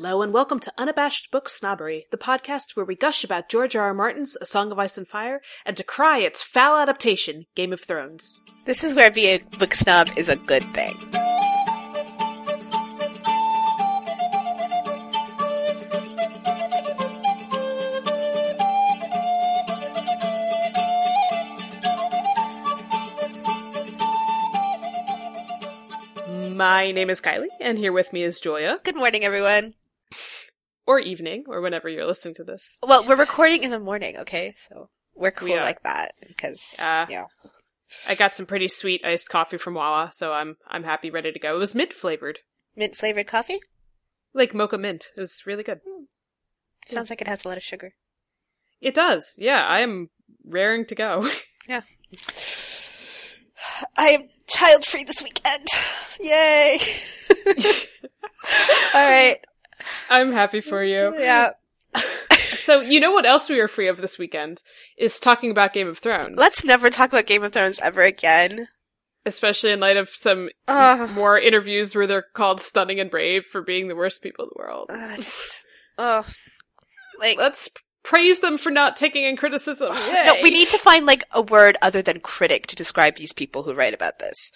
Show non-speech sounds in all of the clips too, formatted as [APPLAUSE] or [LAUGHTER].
Hello and welcome to Unabashed Book Snobbery, the podcast where we gush about George R. R. Martin's A Song of Ice and Fire and decry its foul adaptation, Game of Thrones. This is where being a book snob is a good thing. My name is Kylie, and here with me is Julia. Good morning, everyone. Or evening, or whenever you're listening to this. Well, we're recording in the morning, okay? So we're cool We like that because Uh, yeah. I got some pretty sweet iced coffee from Wawa, so I'm I'm happy, ready to go. It was mint flavored, mint flavored coffee like mocha mint. It was really good. sounds like it has a lot of sugar. It does. Yeah, I am raring to go. [LAUGHS] Yeah. [SIGHS] I am child free this weekend. Yay! [LAUGHS] [LAUGHS] All right. [LAUGHS] I'm happy for you. Yeah. [LAUGHS] So you know what else we are free of this weekend is talking about Game of Thrones. Let's never talk about Game of Thrones ever again. especially in light of some Ugh. more interviews where they're called stunning and brave for being the worst people in the world. Uh, just, oh, like Let's praise them for not taking in criticism. no, we need to find like a word other than critic to describe these people who write about this.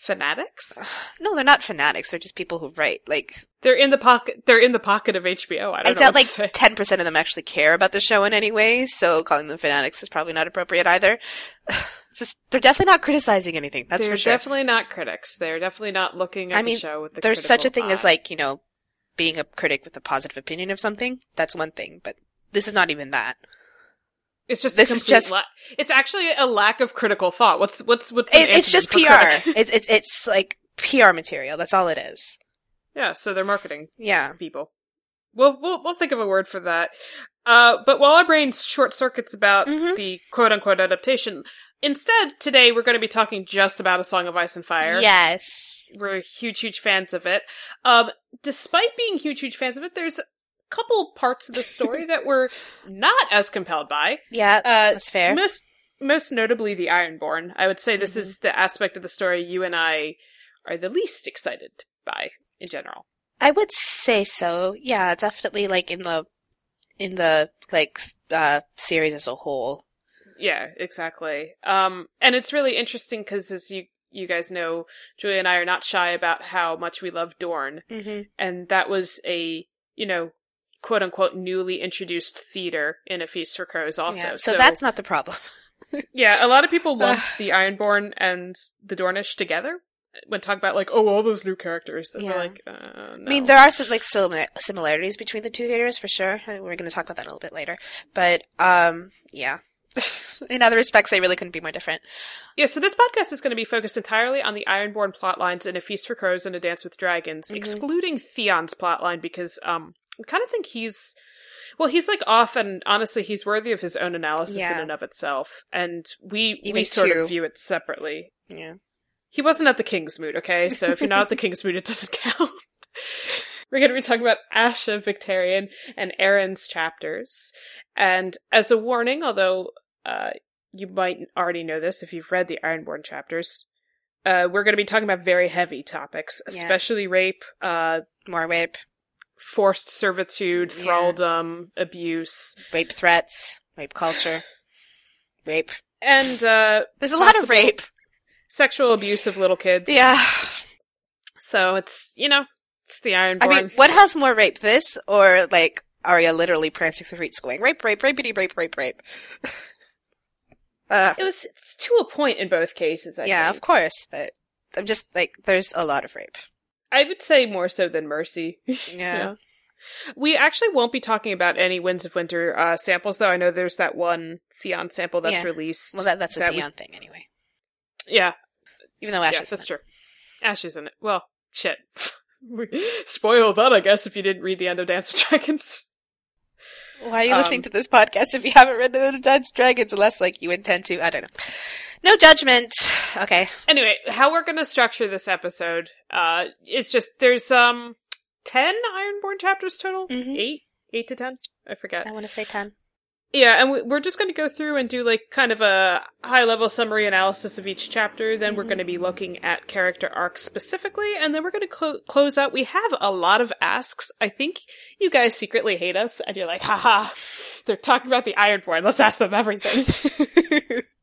Fanatics. Uh, no, they're not fanatics. They're just people who write. Like They're in the pocket. They're in the pocket of HBO. I don't I know. doubt like [LAUGHS] ten percent of them actually care about the show in any way. So calling them fanatics is probably not appropriate either. [LAUGHS] Just they're definitely not criticizing anything. That's they're for sure. definitely not critics. They're definitely not looking at I mean, the show with the. There's such a thing as like you know being a critic with a positive opinion of something. That's one thing, but this is not even that. It's just this a is just- la- it's actually a lack of critical thought. What's what's what's It, it's just PR. it's it's it's like PR material. That's all it is. yeah, so they're marketing Yeah. people. We'll we'll we'll think of a word for that. Uh, but while our brains short circuits about Mhm. the quote unquote adaptation, instead today we're going to be talking just about a Song of Ice and Fire. Yes. we're huge huge fans of it. Um, despite being huge huge fans of it, there's couple parts of the story that we're not as compelled by. Yeah. Uh, that's fair. Most most notably the Ironborn. I would say this Mhm. is the aspect of the story you and I are the least excited by in general. I would say so. Yeah, definitely like in the in the like uh series as a whole. Yeah, exactly. Um, and it's really interesting because as you you guys know, Julia and I are not shy about how much we love Dorne, Mm-hmm. and that was a you know quote unquote newly introduced theater in A Feast for Crows. Also, yeah. So, that's not the problem. [LAUGHS] yeah, a lot of people [SIGHS] lump the Ironborn and the Dornish together when talk about like oh all those new characters. Yeah. like, uh, no. I mean, there are some like similar- similarities between the two theaters for sure. and We're going to talk about that a little bit later. But um, yeah. [LAUGHS] in other respects, they really couldn't be more different. Yeah, so this podcast is going to be focused entirely on the Ironborn plotlines in A Feast for Crows and A Dance with Dragons, Mhm. excluding Theon's plotline because um I kind of think he's well, he's like off and honestly he's worthy of his own analysis in and of itself. And we we sort two. of view it separately. Yeah. He wasn't at the King's Moot, okay? So if you're not at the King's Moot, it doesn't [LAUGHS] count. We're going to be talking about Asha, Victarion, and Aeron's chapters. And as a warning, although uh, you might already know this if you've read the Ironborn chapters, uh, we're going to be talking about very heavy topics, Yeah. especially rape, uh, More rape, forced servitude, Yeah. thraldom, abuse, rape threats, rape culture, rape. and uh, There's a lot of rape. sexual abuse of little kids. Yeah. So it's, you know, it's the Ironborn. I mean, what has more rape, this or like Arya literally prancing through streets going rape, rape, rapey, rape, rape, rape? [LAUGHS] uh, it was it's to a point in both cases, I yeah, think. of course, but I'm just like, there's a lot of rape. I would say more so than Mercy. [LAUGHS] Yeah. We actually won't be talking about any Winds of Winter uh, samples, though. I know there's that one Theon sample that's Yeah. released. Well, that, that's a that we- Theon thing anyway. yeah, Even though Ash yeah, is that's true. Ash is in it. Well, shit. [LAUGHS] Spoil that, I guess, if you didn't read the end of Dance with Dragons. Why are you Um, listening to this podcast if you haven't read the end of Dance Dragons unless like you intend to? I don't know. No judgment. Okay. Anyway, how we're going to structure this episode, uh, it's just there's um ten Ironborn chapters total, Mhm. eight, eight to ten, I forget. I want to say 10. Yeah, and we- we're just going to go through and do like kind of a high level summary analysis of each chapter. Then we're going to be looking at character arcs specifically, and then we're going to clo- close out. We have a lot of asks. I think you guys secretly hate us, and you're like, haha, they're talking about the Ironborn. Let's ask them everything. [LAUGHS]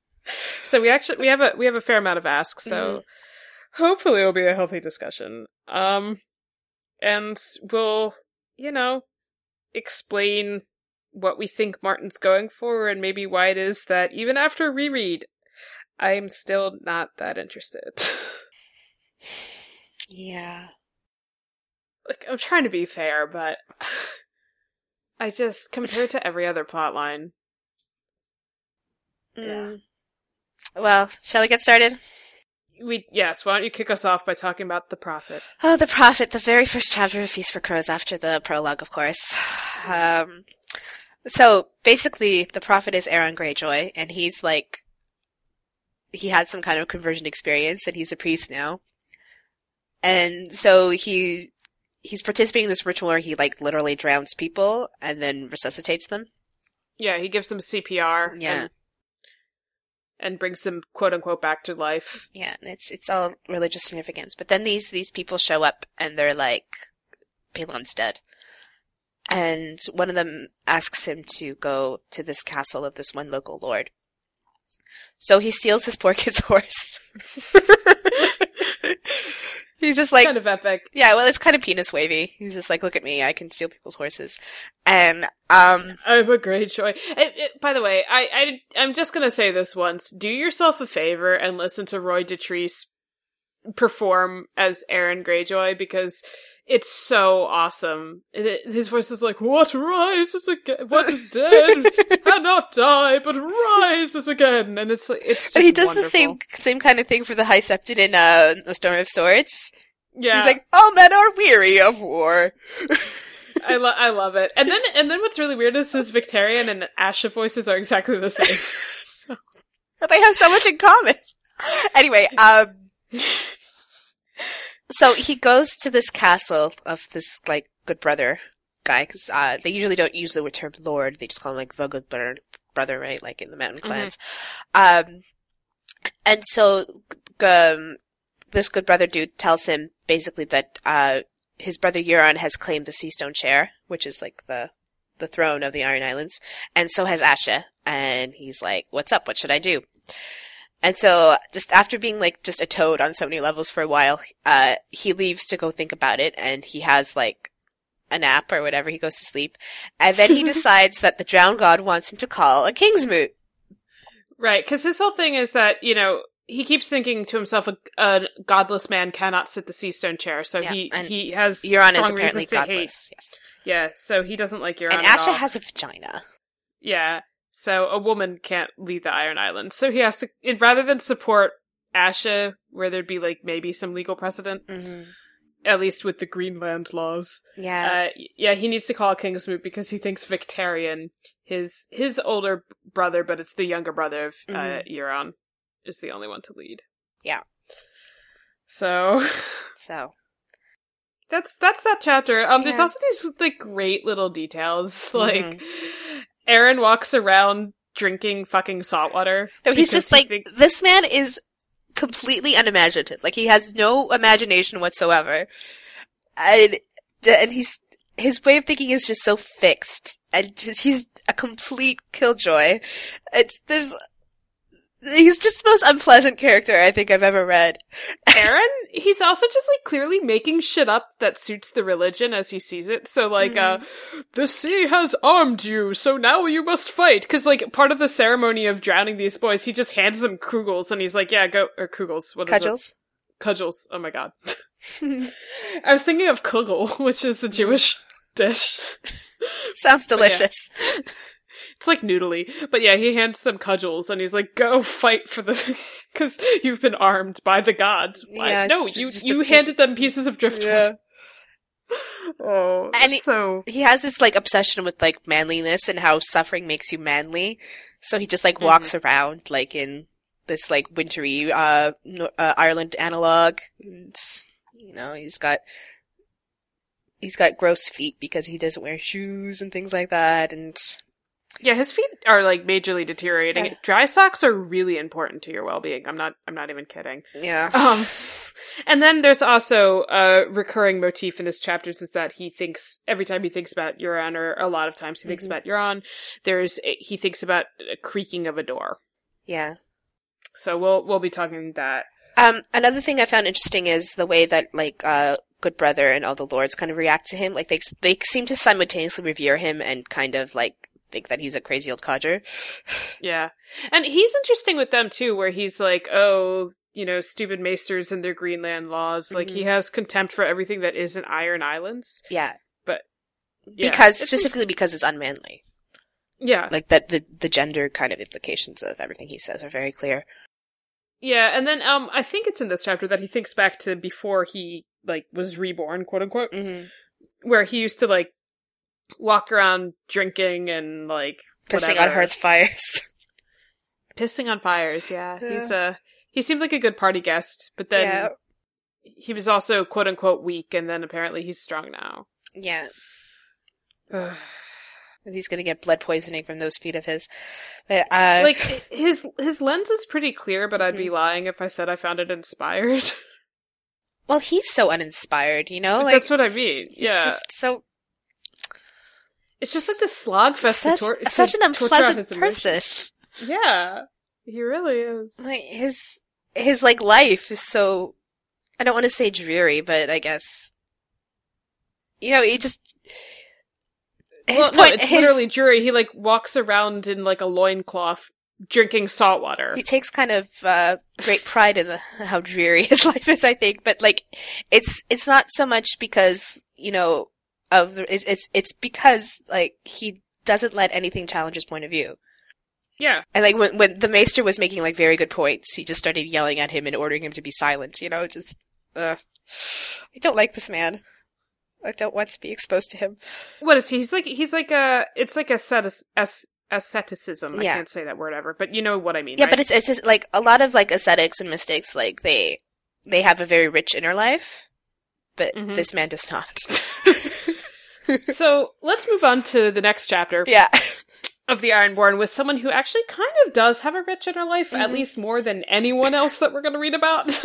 so we actually we have a we have a fair amount of asks. So hopefully it'll be a healthy discussion. Um, and we'll you know explain what we think Martin's going for and maybe why it is that even after reread, I'm still not that interested. [SIGHS] Yeah. like, I'm trying to be fair, but [SIGHS] I just, compared to every other plotline, Yeah. Mm. Well, shall we get started? we, yes, why don't you kick us off by talking about the Prophet? Oh, the Prophet, the very first chapter of Feast for Crows after the prologue, of course. Um, so basically, the Prophet is Aeron Greyjoy, and he's like, he had some kind of conversion experience, and he's a priest now. And so he, he's participating in this ritual where he like literally drowns people and then resuscitates them. Yeah, he gives them CPR. Yeah. And, brings them quote unquote back to life. Yeah, and it's it's all religious significance. But then these these people show up and they're like, Balon's dead. And one of them asks him to go to this castle of this one local lord. So he steals his poor kid's [LAUGHS] horse. He's just like, kind of epic. yeah, well, it's kind of penis wavy. He's just like, look at me, I can steal people's horses. And, um, I'm a Greyjoy. It, it, by the way, I, I, I'm just gonna say this once. Do yourself a favor and listen to Roy Dotrice perform as Aeron Greyjoy because it's so awesome. It- His voice is like, "What rises again? What is dead [LAUGHS] cannot die, but rises again." And it's like it's. Just and he does the same, same kind of thing for the High Septon in, uh, The Storm of Swords. Yeah, He's like, all men are weary of war. I, lo- I love it. And then, [LAUGHS] and then what's really weird is his Victarion and Asha voices are exactly the same. [LAUGHS] so, They have so much in common. anyway, um, so he goes to this castle of this like good brother guy because uh, they usually don't use the term lord; they just call him like the good brother, brother, right? Like in the mountain clans. Um, and so, g- um, this good brother dude tells him basically that uh, his brother Euron has claimed the Sea Stone chair, which is like the the throne of the Iron Islands, and so has Asha. And he's like, "What's up? What should I do?" And so, just after being like just a toad on so many levels for a while, uh, he leaves to go think about it, and he has like a nap or whatever. He goes to sleep, and then he [LAUGHS] decides that the Drowned God wants him to call a king's moot. Right, because his whole thing is that you know he keeps thinking to himself, a, a godless man cannot sit the sea stone chair, so Yeah, he he has Euron is strong apparently reasons to hate. godless. Yes, Yeah, so he doesn't like Euron. and Asha has a vagina. yeah, so a woman can't lead the Iron Islands, so he has to rather than support Asha, where there'd be like maybe some legal precedent, hmm at least with the Greenland laws. Yeah, Uh, yeah, he needs to call Kingsmoot because he thinks Victarion, his his older brother, but it's the younger brother of uh, Mhm. Euron, is the only one to lead. Yeah. So [LAUGHS] so that's that's that chapter. Um, there's also these like great little details, [LAUGHS] like Mm-hmm. Aeron walks around drinking fucking salt water. no, he's just he like think- this man is completely unimaginative. Like he has no imagination whatsoever, and and he's his way of thinking is just so fixed, and just, he's a complete killjoy. It's there's. He's just the most unpleasant character I think I've ever read. Aeron, he's also just like clearly making shit up that suits the religion as he sees it. So like, uh, Mm-hmm. the sea has armed you, so now you must fight. Cause like part of the ceremony of drowning these boys, he just hands them kugels and he's like, yeah, go, or kugels, what is it? Cudgels. Cudgels. Oh my god. [LAUGHS] I was thinking of kugel, [LAUGHS] which is a Jewish dish. Sounds delicious. It's like noodly. But yeah, he hands them cudgels and he's like, go fight for the, [LAUGHS] cause you've been armed by the gods. Yeah, no, you, you piece- handed them pieces of driftwood. [LAUGHS] Oh, And so he has this like obsession with like manliness and how suffering makes you manly. So he just like walks around like in this like wintry uh, no- uh Ireland analog. And, you know, he's got he's got gross feet because he doesn't wear shoes and things like that. And Yeah, his feet are like majorly deteriorating. Yeah. Dry socks are really important to your well-being. I'm not I'm not even kidding. Yeah. [LAUGHS] Um and then there's also a recurring motif in his chapters is that he thinks every time he thinks about Euron or a lot of times he thinks Mhm. about Euron, there's a, he thinks about a creaking of a door. Yeah. So we'll we'll be talking that. Um, another thing I found interesting is the way that like uh, Good Brother and all the lords kind of react to him. Like they they seem to simultaneously revere him and kind of like think that he's a crazy old codger. [SIGHS] Yeah. And he's interesting with them too, where he's like, oh, you know, stupid maesters and their Greenland laws. Like he Mhm. has contempt for everything that isn't Iron Islands. Yeah. But- Yeah. because It's- specifically because it's unmanly. Yeah. Like that the the gender kind of implications of everything he says are very clear. Yeah, and then um I think it's in this chapter that he thinks back to before he like was reborn, quote unquote, Mm-hmm. where he used to like walk around drinking and like Pissing whatever. on hearth fires. [LAUGHS] pissing on fires. Yeah, Yeah. he's a he seemed like a good party guest, but then yeah. he was also quote unquote weak, and then apparently he's strong now. Yeah. [SIGHS] He's gonna get blood poisoning from those feet of his. But, uh, like his his lens is pretty clear, but I'd Mm-hmm. be lying if I said I found it inspired. [LAUGHS] well, he's so uninspired, you know. Like That's what I mean. he's Yeah, just so it's just like the slog fest. such, to tor- to such an unpleasant person. Yeah, he really is. Like his his like life is so. I don't want to say dreary, but I guess. You know, he just. His well, point. no, it's his, literally jury. He like walks around in like a loincloth drinking salt water. he takes kind of uh, great pride in the, how dreary [LAUGHS] his life is. I think, but like, it's it's not so much because you know of the, it's it's it's because like he doesn't let anything challenge his point of view. yeah, And like when when the maester was making like very good points, he just started yelling at him and ordering him to be silent. You know, just uh, I don't like this man. I don't want to be exposed to him. what is he? He's like he's like a it's like ascetic, as, asceticism. I can't say that word ever, but you know what I mean. Yeah, right? but it's it's just like a lot of like ascetics and mystics. Like they they have a very rich inner life, but Mhm. this man does not. [LAUGHS] [LAUGHS] so let's move on to the next chapter yeah, of the Ironborn with someone who actually kind of does have a rich inner life, at Mhm. least more than anyone else that we're going to read about. [LAUGHS]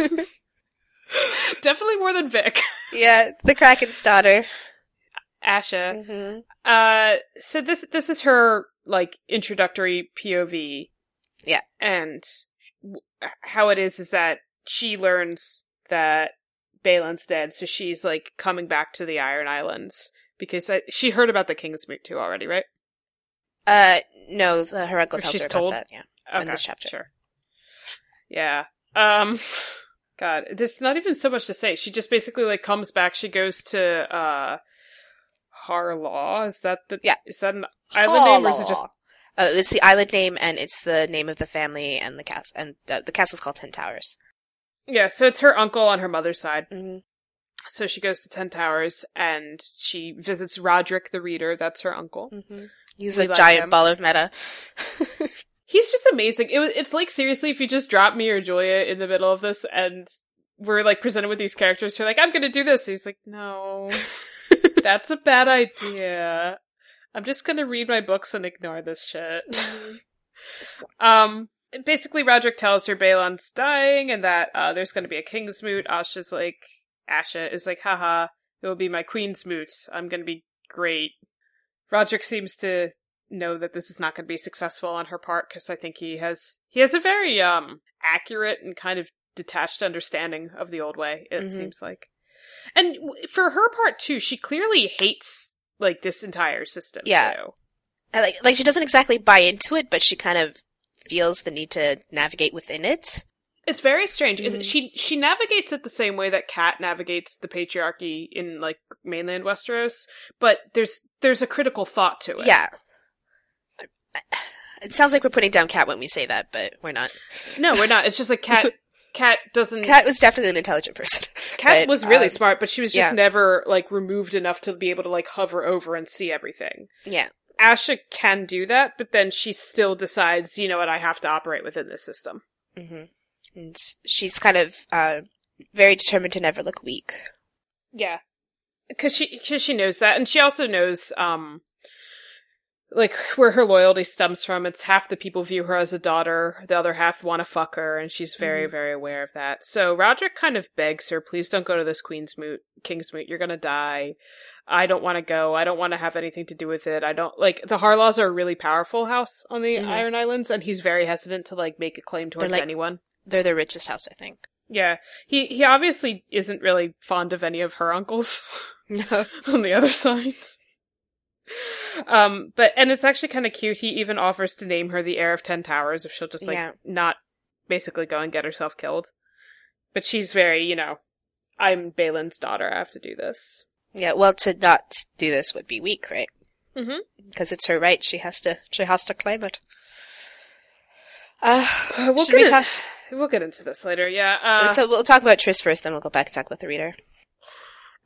Definitely more than Vic. yeah, the Kraken's daughter. Asha. hmm Uh, so this this is her like introductory POV. Yeah. and w- how it is is that she learns that Balon's dead, so she's like coming back to the Iron Islands because I, she heard about the King's Moot too already, right? Uh, no, the, her uncle Or tells she's her told? about that. Yeah, in this chapter. Sure. Yeah. Um. [LAUGHS] God, there's not even so much to say. She just basically like comes back. She goes to uh Harlaw. Is that the Yeah. Is that an island name or is it just Uh, it's the island name, and it's the name of the family and the castle. And uh, the castle's called Ten Towers. Yeah, so it's her uncle on her mother's side. hmm So she goes to Ten Towers and she visits Roderick the Reader. That's her uncle. hmm He's We a giant him. ball of meta. [LAUGHS] He's just amazing. It was, it's like seriously, if you just drop me or Julia in the middle of this and we're like presented with these characters who are like, I'm gonna do this. He's like, no, [LAUGHS] that's a bad idea. I'm just gonna read my books and ignore this shit. [LAUGHS] um, basically, Roderick tells her Balon's dying and that uh, there's gonna be a king's moot. Asha's like, Asha is like, haha, it will be my queen's moot. I'm gonna be great. Roderick seems to know that this is not going to be successful on her part because I think he has he has a very um accurate and kind of detached understanding of the old way. It Mhm. seems like, and w- for her part too, she clearly hates like this entire system. Yeah. too. I like, like she doesn't exactly buy into it, but she kind of feels the need to navigate within it. It's very strange. Is Mhm. She she navigates it the same way that Kat navigates the patriarchy in like mainland Westeros, but there's there's a critical thought to it. Yeah. It sounds like we're putting down Cat when we say that, but we're not. no, we're not. It's just like Kat. [LAUGHS] Kat doesn't. Cat was definitely an intelligent person. [LAUGHS] Cat was really um, smart, but she was just yeah. never like removed enough to be able to like hover over and see everything. Yeah. Asha can do that, but then she still decides, you know what, I have to operate within this system. hmm And she's kind of uh, very determined to never look weak. Yeah, because she because she knows that, and she also knows um like where her loyalty stems from. It's half the people view her as a daughter, the other half want to fuck her, and she's very, Mhm. very aware of that. So Roderick kind of begs her, please don't go to this Queen's moot, King's moot. You're gonna die. I don't want to go. I don't want to have anything to do with it. I don't like the Harlaws are a really powerful house on the Mhm. Iron Islands, and he's very hesitant to like make a claim towards like- anyone. They're the richest house, I think. Yeah, he he obviously isn't really fond of any of her uncles. No. [LAUGHS] on the other side. Um, but and it's actually kind of cute. He even offers to name her the heir of Ten Towers if she'll just like Yeah. not basically go and get herself killed. But she's very, you know, I'm Balon's daughter. I have to do this. Yeah, well, to not do this would be weak, right? Mm-hmm. Because it's her right. She has to. She has to claim it. Uh, we'll should we get talk? We'll get into this later. Yeah. Uh, so we'll talk about Tris first, then we'll go back and talk about the reader.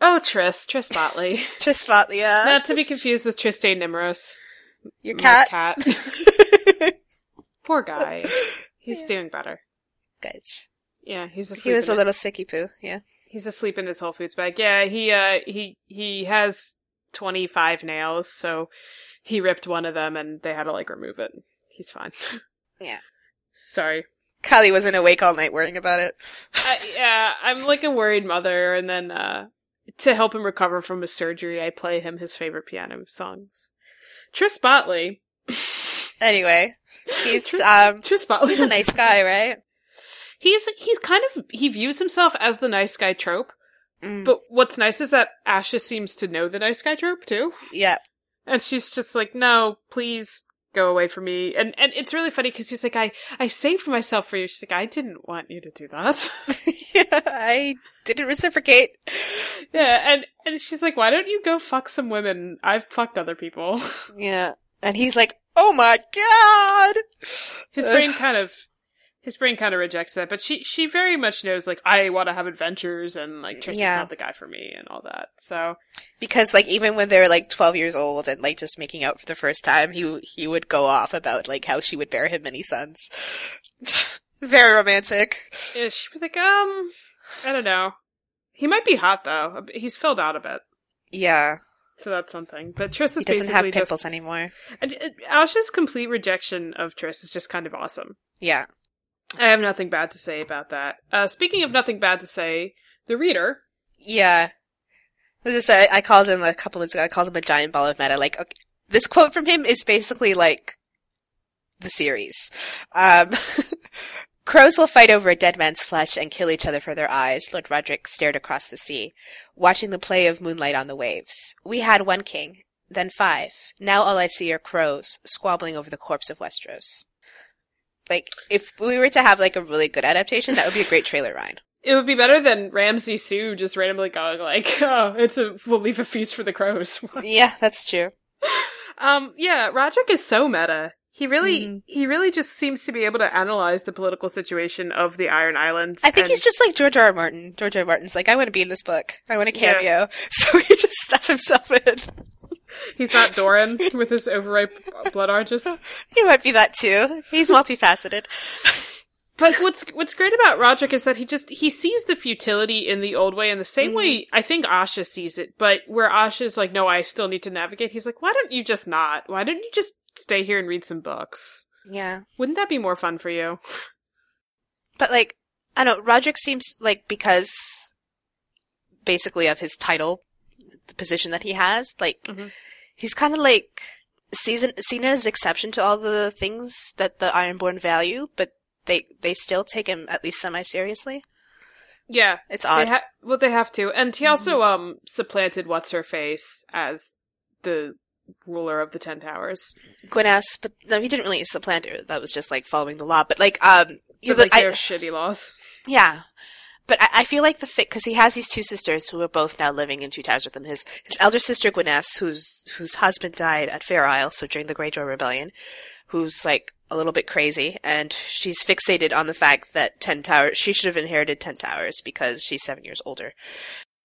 oh, Tris, Tris Botley, [LAUGHS] Tris Fatlia, not to be confused with Tristane Nimros, your my cat. cat. [LAUGHS] Poor guy. He's Yeah. doing better. Guys, Yeah, he's asleep. he was a it. little sicky poo. Yeah. He's asleep in his Whole Foods bag. Yeah, he uh he he has twenty five nails, so he ripped one of them and they had to like remove it. He's fine. [LAUGHS] Yeah. Sorry. Callie wasn't awake all night worrying about it. I, yeah, I'm like a worried mother, and then uh to help him recover from his surgery, I play him his favorite piano songs. Tris Botley. [LAUGHS] Anyway, he's Tris, um Tris Botley. he's a nice guy, right? He's he's kind of he views himself as the nice guy trope. Mm, But what's nice is that Asha seems to know the nice guy trope too. yeah, And she's just like, no, please go away from me. And and it's really funny because he's like, I, I saved myself for you. She's like, I didn't want you to do that. yeah, [LAUGHS] [LAUGHS] I didn't reciprocate. yeah, and, and she's like, why don't you go fuck some women? I've fucked other people. [LAUGHS] Yeah, and he's like, "Oh my god!" His brain kind of his brain kind of rejects that, but she she very much knows like I want to have adventures and like Trish Yeah. is not the guy for me and all that. So because like even when they're like 12 years old and like just making out for the first time he he would go off about like how she would bear him many sons [LAUGHS] very romantic yeah, she'd be like, um, I don't know. He might be hot though. He's filled out a bit. yeah So that's something. But Tris is he doesn't basically have pimples just anymore And, uh, complete rejection of Tris is just kind of awesome. yeah I have nothing bad to say about that. Uh, speaking of nothing bad to say, the reader. yeah I just I, I called him a couple minutes ago I called him a giant ball of meta like okay, this quote from him is basically like the series um [LAUGHS] Crows will fight over a dead man's flesh and kill each other for their eyes, Lord Roderick stared across the sea, watching the play of moonlight on the waves. We had one king, then five. Now all I see are crows, squabbling over the corpse of Westeros. Like, if we were to have like a really good adaptation, that would be a great trailer ride. It would be better than Ramsey Sue just randomly going like, [LAUGHS] "Oh, it's a we'll leave a feast for the crows." [LAUGHS] yeah, that's true. um, yeah, Roderick is so meta. He really, Mhm. he really just seems to be able to analyze the political situation of the Iron Islands. I think and- he's just like George R. R. Martin. George R. R. Martin's like, I want to be in this book. I want a Yeah. cameo. [LAUGHS] So he just stuff himself in. He's not [LAUGHS] Doran with his overripe blood arches. He might be that too. He's multifaceted. [LAUGHS] But what's what's great about Roderick is that he just he sees the futility in the old way in the same Mm-hmm. way I think Asha sees it, but where Asha's like, no, I still need to navigate. He's like, why don't you just not? Why don't you just stay here and read some books? Yeah. Wouldn't that be more fun for you? But like, I don't know, Roderick seems like because basically of his title, the position that he has, like Mhm. he's kind of like seen seen as exception to all the things that the Ironborn value, but they they still take him at least semi seriously. Yeah, It's they odd. ha- well they have to, and he also Mm-hmm. um supplanted what's her face as the ruler of the Ten Towers. Gwynesse, but no, he didn't really supplant her. That was just like following the law. But like, um, you But, know, like I- their shitty laws. Yeah. But I, I feel like the fit because he has these two sisters who are both now living in Two Towers with him. His his elder sister Gwyneth, whose whose husband died at Fair Isle, so during the Greyjoy Rebellion, who's like a little bit crazy, and she's fixated on the fact that Ten Towers she should have inherited Ten Towers because she's seven years older.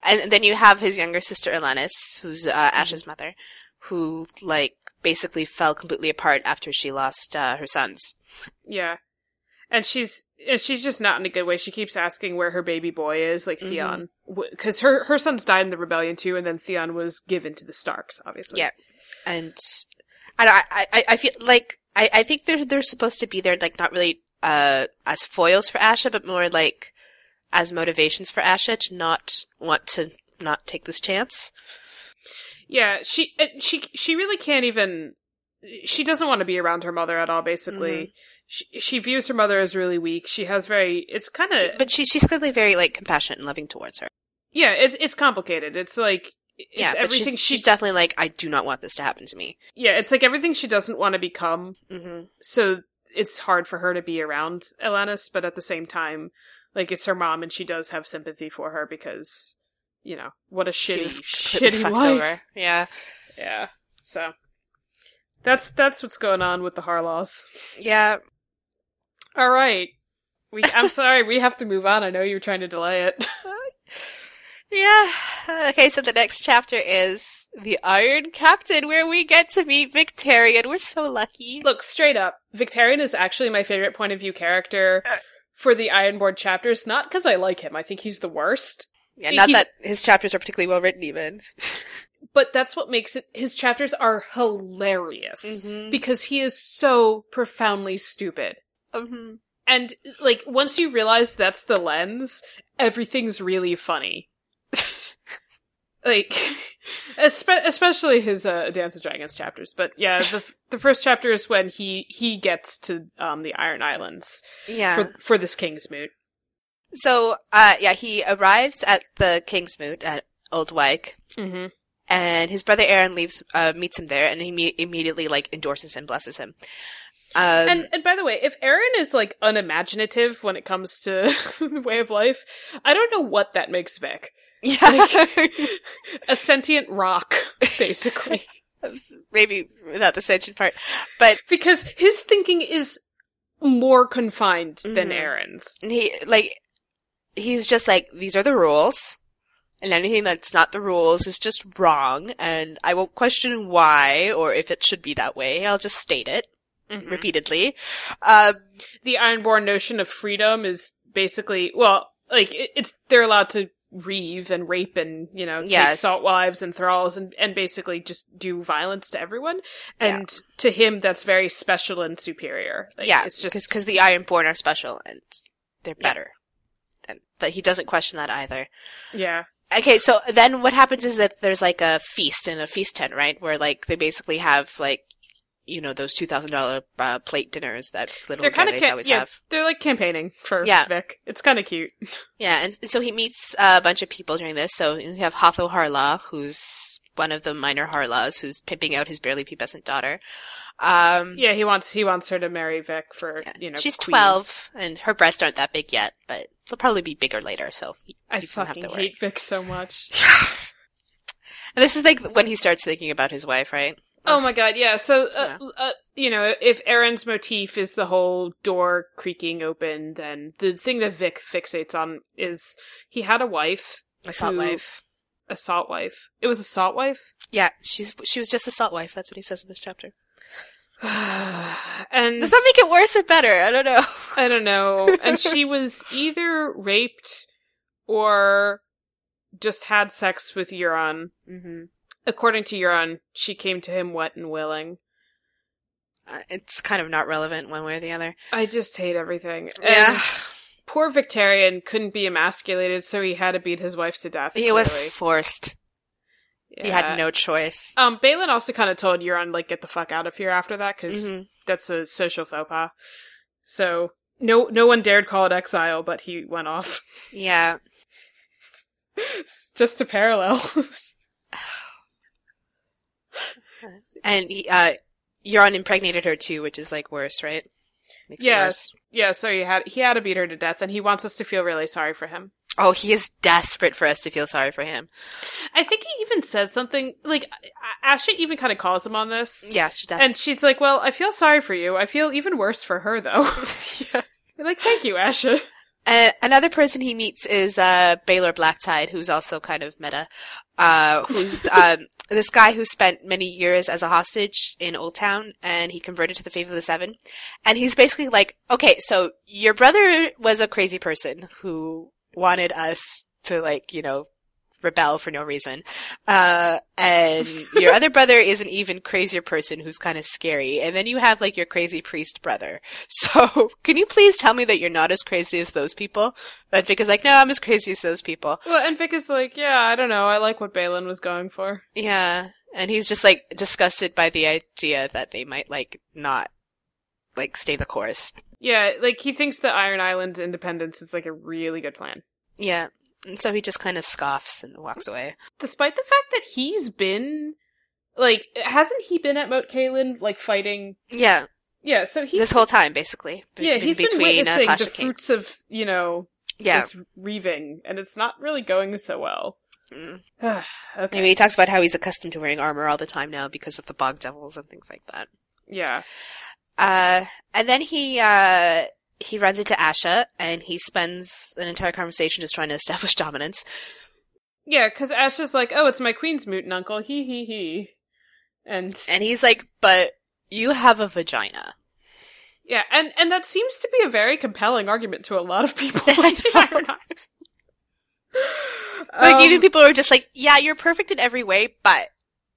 And then you have his younger sister Alannys, who's uh, Ash's mother, who like basically fell completely apart after she lost uh, her sons. Yeah. And she's and she's just not in a good way. She keeps asking where her baby boy is, like Mhm. Theon, because her her sons died in the rebellion too, and then Theon was given to the Starks, obviously. Yeah. And I don't, I, I, feel like I, I think they're they're supposed to be there like not really uh as foils for Asha, but more like as motivations for Asha to not want to not take this chance. Yeah, she she she really can't even. She doesn't want to be around her mother at all. Basically, Mhm. she she views her mother as really weak. She has very. It's kind of But she she's clearly very like compassionate and loving towards her. yeah. It's it's complicated. It's like it's yeah, but everything she's, she she's definitely like I do not want this to happen to me. yeah. It's like everything she doesn't want to become. Mm-hmm. So it's hard for her to be around Alannys, but at the same time, like it's her mom, and she does have sympathy for her because you know what a shitty shitty wife. over. Yeah, Yeah. So that's that's what's going on with the Harlaws. yeah. All right. We I'm [LAUGHS] sorry, we have to move on. I know you're trying to delay it. [LAUGHS] Yeah. Okay, so the next chapter is the Iron Captain, where we get to meet Victarion. We're so lucky. Look, straight up, Victarion is actually my favorite point of view character uh, for the Ironborn chapters, not because I like him. I think he's the worst. Yeah, not that his chapters are particularly well written, even. [LAUGHS] But that's what makes it his chapters are hilarious. Mhm. Because he is so profoundly stupid. Mm-hmm. And like once you realize that's the lens, everything's really funny. [LAUGHS] like espe- especially his uh, Dance of Dragons chapters. But yeah, the the first chapter is when he he gets to um the Iron Islands Yeah. for for this Kingsmoot. so, uh, yeah, he arrives at the Kingsmoot at Old Wyke, Mm-hmm. And his brother Aeron leaves, uh, meets him there, and he me- immediately, like, endorses and blesses him. Um, and and by the way, if Aeron is like unimaginative when it comes to [LAUGHS] the way of life, I don't know what that makes Vic. yeah. [LAUGHS] A sentient rock, basically. [LAUGHS] Maybe not the sentient part, but because his thinking is more confined than Mhm. Aeron's. he like he's just like these are the rules and anything that's not the rules is just wrong and i won't question why or if it should be that way i'll just state it Mhm. repeatedly um The Ironborn notion of freedom is basically well, like it, it's they're allowed to reave and rape and you know take Yes. salt wives and thralls and and basically just do violence to everyone. Yeah. And to him, that's very special and superior. Like, yeah it's just because the ironborn are special and they're better and that he doesn't question that either yeah. Okay so then what happens is that there's like a feast in a feast tent right where like they basically have like you know those two thousand dollar uh, plate dinners that little They're kind of candidates cam- always yeah, have they're like campaigning for Yeah. Vic. It's kind of cute. [LAUGHS] Yeah, and so he meets uh, a bunch of people during this. So you have Hotho Harlaw, who's one of the minor Harlaws, who's pimping out his barely pubescent daughter. Um, Yeah, he wants he wants her to marry Vic for yeah. you know. she's queen. twelve, and her breasts aren't that big yet, but they'll probably be bigger later. So I he doesn't have fucking to hate Vic so much. [LAUGHS] And this is like when he starts thinking about his wife, right? Oh my god, yeah. So, uh, uh, you know, if Aeron's motif is the whole door creaking open, then the thing that Vic fixates on is he had a wife, My salt who- wife. a salt wife. It was a salt wife, Yeah, she's she was just a salt wife. That's what he says in this chapter. [SIGHS] and Does that make it worse or better? I don't know. I don't know. [LAUGHS] And she was either raped or just had sex with Euron. hmm According to Euron, she came to him wet and willing. Uh, it's kind of not relevant one way or the other. I just hate everything. Yeah, And poor Victarion couldn't be emasculated, so he had to beat his wife to death. he was clearly. forced. He had no choice. Um, Balon also kind of told Euron, like, get the fuck out of here after that, because Mhm. that's a social faux pas. So, no, no one dared call it exile, but he went off. Yeah. Just a parallel. [SIGHS] And he, uh, Euron impregnated her too, which is like worse, right? Makes Yes. worse. yeah, so he had, he had to beat her to death, and he wants us to feel really sorry for him. Oh, he is desperate for us to feel sorry for him. I think he even says something, like, A- Asha even kind of calls him on this. Yeah, she does. And she's like, well, I feel sorry for you. I feel even worse for her, though. [LAUGHS] yeah. [LAUGHS] Like, thank you, Asha. Uh, another person he meets is uh, Baelor Blacktyde, who's also kind of meta. Uh, who's [LAUGHS] um, this guy who spent many years as a hostage in Oldtown, and he converted to the Faith of the Seven. And he's basically like, okay, so your brother was a crazy person who wanted us to like, you know, rebel for no reason. Uh, and your other brother is an even crazier person who's kind of scary. And then you have like your crazy priest brother. [LAUGHS] So can you please tell me that you're not as crazy as those people? And Vic is like, no, I'm as crazy as those people. Well, and Vic is like, yeah, I don't know. I like what Balon was going for. Yeah. And he's just like disgusted by the idea that they might like not like stay the course. Yeah, like he thinks that Iron Island independence is like a really good plan. Yeah. And so he just kind of scoffs and walks away. Despite the fact that he's been like hasn't he been at Moat Cailin like fighting Yeah. Yeah, so he's this whole time basically. b- yeah, he's been between, uh, witnessing the of Kings. fruits of, you know, Yeah. this reaving, and it's not really going so well. Mm. [SIGHS] okay. Anyway, he talks about how he's accustomed to wearing armor all the time now because of the bog devils and things like that. Yeah. Uh, and then he, uh, he runs into Asha and he spends an entire conversation just trying to establish [LAUGHS] dominance. Yeah, because Asha's like, oh, it's my queen's mutant uncle, he he he. And, And he's like, but you have a vagina. yeah, and, and that seems to be a very compelling argument to a lot of people. [LAUGHS] [LAUGHS] Like, Um, even people are just like, yeah, you're perfect in every way, but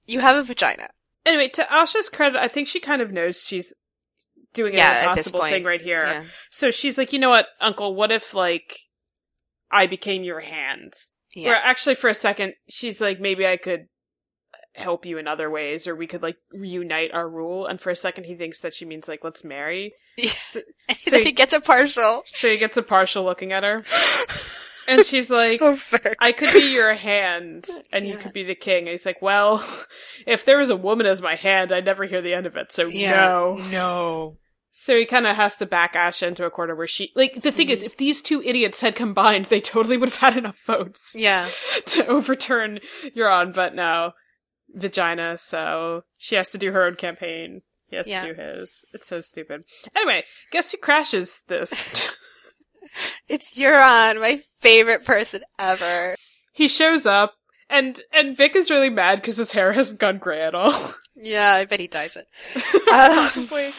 you have a vagina. Anyway, to Asha's credit, I think she kind of knows she's doing Yeah, an impossible point. thing right here. Yeah. So she's like, you know what, Uncle, what if, like, I became your hand? Yeah. Or actually, for a second, she's like, maybe I could help you in other ways, or we could, like, reunite our rule. And for a second, he thinks that she means, like, let's marry. Yeah. [LAUGHS] So, So he- he gets a partial. so he gets a partial looking at her. [LAUGHS] And she's like, So. I could be your hand, and you could be the king. And he's like, well, [LAUGHS] if there was a woman as my hand, I'd never hear the end of it, so no. No. So he kind of has to back Asha into a corner where she, like, the thing is, if these two idiots had combined, they totally would have had enough votes Yeah. [LAUGHS] to overturn Euron, but no. Vagina, so she has to do her own campaign. He has Yeah. to do his. It's so stupid. Anyway, guess who crashes this? [LAUGHS] It's Euron, my favorite person ever. he shows up, and, and Vic is really mad because his hair hasn't gone gray at all. Yeah, I bet he dyes it. [LAUGHS] Um, Probably.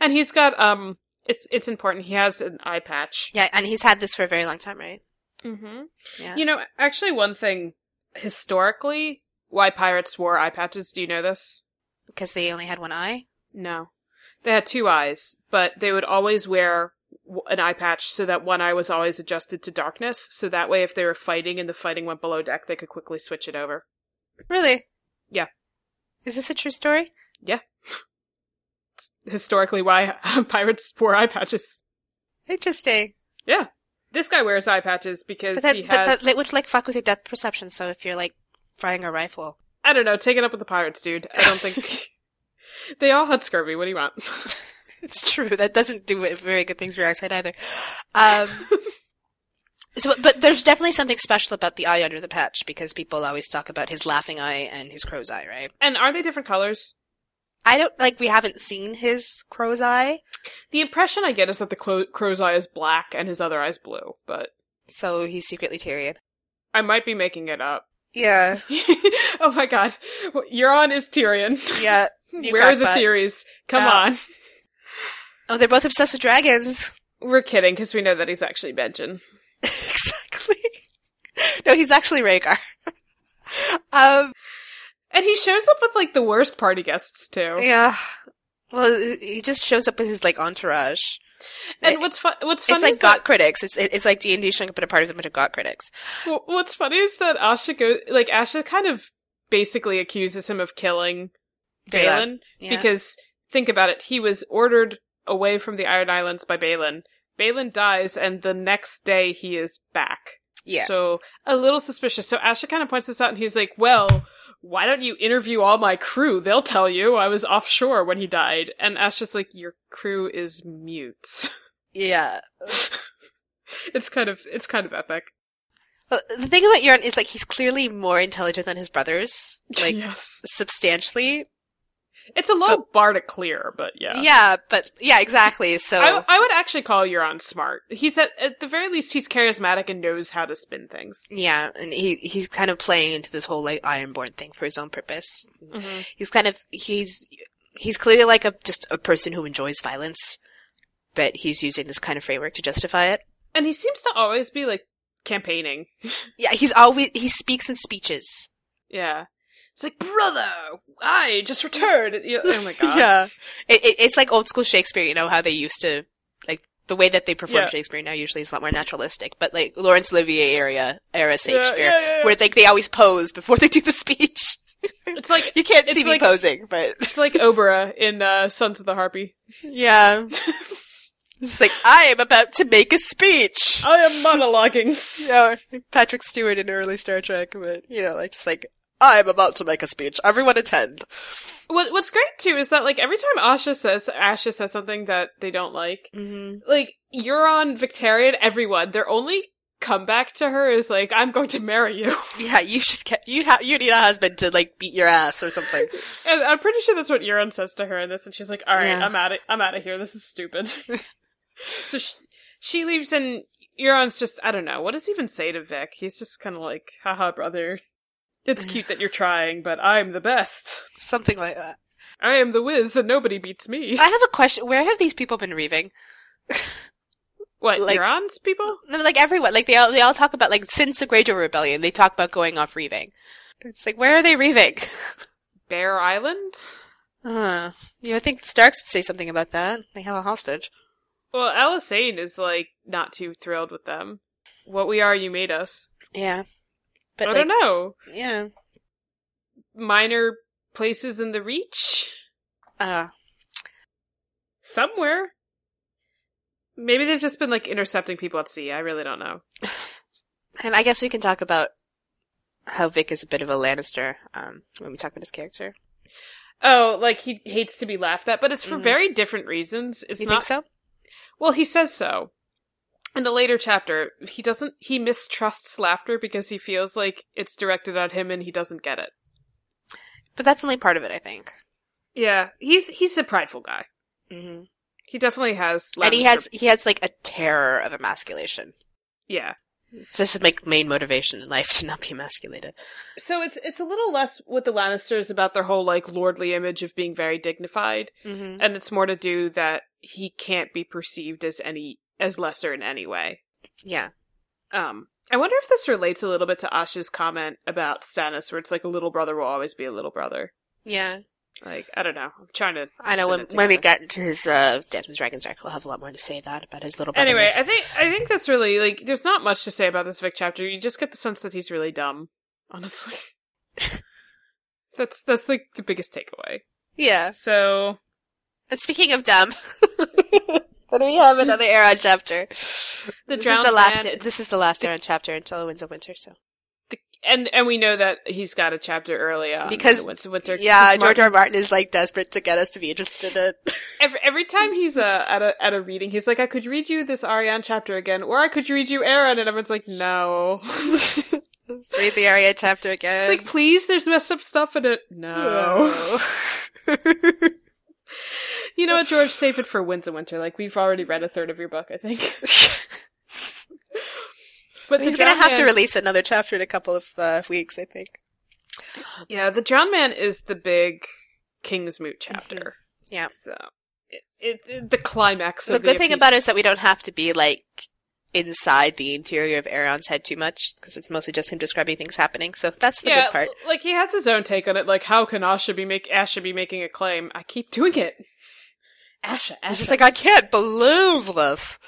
And he's got, um, it's, it's important, he has an eye patch. yeah, and he's had this for a very long time, right? Mm-hmm. Yeah. You know, actually, one thing historically, why pirates wore eye patches. Do you know this? Because they only had one eye? No, they had two eyes, but they would always wear an eye patch so that one eye was always adjusted to darkness. So that way, if they were fighting and the fighting went below deck, they could quickly switch it over. Really? Yeah. Is this a true story? It's historically why [LAUGHS] pirates wore eye patches. Interesting. Yeah, this guy wears eye patches because that, he but has. that, that would like fuck with your depth perception, so if you're like firing a rifle. I don't know. Take it up with the pirates, dude. I don't think [LAUGHS] [LAUGHS] they all had scurvy. What do you want? It's true. That doesn't do very good things for your eyesight either. Um, so, but there's definitely something special about the eye under the patch because people always talk about his laughing eye and his crow's eye, right? and are they different colors? I don't like. We haven't seen his crow's eye, The impression I get is that the clo- crow's eye is black and his other eye's blue, but so he's secretly Tyrion. I might be making it up. Yeah, [LAUGHS] oh my god. Euron is Tyrion. yeah. [LAUGHS] Where are the crackpot. theories? Come Yeah. on. [LAUGHS] Oh, they're both obsessed with dragons. We're kidding because we know that he's actually Benjen. exactly. No, he's actually Rhaegar. um, And he shows up with like the worst party guests too. yeah. Well, he just shows up with his like entourage. And what's fun? What's funny It's like got that, critics. It's it's like D and D showing up at a party with a bunch of got critics. w- what's funny is that Asha goes like Asha kind of basically accuses him of killing Balon. Balon Yeah. because think about it. He was ordered away from the Iron Islands by Balon. Balon dies, and the next day he is back. Yeah. So a little suspicious. So Asha kind of points this out, and he's like, "Well, why don't you interview all my crew? They'll tell you I was offshore when he died." And Asha's like, "Your crew is mutes." [LAUGHS] yeah. it's kind of it's kind of epic. Well, the thing about Euron is like he's clearly more intelligent than his brothers, like yes, substantially. It's a low bar to clear, but yeah. Yeah, but yeah, exactly. So I, I would actually call Euron smart. He's at at the very least he's charismatic and knows how to spin things. yeah, and he he's kind of playing into this whole like Ironborn thing for his own purpose. Mm-hmm. He's kind of he's he's clearly like a just a person who enjoys violence, but he's using this kind of framework to justify it. And he seems to always be like campaigning. [LAUGHS] Yeah, he's always he speaks in speeches. Yeah. It's like, brother, I just returned. You- Oh my [LAUGHS] god. Yeah, it, it, it's like old school Shakespeare. You know how they used to like the way that they perform Yeah. Shakespeare now. Usually, is a lot more naturalistic. But like Laurence Olivier era era Shakespeare, yeah, yeah, yeah. where like they always pose before they do the speech. [LAUGHS] It's like You can't see me like- posing, but it's like Obara in uh, Sons of the Harpy. yeah. [LAUGHS] It's like I am about to make a speech. I am monologuing. You know, Patrick Stewart in early Star Trek, but you know, like just like I'm about to make a speech. Everyone attend. What What's great too is that like every time Asha says Asha says something that they don't like, Mm-hmm. like Euron, Victarion, everyone, their only comeback to her is like, "I'm going to marry you," [LAUGHS] Yeah, you should get you have you need a husband to like beat your ass or something. [LAUGHS] and I'm pretty sure that's what Euron says to her in this, and she's like, "All right, Yeah. I'm out of I'm out of here. This is stupid." [LAUGHS] so she, she leaves, and Euron's just I don't know what does he even say to Vic. He's just kind of like, "Haha, brother." It's cute that you're trying, but I'm the best. something like that. I am the whiz, and nobody beats me. I have a question. Where have these people been reaving? What, like- Euron's people? No, like everyone, like they all they all talk about like since the Greyjoy Rebellion, they talk about going off reaving. It's like where are they reaving? [LAUGHS] Bear Island? Uh, you know, I think Starks would say something about that. They have a hostage. Well, Alicent is like not too thrilled with them. What we are, you made us. Yeah, but I like, don't know. yeah, Minor places in the Reach? uh, Somewhere. Maybe they've just been like intercepting people at sea. I really don't know. [SIGHS] and I guess we can talk about how Vic is a bit of a Lannister. Um, when we talk about his character, Oh, like he hates to be laughed at, but it's for Mhm. very different reasons. It's you not think so? Well, he says so. In a later chapter, he doesn't he mistrusts laughter because he feels like it's directed at him and he doesn't get it. But that's only part of it, I think. Yeah, he's he's a prideful guy. Mm-hmm. He definitely has And he has he has like a terror of emasculation. yeah. This is my main motivation in life to not be emasculated. So it's it's a little less with the Lannisters about their whole like lordly image of being very dignified, Mm-hmm. and it's more to do that he can't be perceived as any as lesser in any way. Yeah. Um, I wonder if this relates a little bit to Asha's comment about Stannis, where it's like a little brother will always be a little brother. Yeah. Like I don't know. I'm trying to. I know when when we get into his uh Dance with Dragons arc, we'll have a lot more to say that about his little brother. Anyway, I think I think that's really like. There's not much to say about this Vic chapter. You just get the sense that he's really dumb. Honestly, [LAUGHS] that's that's like the biggest takeaway. yeah. So And speaking of dumb, [LAUGHS] then we have another Aeron chapter. the this drowned is the last. man. This is the last Aeron chapter until the Winds of Winter. So the, and and we know that he's got a chapter early on Because- in Winter. Winter yeah, George R. Martin is like desperate to get us to be interested in it. [LAUGHS] Every, every time he's uh, at a at a reading, he's like, "I could read you this Arianne chapter again, or I could read you Aeron," and everyone's like, "No." [LAUGHS] Let's read the [LAUGHS] Arya chapter again. It's like, please, there's messed up stuff in it. No. You know what, George? Save it for Winds of Winter. Like we've already read a third of your book, I think. [LAUGHS] But He's gonna have to release another chapter in a couple of uh, weeks, I think. Yeah, the Drowned Man is the big Kingsmoot chapter. Yeah. So it, it, it- the climax. The of good the thing about it is that we don't have to be like inside the interior of Aeron's head too much because it's mostly just him describing things happening. So that's the yeah, good part. like he has his own take on it. Like, how can Asha be make Asha be making a claim? I keep doing it. Asha, Asha. He's just like, I can't believe this.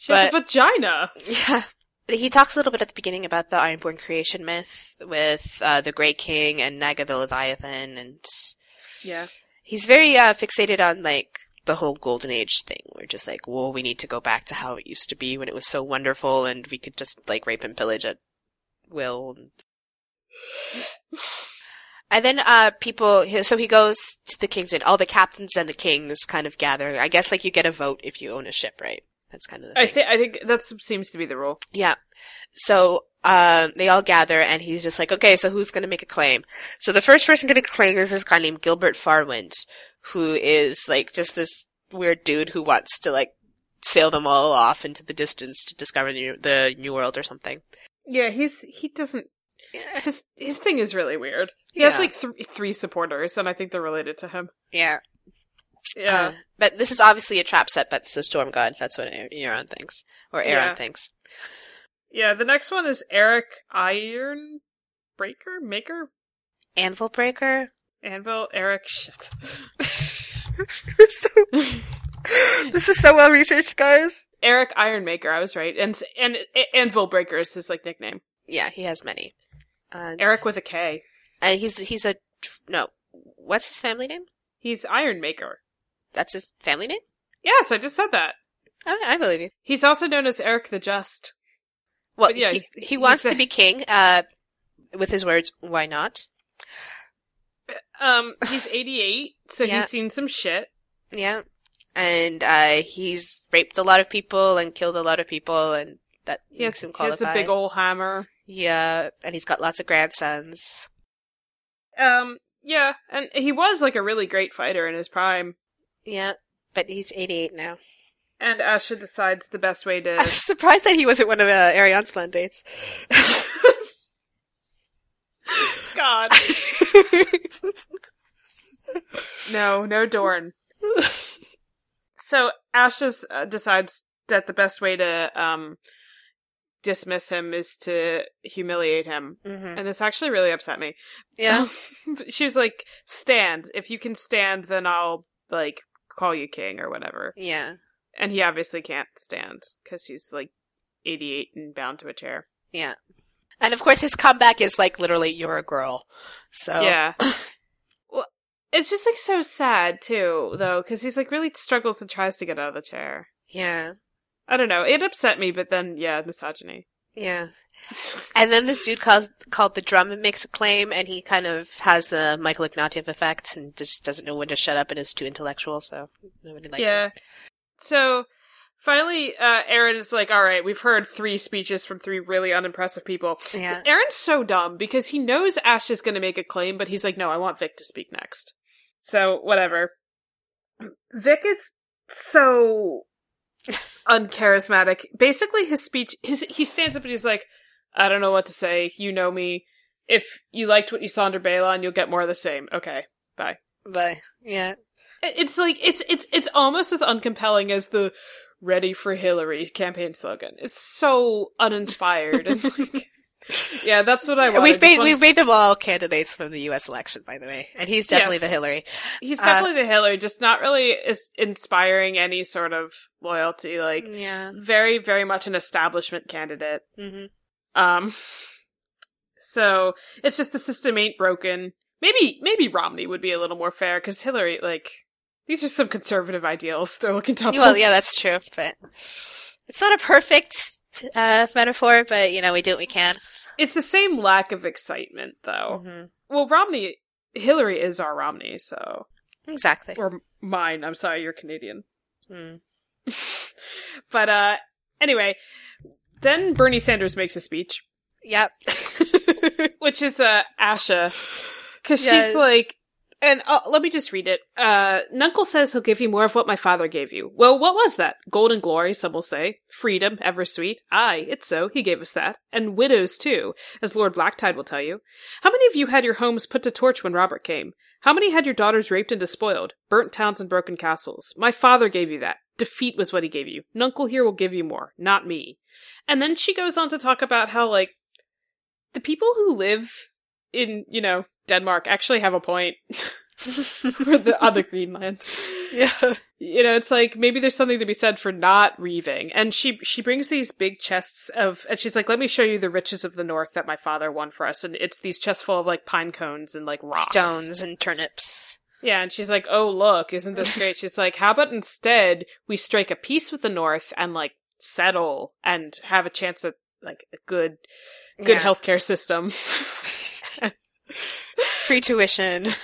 she has a vagina. Yeah. He talks a little bit at the beginning about the Ironborn creation myth with uh, the Grey King and Nagga the Leviathan, and Yeah. he's very uh, fixated on like the whole Golden Age thing. We're just like, well, we need to go back to how it used to be when it was so wonderful, and we could just like rape and pillage at will. And, [LAUGHS] and then uh, people, so he goes to the King's Inn. All the captains and the kings kind of gather. I guess like you get a vote if you own a ship, right? That's kind of the I think I think that seems to be the rule. Yeah. So um, they all gather, and he's just like, okay, so who's going to make a claim? So the first person to make a claim is this guy named Gylbert Farwynd, who is like just this weird dude who wants to like sail them all off into the distance to discover the new, the new world or something. Yeah, he's he doesn't. His his thing is really weird. He has like th- three supporters, and I think they're related to him. Yeah. Yeah, Uh, but this is obviously a trap set by the Storm God. That's what Euron thinks, or Aeron Yeah. thinks. Yeah, the next one is Erik Iron Breaker Maker Anvil Breaker. Anvil Eric shit. so, [LAUGHS] this is so well researched, guys. Erik Iron Maker, I was right, and and Anvil Breaker is his like nickname. Yeah, he has many. Uh, Erik with a K. And he's he's a no. What's his family name? He's Iron Maker. That's his family name. Yes, I just said that. I, I believe you. He's also known as Erik the Just. Well, But yeah, he, he wants a- to be king. Uh, with his words, why not? Um, he's 88, so Yeah. he's seen some shit. Yeah, and uh, he's raped a lot of people and killed a lot of people, and that He has, makes him he has a big old hammer. Yeah, and he's got lots of grandsons. Um, yeah, and he was like a really great fighter in his prime. Yeah, but he's eighty-eight now. And Asha decides the best way [LAUGHS] I'm to. surprised that he wasn't one of uh, Arianne's plan dates. God. [LAUGHS] No, no Dorne. So Asha uh, decides that the best way to um dismiss him is to humiliate him. hmm And this actually really upset me. Yeah, [LAUGHS] she was like, "Stand. If you can stand, then I'll like call you king or whatever." yeah, And he obviously can't stand because he's like 88 and bound to a chair. yeah. And of course, his comeback is like literally, "You're a girl." So Yeah. [CLEARS THROAT] well, it's just like so sad too, though, because he's like really struggles and tries to get out of the chair. yeah, I don't know. It upset me, but then yeah, misogyny. yeah. And then this dude called called the Drumm and makes a claim, and he kind of has the Michael Ignatieff effect, and just doesn't know when to shut up, and is too intellectual, so nobody likes yeah. him. So finally, uh, Aeron is like, "All right, we've heard three speeches from three really unimpressive people." Yeah, Aeron's so dumb because he knows Ash is going to make a claim, but he's like, no, I want Vic to speak next. So, whatever. Vic is so uncharismatic. Basically, his speech, his, he stands up and he's like, I don't know what to say. You know me. If you liked what you saw under Balon, you'll get more of the same. Okay, bye. bye. yeah, It's like, it's, it's, it's almost as uncompelling as the ready for Hillary campaign slogan. It's so uninspired and like, yeah, that's what I want. We've made we've made them all candidates from the U.S. election, by the way, and he's definitely Yes. the Hillary. He's Uh, definitely the Hillary, just not really is inspiring any sort of loyalty. Like Yeah. very, very much an establishment candidate. hmm Um, [LAUGHS] so it's just the system ain't broken. Maybe, maybe Romney would be a little more fair because Hillary, like, these are some conservative ideals they're looking to Well, yeah, that's true, but it's not a perfect uh, metaphor, but you know, we do what we can. It's the same lack of excitement, though. hmm Well, Romney, Hillary is our Romney, so Exactly. or mine. I'm sorry, you're Canadian. Mm. [LAUGHS] but uh anyway, then Bernie Sanders makes a speech, Yep. [LAUGHS] [LAUGHS] which is uh Asha, because Yeah. she's like, and uh, let me just read it. Uh, Nuncle says he'll give you more of what my father gave you. Well, what was that? Gold and glory, some will say. Freedom, ever sweet. Aye, it's so. He gave us that. And widows, too, as Lord Blacktyde will tell you. How many of you had your homes put to torch when Robert came? How many had your daughters raped and despoiled? Burnt towns and broken castles. My father gave you that. Defeat was what he gave you. Nuncle here will give you more, not me. And then she goes on to talk about how, like, the people who live in, you know, Denmark actually have a point. [LAUGHS] for the other Greenlands. yeah. You know, it's like maybe there's something to be said for not reaving. And she she brings these big chests of and she's like, Let me show you the riches of the north that my father won for us. And it's these chests full of like pine cones and like rocks. Stones and turnips. Yeah, and she's like, Oh look, isn't this great? she's like, How about instead we strike a peace with the north and like settle and have a chance at like a good good Yeah. healthcare system. [LAUGHS] Free tuition. [LAUGHS]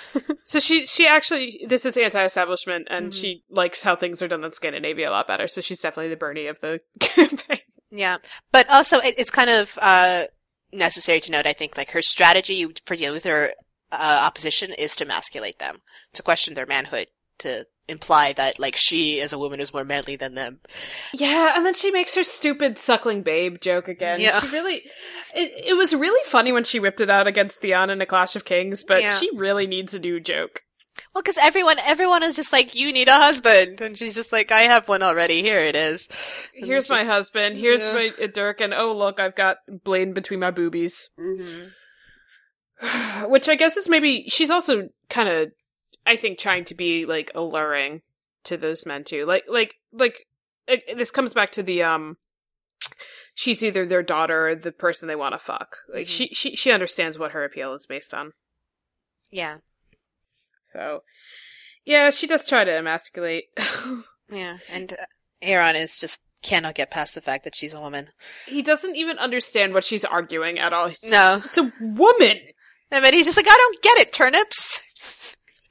So she she actually this is anti-establishment and Mhm. she likes how things are done in Scandinavia a lot better. So she's definitely the Bernie of the [LAUGHS] campaign. Yeah. But also, it, it's kind of, uh, necessary to note, I think, like her strategy for dealing with her, uh, opposition is to emasculate them, to question their manhood, to imply that, like, she as a woman is more manly than them. Yeah, and then she makes her stupid suckling babe joke again. Yeah. She really it, it was really funny when she whipped it out against Theon in a Clash of Kings, but Yeah. she really needs a new joke. Well, because everyone, everyone is just like, you need a husband, and she's just like, I have one already. Here it is. And Here's my just- husband. Here's Yeah. my uh, Dirk, and oh look, I've got Blaine between my boobies. Mhm. [SIGHS] Which I guess is maybe she's also kind of, I think, trying to be like alluring to those men too. Like, like, like it, this comes back to the um, she's either their daughter or the person they want to fuck. Like Mhm. she she she understands what her appeal is based on. Yeah, So, yeah, she does try to emasculate. [LAUGHS] yeah, and uh, Aeron is just cannot get past the fact that she's a woman. he doesn't even understand what she's arguing at all. He's- No, it's a woman. I mean, he's just like, I don't get it. Turnips.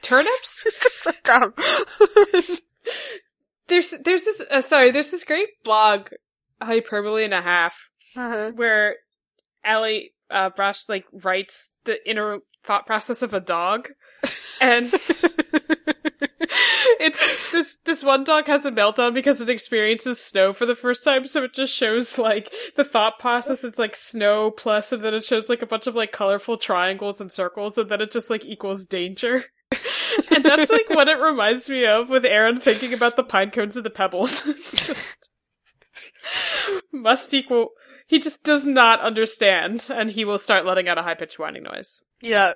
Turnips. it's [LAUGHS] just so dumb. [LAUGHS] there's there's this uh, sorry there's this great blog hyperbole and a half uh-huh. where Ellie uh, Brush like writes the inner thought process of a dog, and [LAUGHS] it's this this one dog has a meltdown because it experiences snow for the first time, so it just shows like the thought process. It's like snow plus, and then it shows like a bunch of like colorful triangles and circles, and then it just like equals danger. [LAUGHS] and that's like what it reminds me of with Aeron thinking about the pine cones and the pebbles. [LAUGHS] it's just must equal. He just does not understand, and he will start letting out a high pitched whining noise. yeah,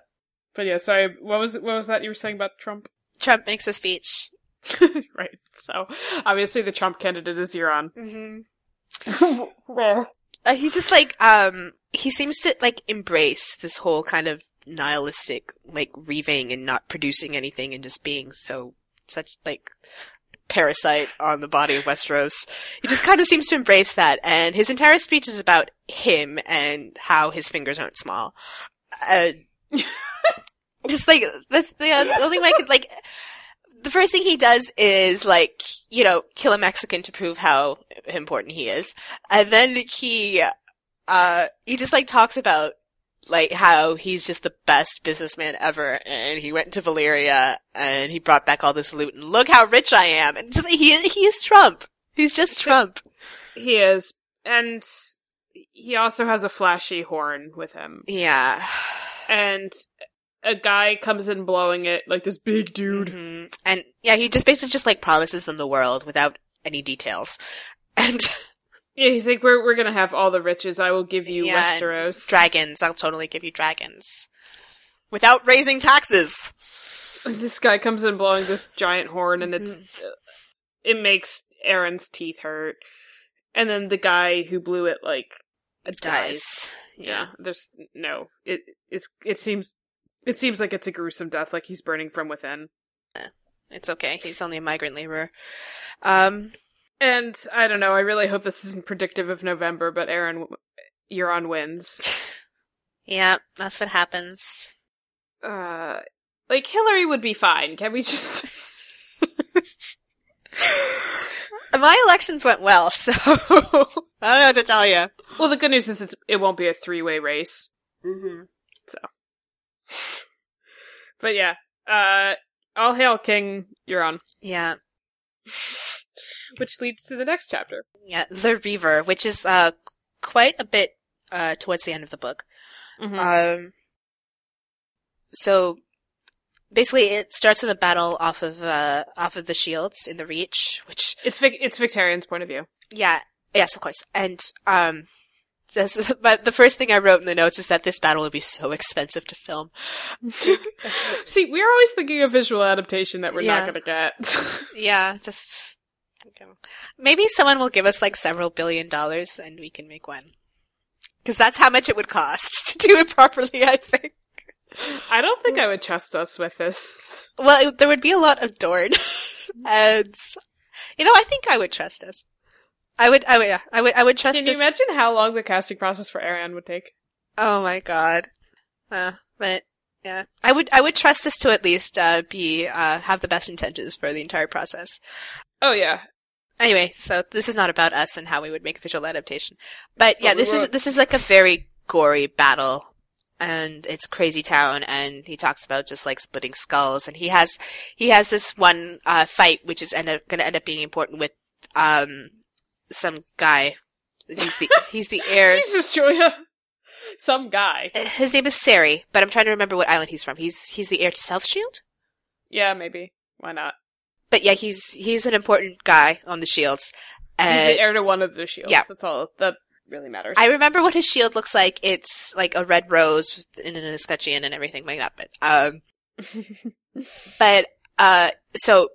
But yeah, sorry. What was what was that you were saying about Trump? Trump makes a speech. [LAUGHS] right. So obviously the Trump candidate is Euron. Mm-hmm. [LAUGHS] Uh, he just like um he seems to like embrace this whole kind of nihilistic like reaving and not producing anything and just being so such like parasite on the body of Westeros. He just kind of seems to embrace that and his entire speech is about him and how his fingers aren't small. Uh, [LAUGHS] just like that's the, uh, the only way I could like the first thing he does is like you know kill a Mexican to prove how important he is, and then he uh he just like talks about like how he's just the best businessman ever, and he went to Valyria and he brought back all this loot, and look how rich I am, and just he he is Trump. He's just Trump. He is, and he also has a flashy horn with him. Yeah. And a guy comes in blowing it like this big dude. Mhm. And yeah, he just basically just like promises them the world without any details. [LAUGHS] And Yeah, he's like, "We're we're gonna have all the riches. I will give you Yeah, Westeros." dragons, I'll totally give you dragons. Without raising taxes. [LAUGHS] this guy comes in blowing this giant horn, and it's Mm-hmm. it makes Aeron's teeth hurt. And then the guy who blew it like dies. Dies. Yeah, there's no. It it's it seems it seems like it's a gruesome death, like he's burning from within. It's okay. He's only a migrant laborer. Um, And I don't know. I really hope this isn't predictive of November, but Aeron, you're on wins. [LAUGHS] yeah, that's what happens. Uh, like Hillary would be fine. Can we just? [LAUGHS] My elections went well, [LAUGHS] so I don't know what to tell you. well, the good news is it's, it won't be a three way race. Mm-hmm. [SIGHS] But yeah, uh, all hail King Euron, Yeah, [SIGHS] which leads to the next chapter. yeah. The Reaver, which is uh quite a bit uh towards the end of the book. Mhm. Um, so basically, it starts with a battle off of uh off of the shields in the Reach, which it's Vic- it's Victarion's point of view. yeah, yes, of course, and um. This, [LAUGHS] but the first thing I wrote in the notes is that this battle would be so expensive to film. [LAUGHS] See, we're always thinking of visual adaptation that we're Yeah. not going to get. [LAUGHS] Yeah, just okay. maybe someone will give us like several billion dollars and we can make one. Because that's how much it would cost to do it properly, I think. I don't think I would trust us with this. Well, it, there would be a lot of Dorne, and you know, I think I would trust us. I would, I would, yeah, I would, I would trust. Can you imagine how long the casting process for Arianne would take? Oh my god. Uh, but yeah, I would, I would trust us to at least uh, be uh, have the best intentions for the entire process. Oh yeah, Anyway, so this is not about us and how we would make a visual adaptation. But yeah, we this is this is like a very gory battle and it's crazy town and he talks about just like splitting skulls and he has he has this one uh fight which is end up going to end up being important with um some guy. He's the [LAUGHS] he's the heir. Jesus, Julia, some guy. His name is Serry, but I'm trying to remember what island he's from. He's he's the heir to South Shield. Yeah, maybe. Why not? But yeah, he's he's an important guy on the shields. He's Uh, the heir to one of the shields. yeah. That's all that really matters. I remember what his shield looks like. It's like a red rose in an escutcheon and everything like that. But um, [LAUGHS] but uh, so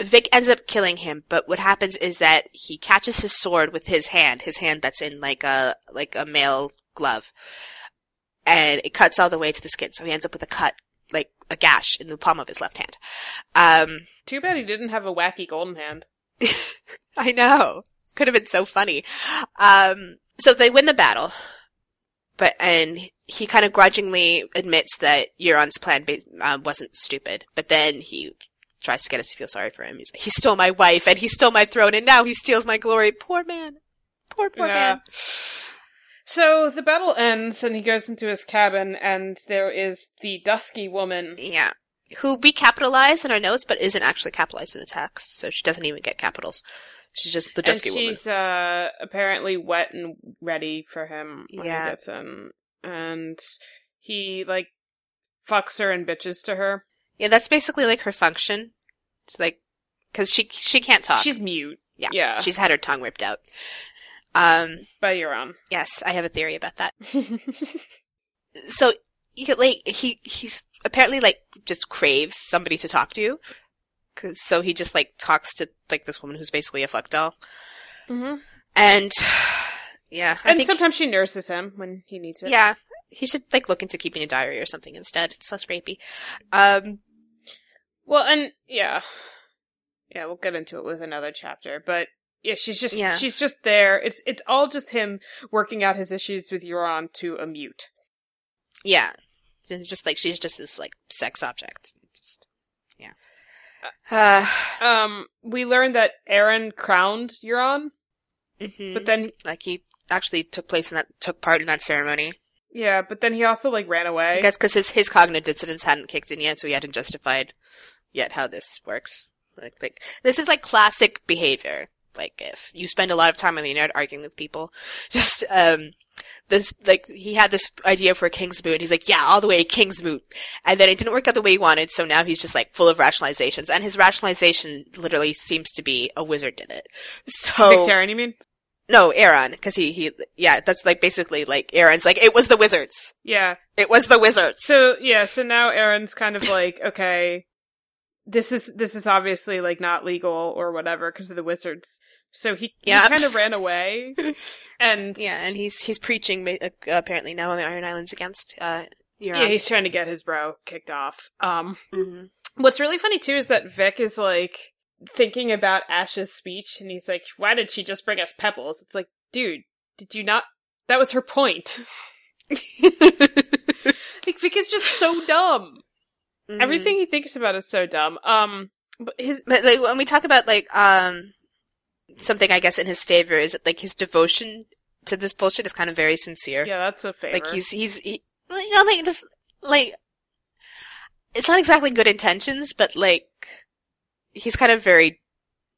Vic ends up killing him. But what happens is that he catches his sword with his hand, his hand that's in like a like a male glove, and it cuts all the way to the skin. So he ends up with a cut, like a gash in the palm of his left hand. Um, Too bad he didn't have a wacky golden hand. [LAUGHS] I know. Could have been so funny. Um, so they win the battle, but and he kind of grudgingly admits that Euron's plan ba- uh, wasn't stupid. But then he tries to get us to feel sorry for him. He's like, he stole my wife and he stole my throne and now he steals my glory. Poor man. Poor poor Yeah. man. So the battle ends and he goes into his cabin and there is the dusky woman. Yeah. Who we capitalize in our notes, but isn't actually capitalized in the text, so she doesn't even get capitals. She's just the And dusky woman. she's uh apparently wet and ready for him when Yeah. he gets in. And he like fucks her and bitches to her. Yeah, that's basically like her function. It's like, cause she, she can't talk. She's mute. Yeah. Yeah. She's had her tongue ripped out. Um, By Euron. yes, I have a theory about that. [LAUGHS] So, you like, he, he's apparently like just craves somebody to talk to. Cause, so he just like talks to like this woman who's basically a fuck doll. hmm And, [SIGHS] yeah, I And sometimes she nurses him when he needs it. yeah, he should like look into keeping a diary or something instead. It's less rapey. Um, Well, and yeah, yeah, we'll get into it with another chapter. But yeah, she's just Yeah. she's just there. It's it's all just him working out his issues with Euron to a mute. yeah. It's just like, she's just this like sex object. Just, yeah. Uh, [SIGHS] Um, we learned that Aeron crowned Euron, mhm. but then like he actually took place in that took part in that ceremony. yeah, but then he also like ran away. I guess because his his cognitive dissonance hadn't kicked in yet, so he hadn't justified yet how this works. Like like this is like classic behavior. Like if you spend a lot of time on the internet arguing with people, [LAUGHS] just um this like he had this idea for a king's moot. He's like, yeah, all the way king's moot, and then it didn't work out the way he wanted. So now he's just like full of rationalizations, and his rationalization literally seems to be a wizard did it. So Victarion, you mean? no, Aeron, because he he yeah, that's like basically like Aeron's like it was the wizards. Yeah. It was the wizards. So yeah, so now Aeron's kind of like, okay, this is this is obviously like not legal or whatever because of the wizards. So he, Yeah. he kind of ran away, [LAUGHS] and yeah, and he's he's preaching uh, apparently now on the Iron Islands against uh Euron. yeah, he's trying to get his bro kicked off. Um, Mhm. what's really funny too is that Vic is like thinking about Ash's speech, and he's like, "Why did she just bring us pebbles?" It's like, dude, did you not? That was her point. [LAUGHS] [LAUGHS] like Vic is just so dumb. Mhm. Everything he thinks about is so dumb. Um, but his But like when we talk about like um something I guess in his favor is that like his devotion to this bullshit is kind of very sincere. yeah, that's a favor. Like he's he's he, like, you know, like just like it's not exactly good intentions, but like he's kind of very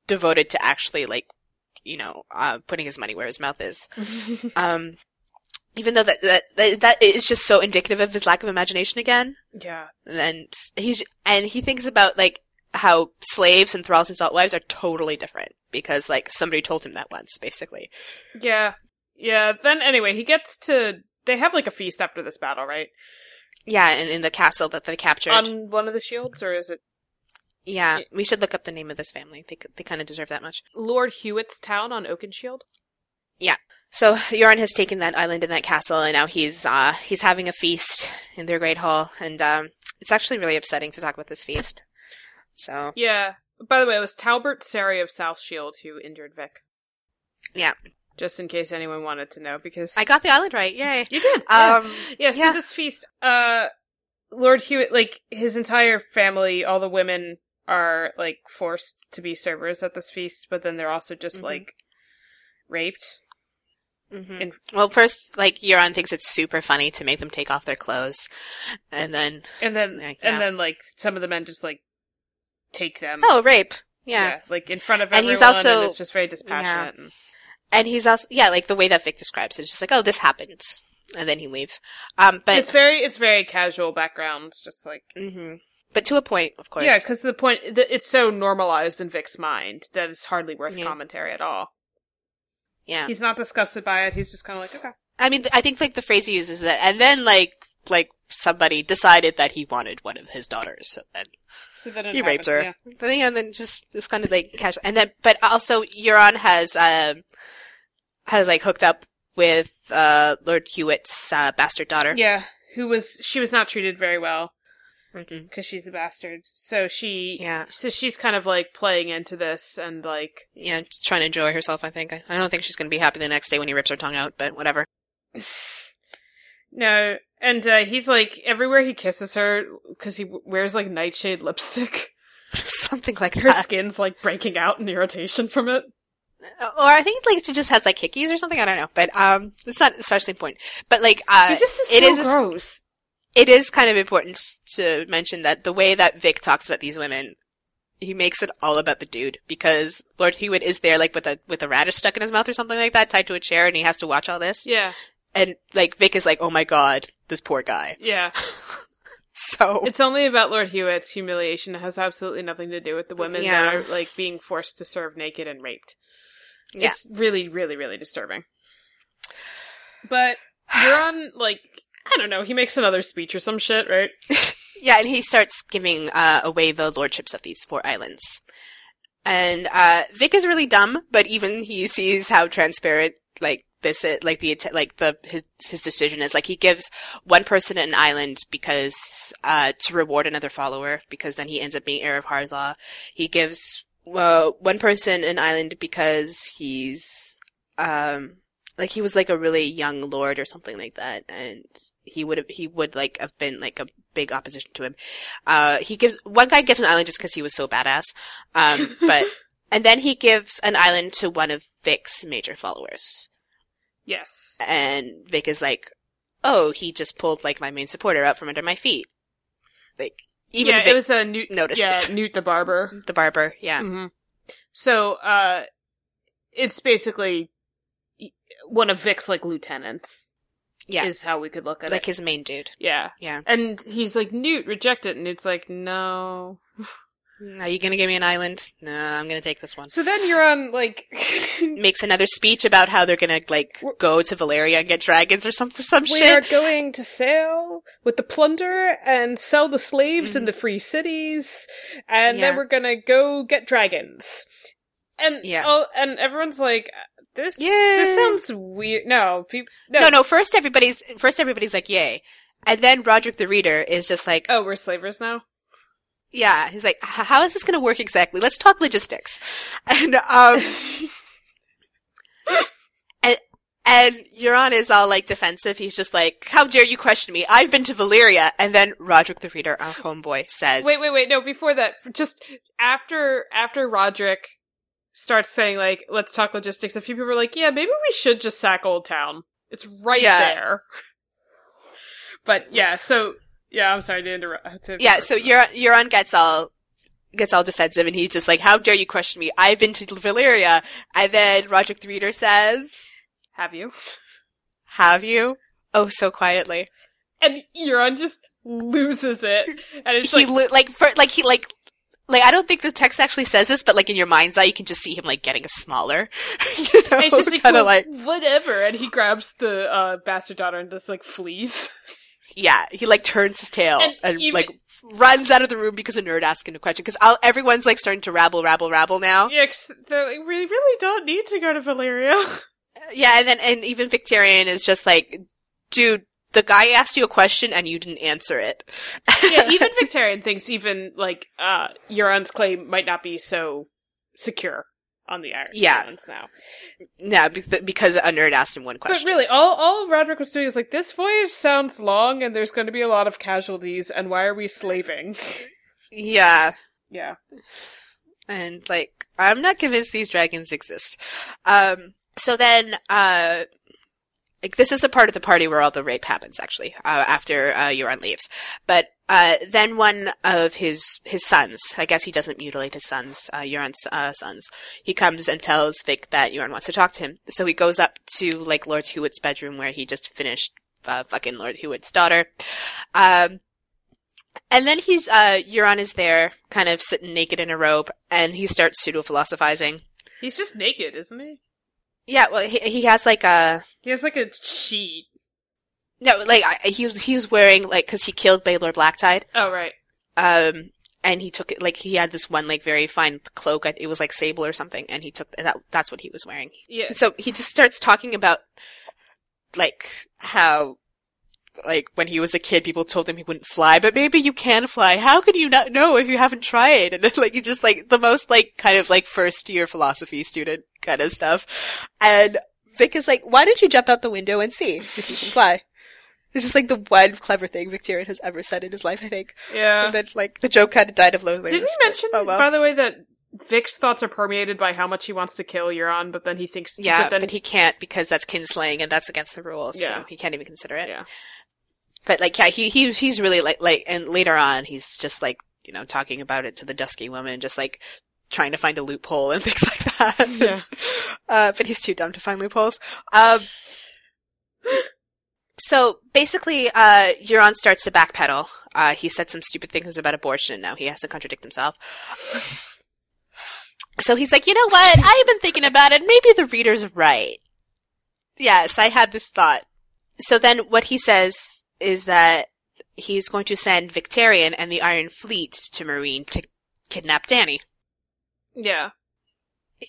devoted to actually like you know uh putting his money where his mouth is. [LAUGHS] Um, even though that that that, that is just so indicative of his lack of imagination again. yeah, And he's and he thinks about like how slaves and thralls and salt wives are totally different because like somebody told him that once, basically. yeah, yeah. Then anyway, he gets to. They have like a feast after this battle, right? Yeah, and in the castle that they captured. On one of the shields, or is it yeah, we should look up the name of this family. They they kind of deserve that much. Lord Hewett's town on Oakenshield? So Euron has taken that island and that castle, and now he's uh he's having a feast in their great hall, and um it's actually really upsetting to talk about this feast. So Yeah. By the way, it was Talbert Serry of South Shield who injured Vic. yeah, Just in case anyone wanted to know, because I got the island right. Yay! you did. [LAUGHS] yeah. Um, Yeah, so yeah. this feast, uh, Lord Hewett, like, his entire family, all the women are, like, forced to be servers at this feast, but then they're also just, Mhm. like, raped. Mhm. In- well, first, like Euron thinks it's super funny to make them take off their clothes, and then And then, Yeah, yeah. and then, like, some of the men just, like, take them. oh, rape. Yeah. like, in front of everyone, And he's also- and it's just very dispassionate. and- and he's also yeah, like the way that Vic describes it, it's just like, oh, this happened, and then he leaves. Um, but it's very, it's very casual background, just like, hmm but to a point, of course. Yeah, because the point it's so normalized in Vic's mind that it's hardly worth Yeah. commentary at all. Yeah. He's not disgusted by it. He's just kind of like, okay. I mean, I think like the phrase he uses it, and then like like somebody decided that he wanted one of his daughters, so then So then it he raped her. happened, But yeah, and then just just kind of like casual, and then but also Euron has um has like hooked up with uh Lord Hewett's uh, bastard daughter. Yeah. yeah, who was she was not treated very well Mhm. because she's a bastard. So she, Yeah. so she's kind of like playing into this and like, Yeah, just trying to enjoy herself. I think. I, I don't think she's gonna be happy the next day when he rips her tongue out, but whatever. [LAUGHS] no. And uh, he's like everywhere he kisses her because he wears like nightshade lipstick. [LAUGHS] Something like Her that. skin's like breaking out in irritation from it. Or I think like she just has like hickeys or something. I don't know, but um, it's not especially important. But like, uh, just is it so is- gross. It is kind of important to mention that the way that Vic talks about these women, he makes it all about the dude because Lord Hewett is there like with a with a radish stuck in his mouth or something like that, tied to a chair, and he has to watch all this. Yeah, And like Vic is like, "Oh my god, this poor guy." [LAUGHS] yeah. So It's only about Lord Hewett's humiliation. It has absolutely nothing to do with the women Yeah. that are like being forced to serve naked and raped. Yeah. It's really, really, really disturbing. But Euron like, I don't know, he makes another speech or some shit, right? [LAUGHS] yeah, and he starts giving uh, away the lordships of these four islands. And uh, Vic is really dumb, but even he sees how transparent like this is, like the like the his, his decision is. Like he gives one person an island because uh, to reward another follower, because then he ends up being heir of Harlaw. He gives uh, one person an island because he's um like he was like a really young lord or something like that, and he would have he would like have been like a big opposition to him. Uh, he gives one guy gets an island just because he was so badass. Um, [LAUGHS] but and then he gives an island to one of Vic's major followers, Yes. and Vic is like, "Oh, he just pulled like my main supporter out from under my feet." Like even yeah, Vic, it was a Nute. notices. Yeah, Nute the barber. [LAUGHS] the barber, yeah, hmm So, uh, it's basically one of Vic's like lieutenants. Yeah, is how we could look at like it. Like his main dude. yeah, Yeah, and he's like Nute, reject it, and it's like no. [LAUGHS] are you gonna give me an island? No, I'm gonna take this one. So then Euron like [LAUGHS] Makes another speech about how they're gonna like We're- go to Valyria and get dragons or some for some we shit. We are going to sail with the plunder and sell the slaves in Mhm. the free cities, and Yeah. then we're gonna go get dragons. And Yeah. oh, and everyone's like, this Yeah, this sounds weird. No, no, no, no. First, everybody's first everybody's like, "Yay," and then Rodrik the Reader is just like, Oh, we're slavers now. "Yeah." He's like, "How is this going to work exactly? Let's talk logistics." [LAUGHS] And um, [LAUGHS] and and Euron is all like defensive. He's just like, "How dare you question me? I've been to Valyria." And then Rodrik the Reader, our homeboy, says, Wait, wait, wait. No, before that, just after after Rodrik starts saying like, "Let's talk logistics," a few people are like, "Yeah, maybe we should just sack Oldtown. It's right Yeah. there." But yeah, so yeah, I'm sorry to interrupt. To Yeah, so Euron, Euron gets all gets all defensive, and he's just like, "How dare you question me? I've been to Valyria." And then Rodrik the Reader says, have you? "Have you?" Oh, so quietly. And Euron just loses it, and it's he like, lo- like for like he like like I don't think the text actually says this, but like in your mind's eye, you can just see him like getting smaller. [LAUGHS] you know, it's just like, kind of well, like whatever. And he grabs the uh, bastard daughter and just like flees. [LAUGHS] yeah, he like turns his tail And and, even- like runs out of the room because a nerd asking a question. Because everyone's like starting to rabble, rabble, rabble now. yeah, 'cause like, we really don't need to go to Valyria. [LAUGHS] Yeah, and then and even Victarion is just like, dude, the guy asked you a question and you didn't answer it. yeah, [LAUGHS] even Victarion thinks even like uh Euron's claim might not be so secure on the Iron Yeah. Islands now. yeah, because a nerd asked him one question. But really, all all Rodrik was doing is like this voyage sounds long and there's going to be a lot of casualties and why are we slaving? [LAUGHS] yeah, yeah. and like I'm not convinced these dragons exist. Um, so then, uh, like this is the part of the party where all the rape happens. Actually, uh, after uh, Euron leaves, but uh, then one of his his sons, I guess he doesn't mutilate his sons, uh, Euron's uh, sons. He comes and tells Vic that Euron wants to talk to him. So he goes up to like Lord Hewett's bedroom where he just finished uh, fucking Lord Hewett's daughter. Um, And then he's, uh, Euron is there, kind of sitting naked in a robe, and he starts pseudo-philosophizing. He's just naked, isn't he? Yeah, well, he, he has like a, He has like a sheet. no, like, I, he was, he was wearing, like, cause he killed Baelor Blacktyde, Oh right. um, and he took it, like, he had this one, like, very fine cloak, it was like sable or something, and he took, that, that's what he was wearing. Yeah. So he just starts talking about, like, how, like, when he was a kid, people told him he wouldn't fly, but maybe you can fly. How can you not know if you haven't tried? [LAUGHS] And then, like, he just, like, the most, like, kind of, like, first year philosophy student kind of stuff. And Vic is like, why don't you jump out the window and see if you can fly? It's just, like, the one clever thing Victarion has ever said in his life, I think. Yeah. And then, like, the joke kind of died of loneliness. Did we but- mention, oh, well. by the way, that Vic's thoughts are permeated by how much he wants to kill Euron, but then he thinks, Yeah, but then but he can't because that's kinslaying and that's against the rules. Yeah. So he can't even consider it. yeah, But like, yeah, he, he, he's really like, like, and later on, he's just like, you know, talking about it to the dusky woman, just like trying to find a loophole and [LAUGHS] things like that. Yeah. [LAUGHS] uh, but he's too dumb to find loopholes. Um, so basically, uh, Euron starts to backpedal. Uh, he said some stupid things about abortion and now he has to contradict himself. So he's like, you know what? I've been thinking about it. Maybe the reader's right. Yes, I had this thought. So then what he says is that he's going to send Victarion and the Iron Fleet to Meereen to kidnap Dany. yeah,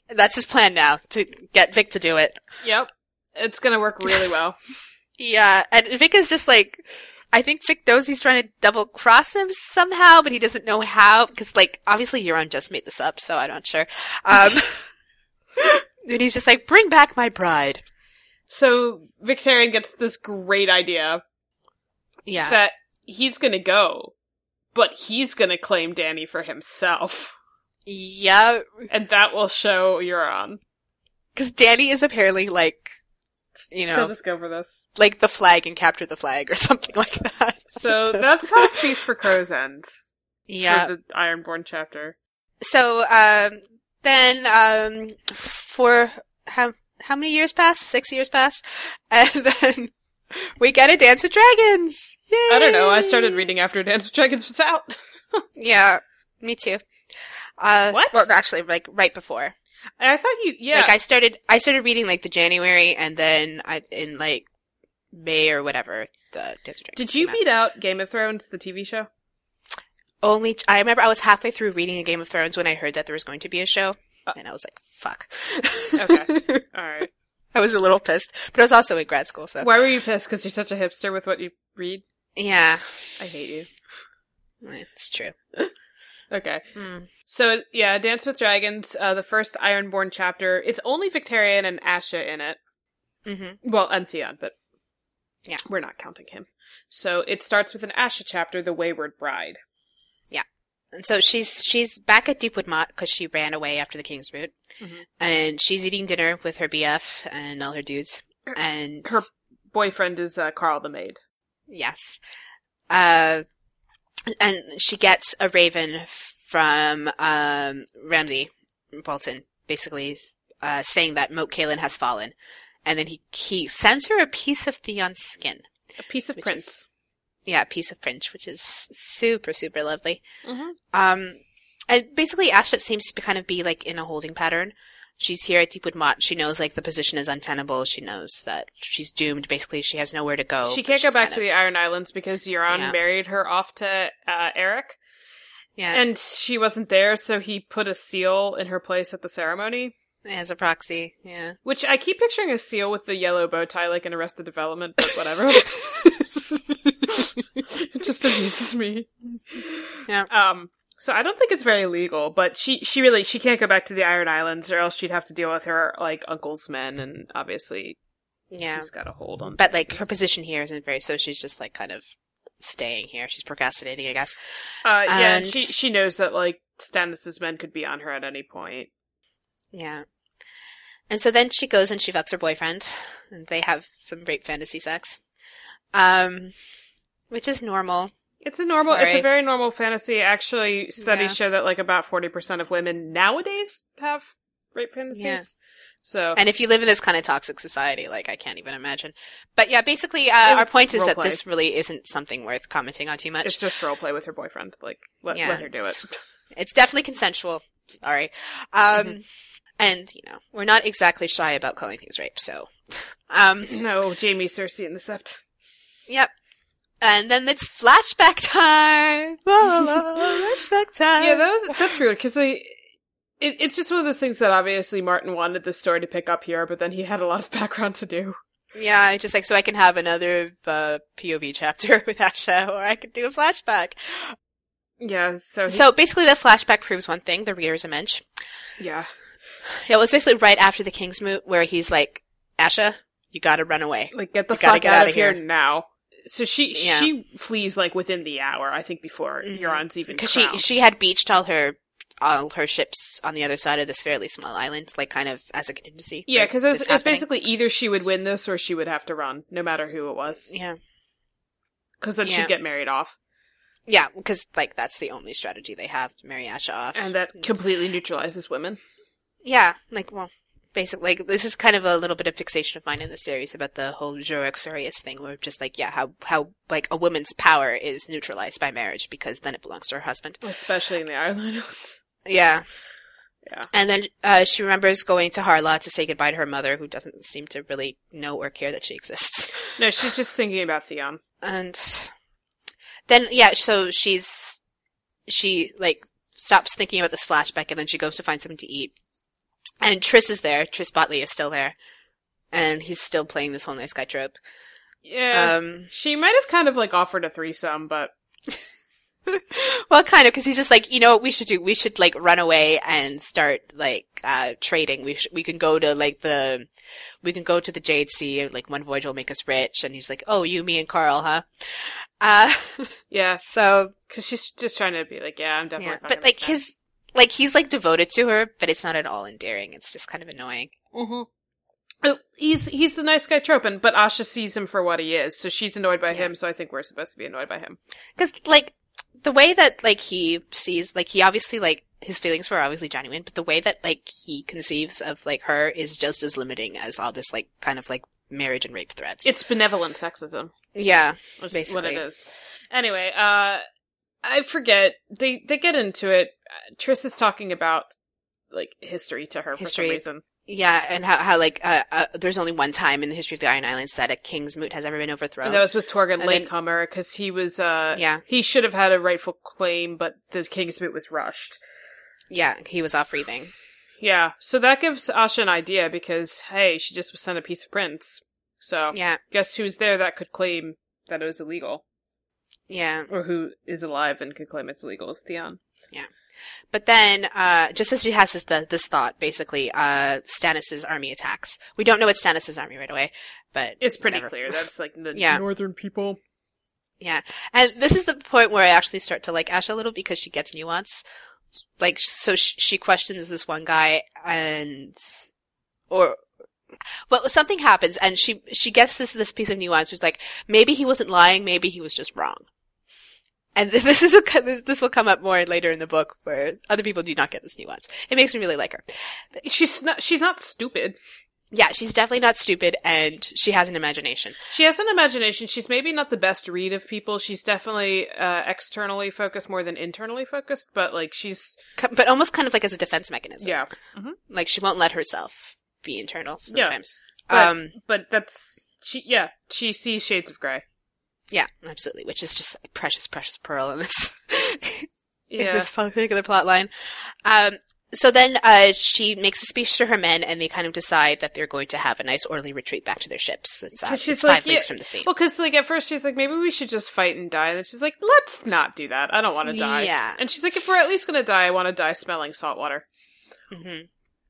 That's his plan now, to get Vic to do it. yep. It's gonna work really [LAUGHS] well. Yeah, and Vic is just like, I think Vic knows he's trying to double cross him somehow, but he doesn't know how, because like, obviously Euron just made this up, so I'm not sure. Um, [LAUGHS] and he's just like, bring back my bride. So Victarion gets this great idea Yeah. that he's gonna go, but he's gonna claim Dany for himself, yeah, and that will show Euron. because Dany is apparently like, you know, just go for this. like the flag and capture the flag or [LAUGHS] something like that. So [LAUGHS] that's how Feast for Crows ends. yeah. For the Ironborn chapter. So um, then um, for how how many years pass? Six years pass, [LAUGHS] and then we get a Dance with Dragons. Yay! I don't know. I started reading after Dance with Dragons was out. [LAUGHS] Yeah, me too. Uh, What? Well, actually, like right before. I thought you, yeah. Like I started, I started reading like the January, and then I in like May or whatever the Dance with Dragons. Did you out. beat out Game of Thrones, the TV show? Only I remember I was halfway through reading a Game of Thrones when I heard that there was going to be a show, Uh, and I was like, "Fuck." Okay. [LAUGHS] All right. [LAUGHS] I was a little pissed, but I was also in grad school, so Why were you pissed? Because you're such a hipster with what you read? yeah, I hate you. it's true. Okay. Hmm. So, yeah, Dance with Dragons, uh, the first Ironborn chapter. It's only Victarion and Asha in it. Mm-hmm. Well, and Theon, but Yeah. we're not counting him. So it starts with an Asha chapter, The Wayward Bride. And so she's she's back at Deepwood Motte because she ran away after the King's Moot, Mhm. and she's eating dinner with her BF and all her dudes. And Her boyfriend is uh, Qarl the Maid. yes, uh, and she gets a raven from um, Ramsay Bolton, basically uh, saying that Moat Cailin has fallen, and then he he sends her a piece of Theon's skin. A piece of prince. Yeah, piece of French, which is super super lovely. Mm-hmm. Um, and basically, Ashlet seems to kind of be like in a holding pattern. She's here at Deepwood Motte. She knows like the position is untenable. She knows that she's doomed. Basically, she has nowhere to go. she can't go back to of- the Iron Islands because Euron Yeah. married her off to uh, Erik. yeah And she wasn't there, so he put a seal in her place at the ceremony. as a proxy. Yeah. Which I keep picturing a seal with the yellow bow tie like in Arrested Development, but whatever. [LAUGHS] [LAUGHS] it just amuses me. Yeah. Um so I don't think it's very legal, but she she really she can't go back to the Iron Islands or else she'd have to deal with her like uncle's men and obviously yeah. he's got a hold on But like her position here isn't very. So she's just like kind of staying here. She's procrastinating, I guess. Uh yeah, and she she knows that like Stannis's men could be on her at any point. Yeah. And so then she goes and she fucks her boyfriend, and they have some great fantasy sex. Um, which is normal. It's a normal it's a very normal fantasy. Actually, studies Yeah. show that like about 40% of women nowadays have rape fantasies. Yeah. So And if you live in this kind of toxic society, like I can't even imagine. But yeah, basically, uh, our point is that roleplay. this really isn't something worth commenting on too much. it's just role play with her boyfriend. Like let, Yeah, let her do it. it's- It's definitely consensual. Sorry. Um, Mm-hmm. and you know, we're not exactly shy about calling things rape, so, um, No, Jaime, Cersei, and the Sept. yep. And then it's flashback time. La, la, la, [LAUGHS] flashback time. Yeah, that was that's weird because they. It, it's just one of those things that obviously Martin wanted the story to pick up here, but then he had a lot of [LAUGHS] background to do. Yeah, just like so I can have another uh, POV chapter [LAUGHS] with Asha, or I could do a flashback. Yeah, so he, So basically, the flashback proves one thing: the reader's a mensch. yeah, Yeah, it was basically right after the King's Moot, where he's like, "Asha, you gotta run away." like get the You fuck out outta of here. here. now. So she Yeah. she flees like within the hour, I think, before Mhm. Euron's even because she she had beached all her all her ships on the other side of this fairly small island, like kind of as a contingency. yeah, because it was, it was basically either she would win this or she would have to run, no matter who it was, yeah, because then Yeah. she'd get married off, yeah, because like that's the only strategy they have to marry Asha off, and that completely neutralizes women. yeah, like well. Basically, like, this is kind of a little bit of fixation of mine in the series about the whole Xurius thing, where just like, yeah, how, how, like, a woman's power is neutralized by marriage because then it belongs to her husband. Especially in the Islands. [LAUGHS] Yeah. Yeah. And then uh, she remembers going to Harlaw to say goodbye to her mother, who doesn't seem to really know or care that she exists. no, she's just thinking about Theon. [LAUGHS] And then, yeah, so she's, she, like, stops thinking about this flashback and then she goes to find something to eat. And Tris is there. Tris Botley is still there. And he's still playing this whole nice guy trope. Yeah, Um, she might have kind of like offered a threesome, but [LAUGHS] well, kind of, because he's just like, you know what we should do? We should like run away and start like uh trading. We sh- we can go to like the, we can go to the Jade Sea. Like one voyage will make us rich. And he's like, oh, you, me, and Qarl, huh? Uh, [LAUGHS] yeah, so because she's just trying to be like, yeah, I'm definitely. yeah, but like his, like he's like devoted to her, but it's not at all endearing. It's just kind of annoying. Mhm. Oh, he's he's the nice guy trope, and but Asha sees him for what he is, so she's annoyed by Yeah. him. So I think we're supposed to be annoyed by him. Because like the way that like he sees, like he obviously like his feelings were obviously genuine, but the way that like he conceives of like her is just as limiting as all this like kind of like marriage and rape threats. It's benevolent sexism. yeah, Is what Basically. it is. Anyway, uh, I forget they they get into it. Tris is talking about like history to her for some reason. yeah, and how how like uh, uh, there's only one time in the history of the Iron Islands that a king's moot has ever been overthrown. And that was with Torgon Latecomer because he was uh Yeah. he should have had a rightful claim, but the King's Moot was rushed. yeah, he was off reaving. Yeah, so that gives Asha an idea because hey, she just was sent a piece of prints. So Yeah, guess who's there that could claim that it was illegal, yeah. or who is alive and could claim it's illegal? Is Theon. But then, uh, just as she has this, this thought, basically, uh, Stannis' army attacks. We don't know it's Stannis' army right away, but It's pretty whatever. clear that's like the Yeah. northern people. Yeah. And this is the point where I actually start to like Asha a little because she gets nuance. Like, so sh- she questions this one guy and, or, well, something happens and she, she gets this, this piece of nuance. She's like, maybe he wasn't lying, maybe he was just wrong. And [LAUGHS] this is a, this, this will come up more later in the book where other people do not get this nuance. It makes me really like her. She's not. She's not stupid. Yeah, she's definitely not stupid and she has an imagination. She has an imagination. She's maybe not the best read of people. She's definitely uh, externally focused more than internally focused. But like she's But almost kind of like as a defense mechanism. yeah. Like she won't let herself be internal Yeah. But, Um, but that's she. Yeah, she sees shades of gray. Yeah, absolutely. Which is just a precious, precious pearl in this [LAUGHS] in this particular plot line. Um, so then uh, she makes a speech to her men, and they kind of decide that they're going to have a nice orderly retreat back to their ships. It's, uh, she's it's like, five leagues yeah- from the sea. Well, because like at first she's like, maybe we should just fight and die, and then she's like, let's not do that. I don't want to die. Yeah. And she's like, if we're at least gonna die, I want to die smelling salt water. hmm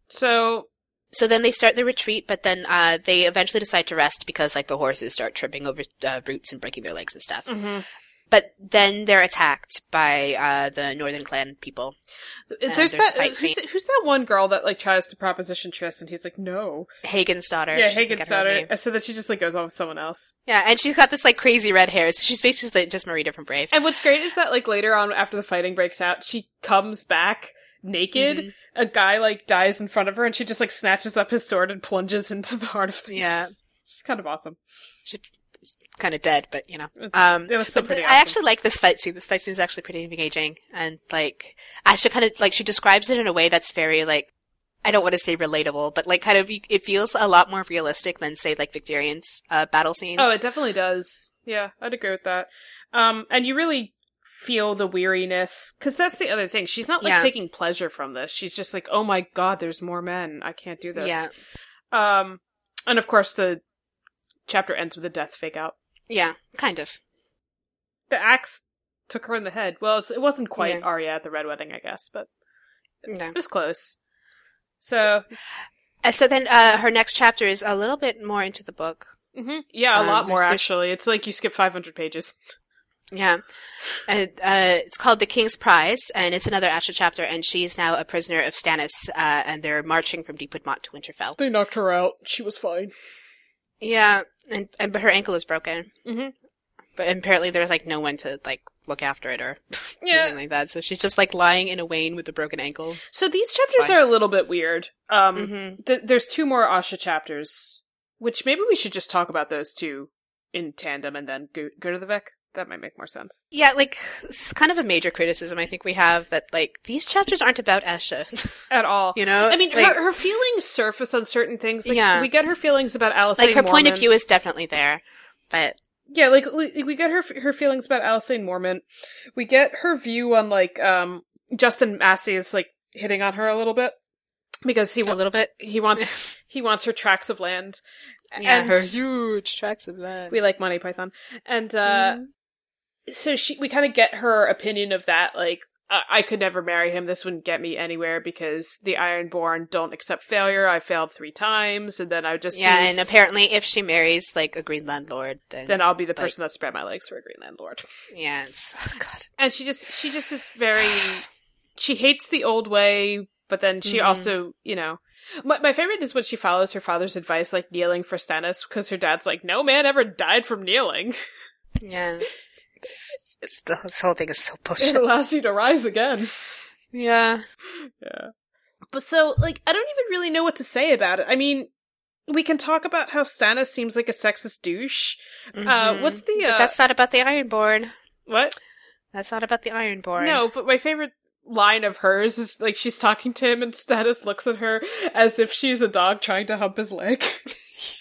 So So then they start the retreat, but then uh, they eventually decide to rest because like the horses start tripping over uh, roots and breaking their legs and stuff. mhm. But then they're attacked by uh, the Northern Clan people. there's, there's that. who's, who's that one girl that like tries to proposition Tris, and he's like, no. Hagen's daughter. Yeah, like, Hagen's her daughter. So that she just like goes on with someone else. Yeah, and she's got this like crazy red hair. So she's basically just Merida from Brave. And what's great is that like later on, after the fighting breaks out, she comes back naked, Mhm. a guy like dies in front of her and she just like snatches up his sword and plunges into the heart of things. Yeah. It's kind of awesome. She's kind of dead, but you know. Um, It was but pretty I awesome. actually like this fight scene. This fight scene is actually pretty engaging, and like Asha kind of like she describes it in a way that's very like I don't want to say relatable, but like kind of it feels a lot more realistic than say like Victarion's uh, battle scenes. Oh, it definitely does. Yeah, I'd agree with that. Um, and you really feel the weariness because that's the other thing. She's not like Yeah. taking pleasure from this. She's just like, oh my god, there's more men. I can't do this. yeah, Um, and of course the chapter ends with a death fake out. yeah, kind of. The axe took her in the head. Well, it wasn't quite Yeah. Arya at the Red Wedding, I guess, but No. it was close. So, Uh, so then uh, her next chapter is a little bit more into the book. mhm. yeah, a Um, lot more there's- there's- actually. It's like you skip 500 pages. Yeah. And, uh, it's called The King's Prize, and it's another Asha chapter, and she's now a prisoner of Stannis, uh, and they're marching from Deepwood Motte to Winterfell. They knocked her out. She was fine. Yeah, and, and but her ankle is broken. Mhm. But apparently there's like no one to like look after it or [LAUGHS] Yeah. anything like that. So she's just like lying in a wane with a broken ankle. So these chapters are a little bit weird. Um, Mm-hmm. th- there's two more Asha chapters, which maybe we should just talk about those two in tandem and then go, go to the Vic. That might make more sense. Yeah, like it's kind of a major criticism I think we have that like these chapters aren't about Asha [LAUGHS] At all. you know, I mean, like, her, her feelings surface on certain things. Like, Yeah. We get her feelings about Alice. like her point of view is definitely there, but Yeah, like we we get her her feelings about Alicent Mormont. We get her view on like um Justin Massey is like hitting on her a little bit because he a little bit. he wants [LAUGHS] he wants her tracts of land. Yeah, And her huge tracks of land. we like Monty Python, and uh Mhm. So she we kind of get her opinion of that like uh, I could never marry him. This wouldn't get me anywhere because the Ironborn don't accept failure. I failed three times, and then I would just yeah, be, and apparently if she marries like a green landlord, then then I'll be the like- person that spread my legs for a green landlord. Yes, [LAUGHS] oh god, and she just she just is very she hates the old way but then she Mhm. also you know my, my favorite is when she follows her father's advice like kneeling for stannis because her dad's like no man ever died from kneeling [LAUGHS] yeah. It's, it's, the, this whole thing is so it allows you to rise again Yeah, yeah but so like i don't even really know what to say about it i mean we can talk about how stannis seems like a sexist douche uh Mhm. what's the uh that's not about the Ironborn. what That's not about the Ironborn. No, but my favorite line of hers is like she's talking to him and Stannis looks at her as if she's a dog trying to hump his leg. [LAUGHS]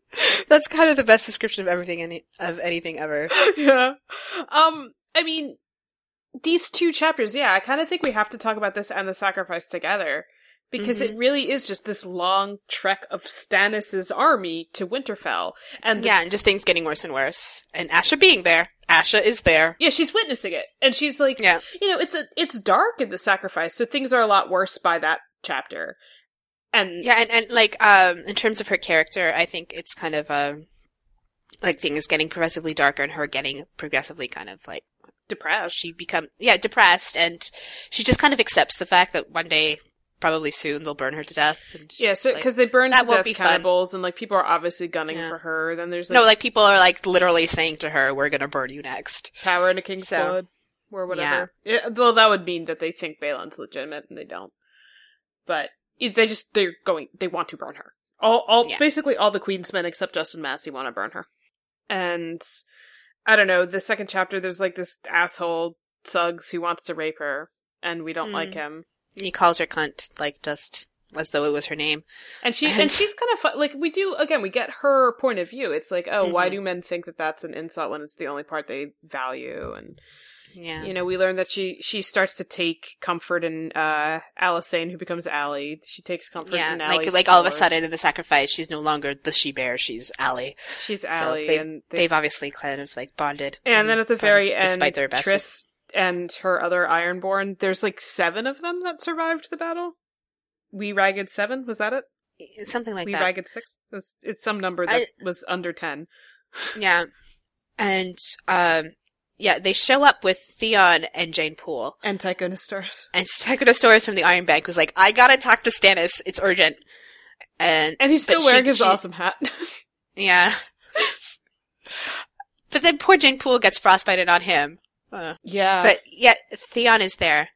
[LAUGHS] that's kind of the best description of everything any of anything ever. [LAUGHS] yeah. Um, I mean, these two chapters, yeah, I kind of think we have to talk about this and the sacrifice together. Because it really is just this long trek of Stannis's army to Winterfell. And the- Yeah, and just things getting worse and worse. And Asha being there. Asha is there. yeah, she's witnessing it. And she's like, Yeah. you know, it's a it's dark in the sacrifice, so things are a lot worse by that chapter. And Yeah, and, and like um in terms of her character, I think it's kind of um like things getting progressively darker and her getting progressively kind of like depressed. she become yeah, depressed and she just kind of accepts the fact that one day probably soon they'll burn her to death. Yeah, so like- because they burn that to won't death be fun. cannibals, and like people are obviously gunning Yeah. for her. Then there's like no, like people are like literally saying to her, "We're gonna burn you next." power in a king's So- blood or whatever. Yeah. well, that would mean that they think Balon's legitimate, and they don't. But they just they're going. They want to burn her. All all Yeah. basically all the Queensmen except Justin Massey want to burn her. And I don't know. The second chapter, there's like this asshole Suggs who wants to rape her, and we don't Mm. like him. He calls her cunt, like just as though it was her name. And she [LAUGHS] and she's kind of fu- like we do again. We get her point of view. It's like, oh, why Mhm. do men think that that's an insult when it's the only part they value? And Yeah. you know, we learn that she she starts to take comfort in uh Alicent, who becomes Allie. She takes comfort yeah, in like Allie's like all of a sudden in the sacrifice, she's no longer the she bear; she's Allie. she's So Allie, they've, and they, they've obviously kind of like bonded. and then at the very end, despite their best. Tris and her other Ironborn. There's like seven of them that survived the battle. We ragged seven. Was that it? something like we that. ragged six. It was, it's some number that I- was under ten. [LAUGHS] Yeah, and um, yeah, they show up with Theon and Jeyne Poole, And Tychonosaurus. and Tychonosaurus from the Iron Bank was like, "I gotta talk to Stannis. It's urgent." And And he's still she- wearing his she- awesome hat. [LAUGHS] Yeah. but then poor Jeyne Poole gets frostbited on him. Uh, yeah. but yet Theon is there.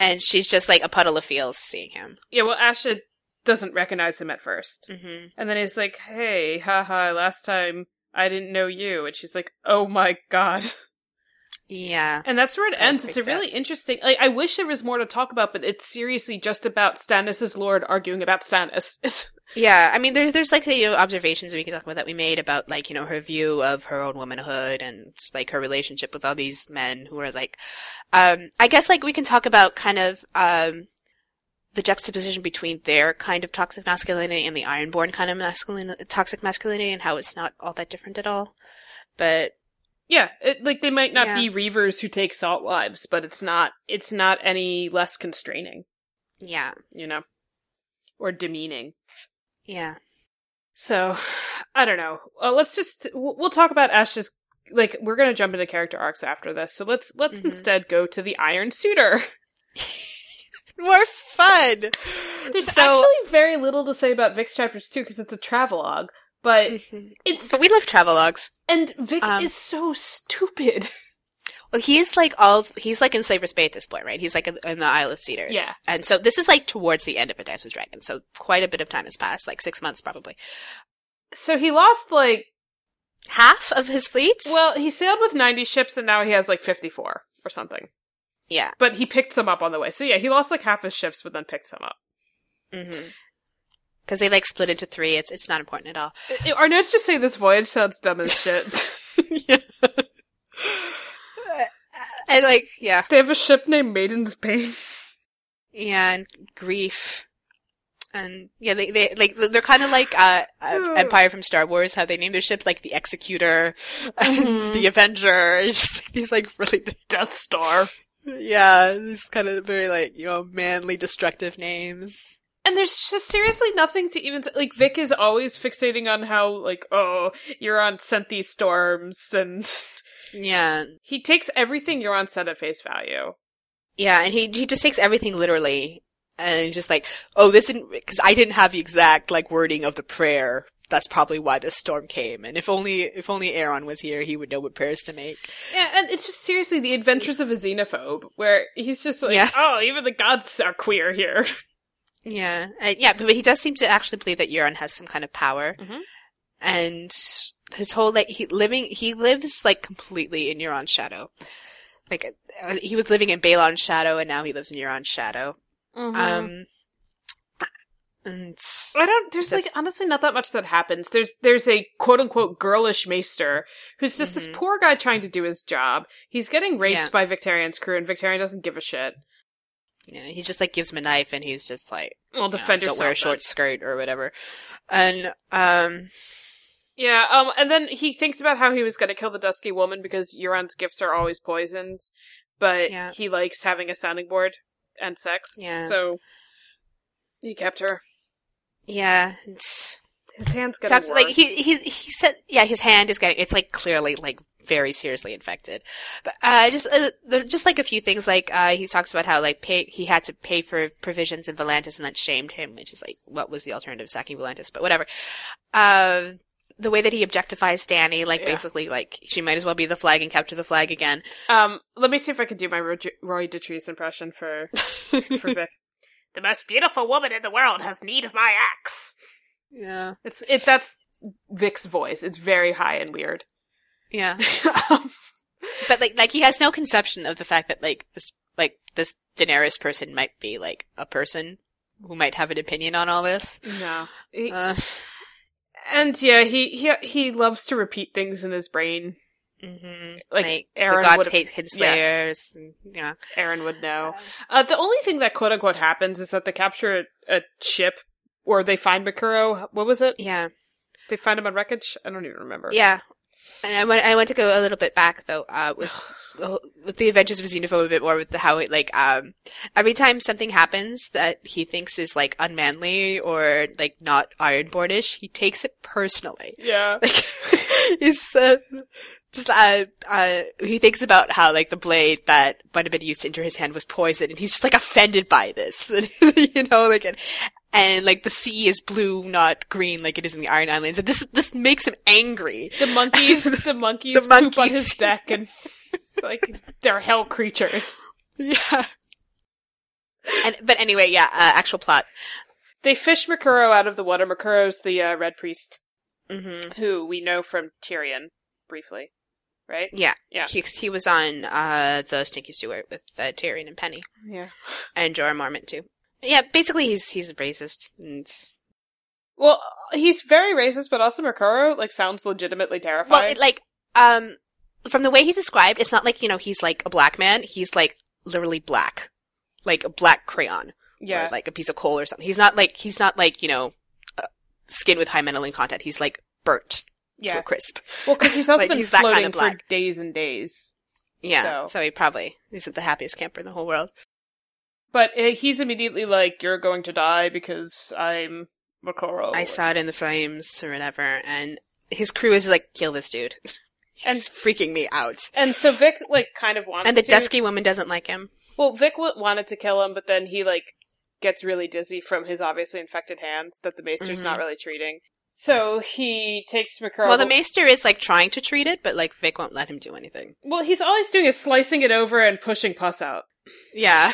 and she's just like a puddle of feels seeing him. Yeah, well, Asha doesn't recognize him at 1st Mm-hmm. And then he's like, hey, haha, last time I didn't know you. And she's like, oh my god. [LAUGHS] Yeah. And that's where it So ends. It's a really interesting. Like, I wish there was more to talk about, but it's seriously just about Stannis' lord arguing about Stannis. [LAUGHS] Yeah, I mean, there's there's like you know observations we can talk about that we made about like you know her view of her own womanhood and like her relationship with all these men who are like, um, I guess like we can talk about kind of um the juxtaposition between their kind of toxic masculinity and the Ironborn kind of masculine toxic masculinity and how it's not all that different at all. But yeah, it, like they might not Yeah. be reavers who take salt wives, but it's not. It's not any less constraining, yeah, you know, or demeaning. yeah, So, I don't know. Uh, let's just we'll talk about Ash's. Like we're gonna jump into character arcs after this, so let's let's Mhm. instead go to the Iron Suitor. [LAUGHS] more fun. There's So- actually very little to say about Vic's chapters too, because it's a travelogue. But Mhm. it's But we love travelogues. and Vic Um, is so stupid. [LAUGHS] Well, he's like all he's like in Slaver's Bay at this point, right? He's like in, in the Isle of Cedars. Yeah. And so this is like towards the end of A Dance with Dragons, so quite a bit of time has passed, like six months probably. So he lost like Half of his fleet? well, he sailed with 90 ships and now he has like 54 or something. Yeah. But he picked some up on the way. So yeah, he lost like half his ships, but then picked some up. Mm-hmm. Because they like split into three. It's it's not important at all. I- Our notes just say this voyage sounds dumb as shit. yeah. [LAUGHS] [LAUGHS] and like yeah, they have a ship named Maiden's Pain. yeah, and grief. And yeah, they they like they're kind of like uh, Empire from Star Wars, how they name their ships like the Executor and Mhm. the Avenger. [LAUGHS] Just like, these like really Death Star. Yeah, these kind of very like you know manly, destructive names. And there's just seriously nothing to even like. Vic is always fixating on how like oh Euron sent these storms, and Yeah, he takes everything Euron said at face value. yeah, and he he just takes everything literally, and he's just like, oh, this didn't because I didn't have the exact like wording of the prayer. That's probably why this storm came. And if only if only Aeron was here, he would know what prayers to make. Yeah, and it's just seriously the adventures of a xenophobe, where he's just like, Yeah. oh, even the gods are queer here. Yeah, uh, yeah, but, but he does seem to actually believe that Euron has some kind of power, Mhm. and his whole like he living he lives like completely in Euron's shadow. Like uh, he was living in Balon's shadow, and now he lives in Euron's shadow. Um, Um, and I don't. There's This- like honestly not that much that happens. There's there's a quote unquote girlish maester who's just this Mhm. poor guy trying to do his job. He's getting raped Yeah. by Victarion's crew, and Victarion doesn't give a shit. yeah, he just like gives him a knife, and he's just like, Well, you know, defend don't wear a then. short skirt or whatever. And um, Yeah. Um. And then he thinks about how he was going to kill the dusky woman because Euron's gifts are always poisons, but Yeah. he likes having a sounding board and sex. Yeah. So he kept her. Yeah, it's, His hands getting talks worse. like he he he said yeah his hand is getting it's like clearly like very seriously infected but uh just uh, there just like a few things like uh he talks about how like pay he had to pay for provisions in Volantis and that shamed him which is like what was the alternative sacking Volantis but whatever uh the way that he objectifies Dany like Yeah. basically like she might as well be the flag and capture the flag again Um, let me see if I can do my Roy, Roy Dotrice impression for [LAUGHS] for Vic. The most beautiful woman in the world has need of my axe. yeah It's it. That's Vic's voice. It's very high and weird. yeah um, [LAUGHS] but like like he has no conception of the fact that like this like this Daenerys person might be like a person who might have an opinion on all this. no, He- Uh, and yeah, he he he loves to repeat things in his brain. Mhm. Like, Like, Aeron the gods would've- hate kinslayers. and- Yeah. Aeron would know. Uh, the only thing that quote unquote happens is that they capture a, a ship, or they find Moqorro. What was it? Yeah. They find him on wreckage. I don't even remember. Yeah. And I went, I went to go a little bit back though, uh, with, [SIGHS] with the Adventures of Xenophobe a bit more with the, how it like, um, every time something happens that he thinks is like unmanly or like not Ironbornish, he takes it personally. Yeah. [LAUGHS] Like, [LAUGHS] he's, uh, just, uh, uh, he thinks about how like the blade that might have been used to enter his hand was poisoned and he's just like offended by this. [LAUGHS] you know, like, and, and like the sea is blue, not green like it is in the Iron Islands. And this, this makes him angry. The monkeys, [LAUGHS] the monkeys, The poop on monkeys. his [LAUGHS] deck, and like they're hell creatures. Yeah. And but anyway, yeah. Uh, actual plot. They fish Moqorro out of the water. Moqorro's the uh, red priest Mm-hmm. who we know from Tyrion briefly, right? Yeah, Yeah. He, he was on uh, the Stinky Steward with uh, Tyrion and Penny Yeah. and Jorah Mormont too. Yeah, basically he's he's a racist. And, Well, he's very racist, but also Moqorro like sounds legitimately well, terrifying. it, like um, from the way he's described, it's not like you know he's like a black man. He's like literally black, like a black crayon. yeah. or like a piece of coal or something. He's not like he's not like you know uh, skin with high melanin content. He's like burnt to a crisp. Well, because he's [LAUGHS] also Like, been he's that kind floating of for days and days. Yeah, So- so. he probably isn't the happiest camper in the whole world. But uh, he's immediately like, "You're going to die because I'm Moqorro." I saw it in the flames or whatever, and his crew is like, kill this dude. [LAUGHS] And- He's freaking me out. And so Vic like kind of wants And the to. dusky woman doesn't like him. Well, Vic w- wanted to kill him, but then he like gets really dizzy from his obviously infected hands that the Maester's Mhm. not really treating. So he takes Moqorro. Well, the maester is like trying to treat it, but like Vic won't let him do anything. Well, he's all he's doing is slicing it over and pushing pus out. Yeah.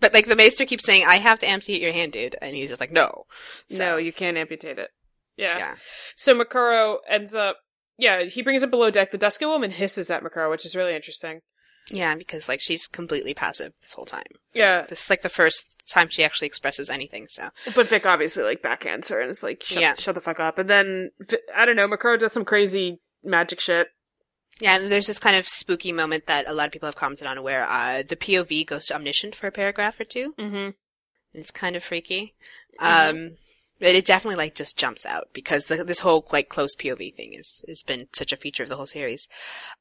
But like the maester keeps saying, I have to amputate your hand, dude. And he's just like, no. So, No, you can't amputate it. Yeah. Yeah. So Moqorro ends up. Yeah, he brings it below deck. The Dusky Woman hisses at Moqorro, which is really interesting. Yeah, because like she's completely passive this whole time. Yeah, This is like the first time she actually expresses anything, so. but Vic obviously like backhands her and is like, shut, Yeah. shut the fuck up. And then I don't know, Moqorro does some crazy magic shit. Yeah, and there's this kind of spooky moment that a lot of people have commented on where uh, the POV goes to omniscient for a paragraph or two. Mm-hmm. It's kind of freaky. Mhm. Um, but it definitely like just jumps out because the, this whole like close POV thing is has been such a feature of the whole series.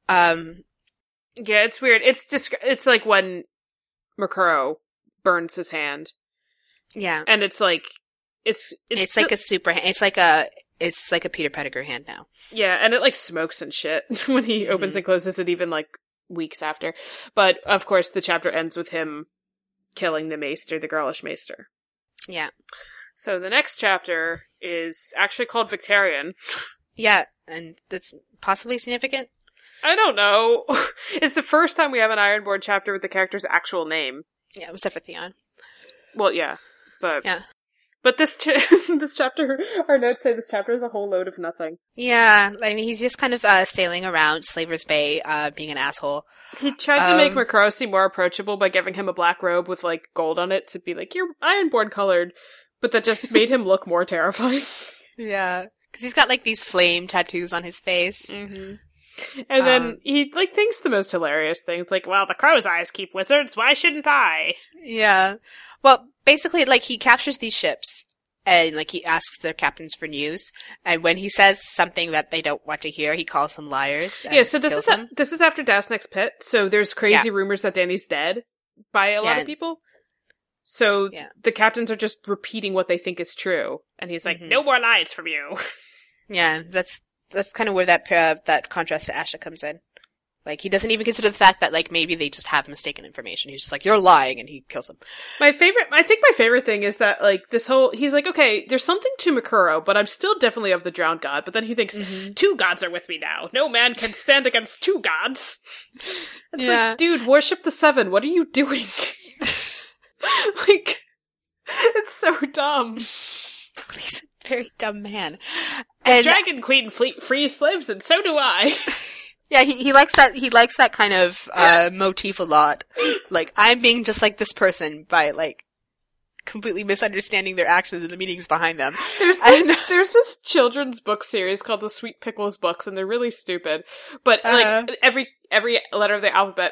Um, Yeah, it's weird. It's just it's like when Moqorro burns his hand, yeah, and it's like it's it's, it's, like a super. It's like a it's like a Peter Pettigrew hand now. yeah, and it like smokes and shit [LAUGHS] when he opens Mhm. and closes it, even like weeks after. But of course, the chapter ends with him killing the maester, the girlish maester. Yeah, So the next chapter is actually called Victarion. yeah, and that's possibly significant. I don't know. [LAUGHS] it's the first time we have an Ironborn chapter with the character's actual name. Yeah, except for Theon. Well, yeah, but Yeah. But this [LAUGHS] this chapter, our notes say this chapter is a whole load of nothing. Yeah, I mean he's just kind of uh, sailing around Slaver's Bay, uh, being an asshole. He tried to make Um, Moqorro more approachable by giving him a black robe with like gold on it to be like you're Ironborn colored, but that just [LAUGHS] made him look more terrifying. Yeah, because he's got like these flame tattoos on his face. Mm-hmm. And then Um, he like thinks the most hilarious thing. It's like, well, the crow's eyes keep wizards. Why shouldn't I? Yeah. Well, basically, like he captures these ships and like he asks their captains for news, and when he says something that they don't want to hear, he calls them liars. yeah. So this is a- this is after Daznak's pit. So there's crazy rumors that Dany's dead by a lot Yeah. of people. So Yeah. the captains are just repeating what they think is true, and he's like, Mhm. "No more lies from you." [LAUGHS] yeah. That's that's kind of where that uh, that contrast to Asha comes in. Like he doesn't even consider the fact that like maybe they just have mistaken information. He's just like you're lying, and he kills them. My favorite, I think my favorite thing is that like this whole, he's like, okay, there's something to Moqorro, but I'm still definitely of the drowned god. But then he thinks, Mm-hmm. two gods are with me now. No man can stand against two gods. [LAUGHS] It's Yeah. like, dude, worship the seven. What are you doing? [LAUGHS] [LAUGHS] like, it's so dumb. He's a very dumb man. The And Dragon Queen fleet frees slaves, and so do I. Yeah, he, he likes that, he likes that kind of, uh, motif a lot. Like, I'm being just like this person by, like, completely misunderstanding their actions and the meanings behind them. There's this, there's this children's book series called the Sweet Pickles books, and they're really stupid. But like Uh-huh. every every letter of the alphabet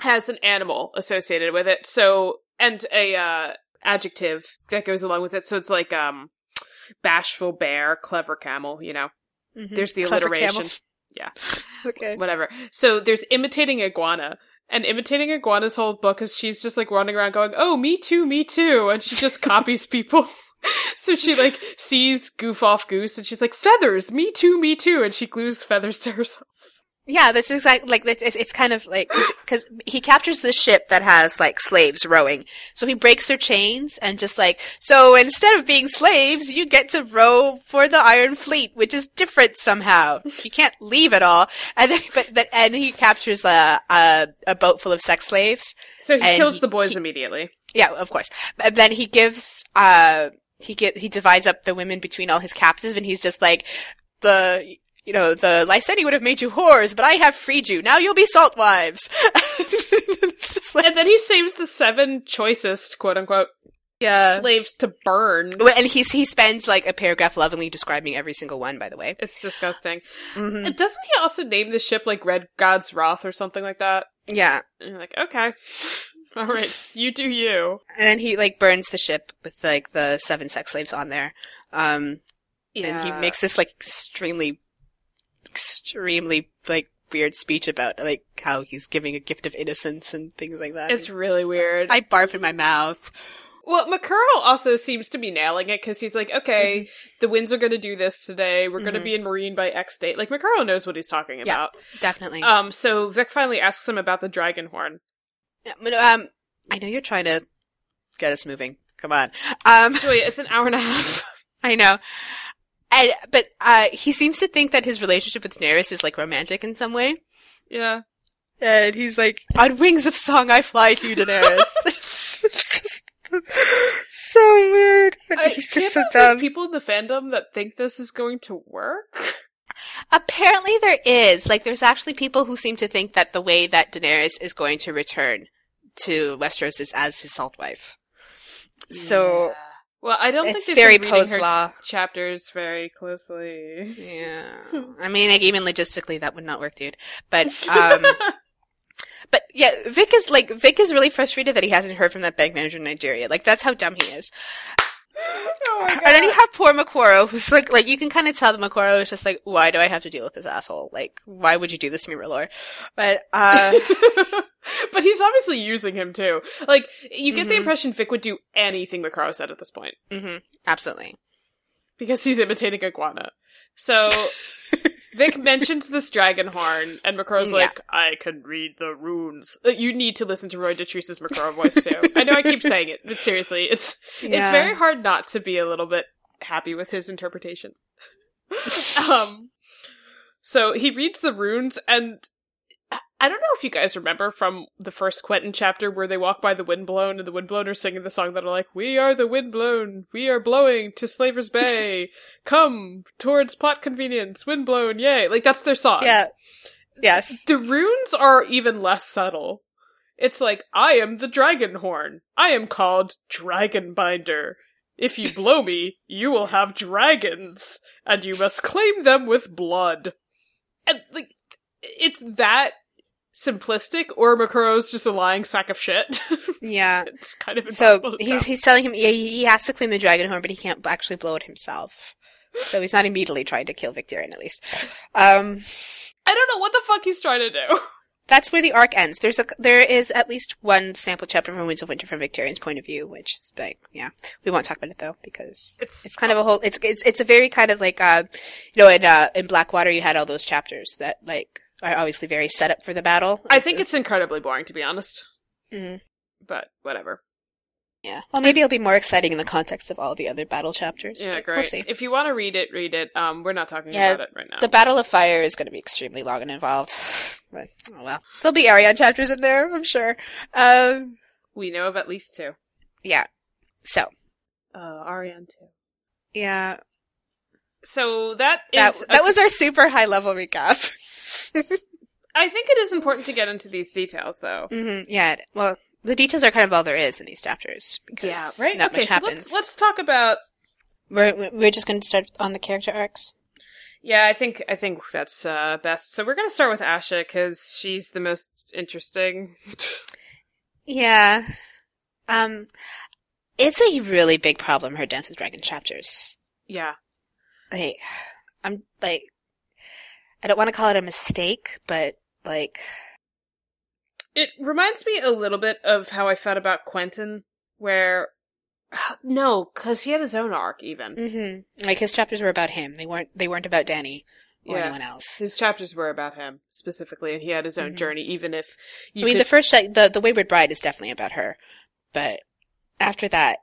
has an animal associated with it. So and a uh, adjective that goes along with it. So it's like um bashful bear, clever camel. You know, there's the Clever alliteration. camel. Yeah. [LAUGHS] Okay. Whatever. So there's imitating iguana. And imitating iguana's whole book is she's just like running around going, "Oh, me too, me too," and she just [LAUGHS] copies people. [LAUGHS] so she like sees goof off goose, and she's like, "Feathers, me too, me too," and she glues feathers to herself. Yeah, that's exactly, like, it's, it's kind of like, because he captures this ship that has, like, slaves rowing. So he breaks their chains and just like, so instead of being slaves, you get to row for the Iron Fleet, which is different somehow. You can't leave at all. And then, but, but, and he captures a, a, a boat full of sex slaves. So he kills he- the boys he- immediately. Yeah, of course. And then he gives, uh, he get, he divides up the women between all his captives and he's just like, the, you know, the Lyseni would have made you whores, but I have freed you. Now you'll be salt wives. [LAUGHS] like, And then he saves the seven choicest, quote unquote, yeah. slaves to burn. And he's, he spends like a paragraph lovingly describing every single one, by the way. It's disgusting. hmm doesn't he also name the ship like Red God's Wrath or something like that? Yeah. And you're like, okay. [LAUGHS] All right, you do you. And then he like burns the ship with like the seven sex slaves on there. Um, and he makes this like extremely, extremely like weird speech about like how he's giving a gift of innocence and things like that. It's really weird. I barf in my mouth. Well, Moqorro also seems to be nailing it because he's like, okay, Mm-hmm. the winds are going to do this today. We're going to be in Meereen by X date. Like Moqorro knows what he's talking Yeah. about. Definitely. Um, so Vic finally asks him about the dragon horn. Yeah, um, I know you're trying to get us moving. Come on. Um, Julia, it's an hour and a half. [LAUGHS] I know. And, but, uh, he seems to think that his relationship with Daenerys is like romantic in some way. yeah. And he's like, on wings of song I fly to you, Daenerys. [LAUGHS] it's just so weird. I he's just so dumb. people in the fandom that think this is going to work. Apparently there is. Like, there's actually people who seem to think that the way that Daenerys is going to return to Westeros is as his salt wife. So, well, I don't it's think very her post-law. chapters very closely. Yeah. I mean, like, even logistically, that would not work, dude. But, [LAUGHS] um, but yeah, Vic is, like, Vic is really frustrated that he hasn't heard from that bank manager in Nigeria. Like, that's how dumb he is. [LAUGHS] oh god! And then you have poor Moqorro, who's like, like, you can kind of tell that Moqorro is just like, why do I have to deal with this asshole? Like, why would you do this to me, R'hllor? But, uh, [LAUGHS] but he's obviously using him too. Like you get the Mhm. impression Vic would do anything Moqorro said at this point mhm, absolutely. because he's imitating Iguana. So [LAUGHS] Vic mentions this dragon horn, and Moqorro's Yeah. like, "I can read the runes." Uh, You need to listen to Roy Dotrice's Moqorro voice too. I know I keep saying it, but seriously, it's it's very hard not to be a little bit happy with his interpretation. [LAUGHS] um, so he reads the runes, and I- don't know if you guys remember from the first Quentyn chapter where they walk by the windblown, and the windblown are singing the song that are like, "We are the windblown, we are blowing to Slaver's Bay, [LAUGHS] come towards pot convenience, windblown, yay!" Like that's their song. Yeah. Yes. The runes are even less subtle. It's like, I am the dragon horn. I am called Dragon Binder. If you [LAUGHS] blow me, you will have dragons, and you must claim them with blood. And, like, it's that simplistic, or Moqorro's just a lying sack of shit. [LAUGHS] Yeah. it's kind of So he's he's telling him yeah, he he has to clean the dragon horn, but he can't actually blow it himself. So he's not immediately trying to kill Victarion, at least. Um, I don't know what the fuck he's trying to do. [LAUGHS] that's where the arc ends. There's a there is at least one sample chapter from Winds of Winter from Victarion's point of view, which is like yeah, we won't talk about it though because It's- it's kind of a whole it's it's it's a very kind of like uh you know in uh in Blackwater you had all those chapters that like are obviously very set up for the battle. I think it's incredibly boring, to be honest. Mhm. But whatever. yeah. Well, maybe it'll be more exciting in the context of all the other battle chapters. Yeah, great. We'll see. If you want to read it, read it. Um, we're not talking Yeah, about it right now. The Battle of Fire is going to be extremely long and involved. [LAUGHS] But, oh well. There'll be Arion chapters in there, I'm sure. Um, we know of at least two. yeah. So, Uh, Arianne too. yeah. So that That, is. that was our super high level recap. [LAUGHS] [LAUGHS] I think it is important to get into these details, though. hmm Yeah. Well, the details are kind of all there is in these chapters. Because Yeah, right. Not okay, much so happens. let's let's talk about. We're, we're just going to start on the character arcs. Yeah, I think I think that's uh, best. So we're gonna start with Asha because she's the most interesting. Yeah. Um, it's a really big problem, her Dance with Dragon chapters. yeah, like I'm like I don't want to call it a mistake, but like it reminds me a little bit of how I felt about Quentyn, where [SIGHS] no, because he had his own arc. Even mm-hmm. like his chapters were about him. They weren't they weren't about Dany or Yeah. anyone else. his chapters were about him specifically, and he had his own Mhm. journey. Even if you I mean, could- the first the the Wayward Bride is definitely about her, but after that,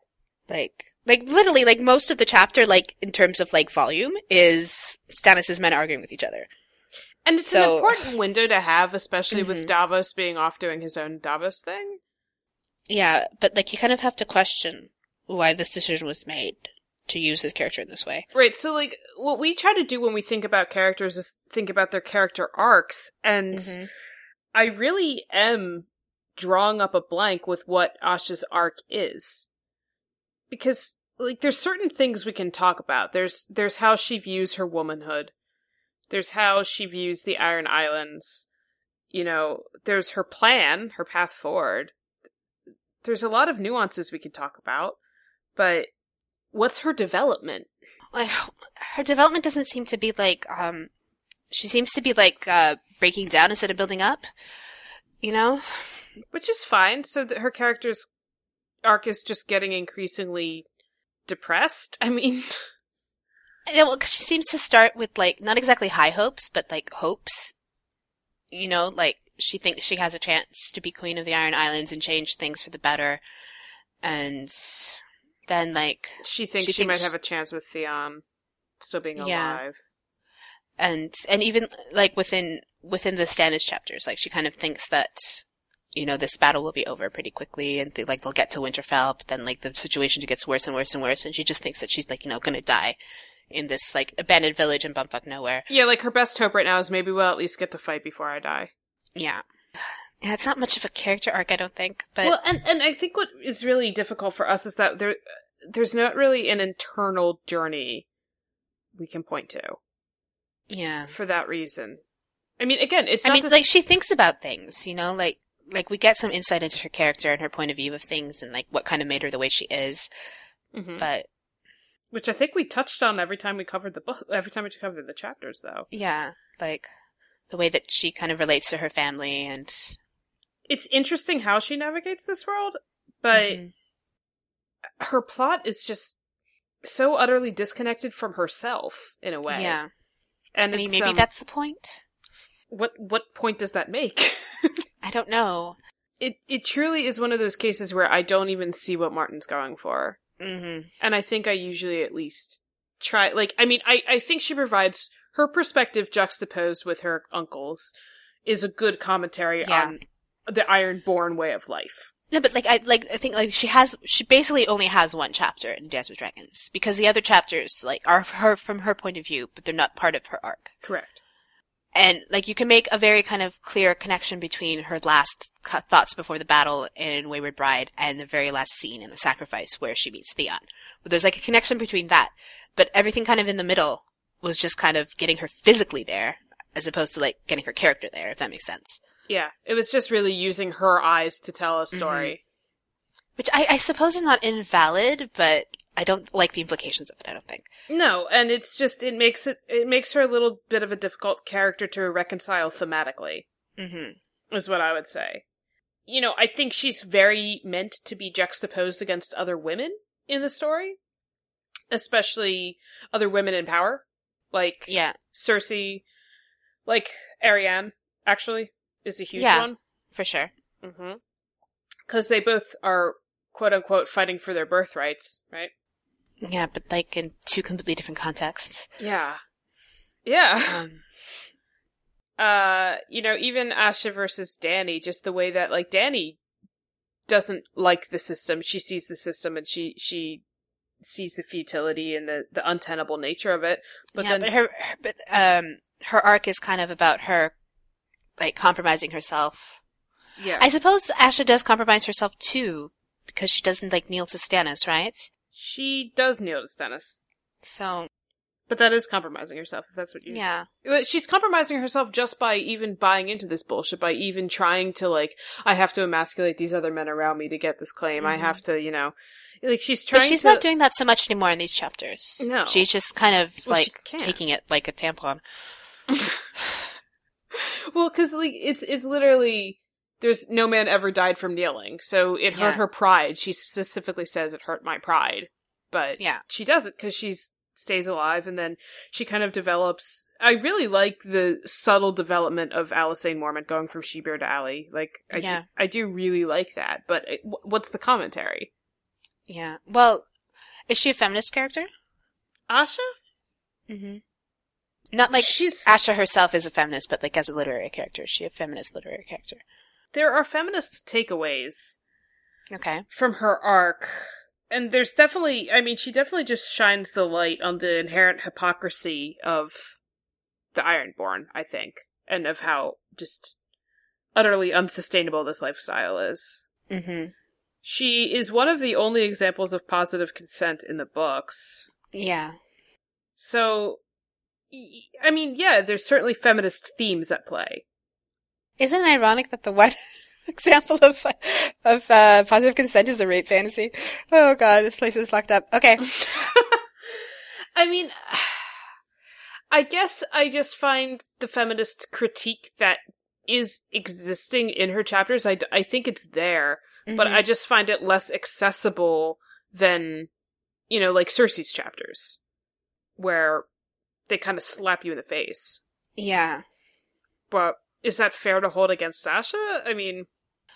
like like literally like most of the chapter, like in terms of like volume, is Stannis's men arguing with each other. And it's So- an important window to have, especially with Mhm. Davos being off doing his own Davos thing. Yeah, but like you kind of have to question why this decision was made to use this character in this way. Right. So, like, what we try to do when we think about characters is think about their character arcs, and Mhm. I really am drawing up a blank with what Asha's arc is. Because, like, there's certain things we can talk about. There's, there's how she views her womanhood. There's how she views the Iron Islands. You know, there's her plan, her path forward. There's a lot of nuances we could talk about, but what's her development? Like her development doesn't seem to be like um she seems to be like uh breaking down instead of building up. You know? which is fine. So that her character's arc is just getting increasingly depressed. [LAUGHS] I mean, Yeah, well, 'cause she seems to start with like not exactly high hopes, but like hopes. You know, like she thinks she has a chance to be queen of the Iron Islands and change things for the better, and then like she thinks She she, might thinks- have a chance with Theon still being Yeah. alive. and and even like within within the Stannis chapters, like she kind of thinks that you know this battle will be over pretty quickly, and they, like they'll get to Winterfell, but then like the situation gets worse and worse and worse, and she just thinks that she's like you know gonna die in this like abandoned village in bumfuck nowhere. Yeah, like her best hope right now is maybe we'll at least get to fight before I die. Yeah. [SIGHS] Yeah, it's not much of a character arc, I don't think. But well, and and I think what is really difficult for us is that there there's not really an internal journey we can point to yeah, for that reason. I mean, again, it's I mean, like she thinks about things, you know, like like we get some insight into her character and her point of view of things, and like what kind of made her the way she is. Mhm. But which I think we touched on every time we covered the book, every time we covered the chapters, though. yeah, like the way that she kind of relates to her family and It's interesting how she navigates this world, but Mhm. her plot is just so utterly disconnected from herself in a way. yeah, and I mean, maybe um, that's the point. what what point does that make? [LAUGHS] I don't know. it it truly is one of those cases where I don't even see what Martin's going for, hmm and I think I usually at least try. Like, I mean, I I think she provides her perspective juxtaposed with her uncle's is a good commentary Yeah. on the Ironborn way of life. No, but like I like I think like she has she basically only has one chapter in Dance with Dragons because the other chapters like are her from her point of view, but they're not part of her arc. Correct. And like you can make a very kind of clear connection between her last thoughts before the battle in Wayward Bride and the very last scene in The Sacrifice where she meets Theon. But there's like a connection between that, but everything kind of in the middle was just kind of getting her physically there as opposed to like getting her character there, if that makes sense. Yeah, it was just really using her eyes to tell a mm-hmm. story. Which I, I suppose is not invalid, but I don't like the implications of it. I don't think. No, and it's just it makes it it makes her a little bit of a difficult character to reconcile thematically. Mm-hmm. Is what I would say. You know, I think she's very meant to be juxtaposed against other women in the story, especially other women in power, like Yeah, Cersei, like Arianne. Actually, is a huge Yeah. one. for sure. Mm-hmm. Because they both are quote unquote fighting for their birthrights, right? Yeah, but like in two completely different contexts. Yeah. Yeah. Um, uh you know even asha versus dany just the way that like dany doesn't like the system she sees the system and she she sees the futility and the the untenable nature of it but yeah, then but her, her, but um, her arc is kind of about her, like compromising herself. yeah I suppose Asha does compromise herself too, because she doesn't like kneel to Stannis, right? She does kneel to stannis So but that is compromising herself if that's what you yeah, she's compromising herself just by even buying into this bullshit by even trying to like i have to emasculate these other men around me to get this claim i Mhm. have to you know like she's trying but she's to not doing that so much anymore in these chapters. No. she's just kind of Well, like taking it like a tampon. [LAUGHS] Well, because like it's it's literally there's no man ever died from kneeling, so it hurt Yeah. her pride. She specifically says it hurt my pride, but Yeah. she does it because she's stays alive, and then she kind of develops. I really like the subtle development of Alice Alicent Mormont going from She-Bear to Allie. Like, I Yeah. do, I do really like that. But it, what's the commentary? Yeah. Well, is she a feminist character? Asha, Mm-hmm. Not like she's Asha herself is a feminist, but like as a literary character, is she a feminist literary character? There are feminist takeaways. Okay. from her arc. And there's definitely, I mean, she definitely just shines the light on the inherent hypocrisy of the Ironborn, I think, and of how just utterly unsustainable this lifestyle is. Mm-hmm. She is one of the only examples of positive consent in the books. Yeah. So, I mean, yeah, there's certainly feminist themes at play. Isn't it ironic that the one [LAUGHS] example of of uh, positive consent is a rape fantasy? Oh god, this place is fucked up. Okay. [LAUGHS] I mean, [SIGHS] I guess I just find the feminist critique that is existing in her chapters, I, I think it's there, but Mhm. I just find it less accessible than, you know, like Cersei's chapters, where they kind of slap you in the face. yeah. But is that fair to hold against Asha? I mean,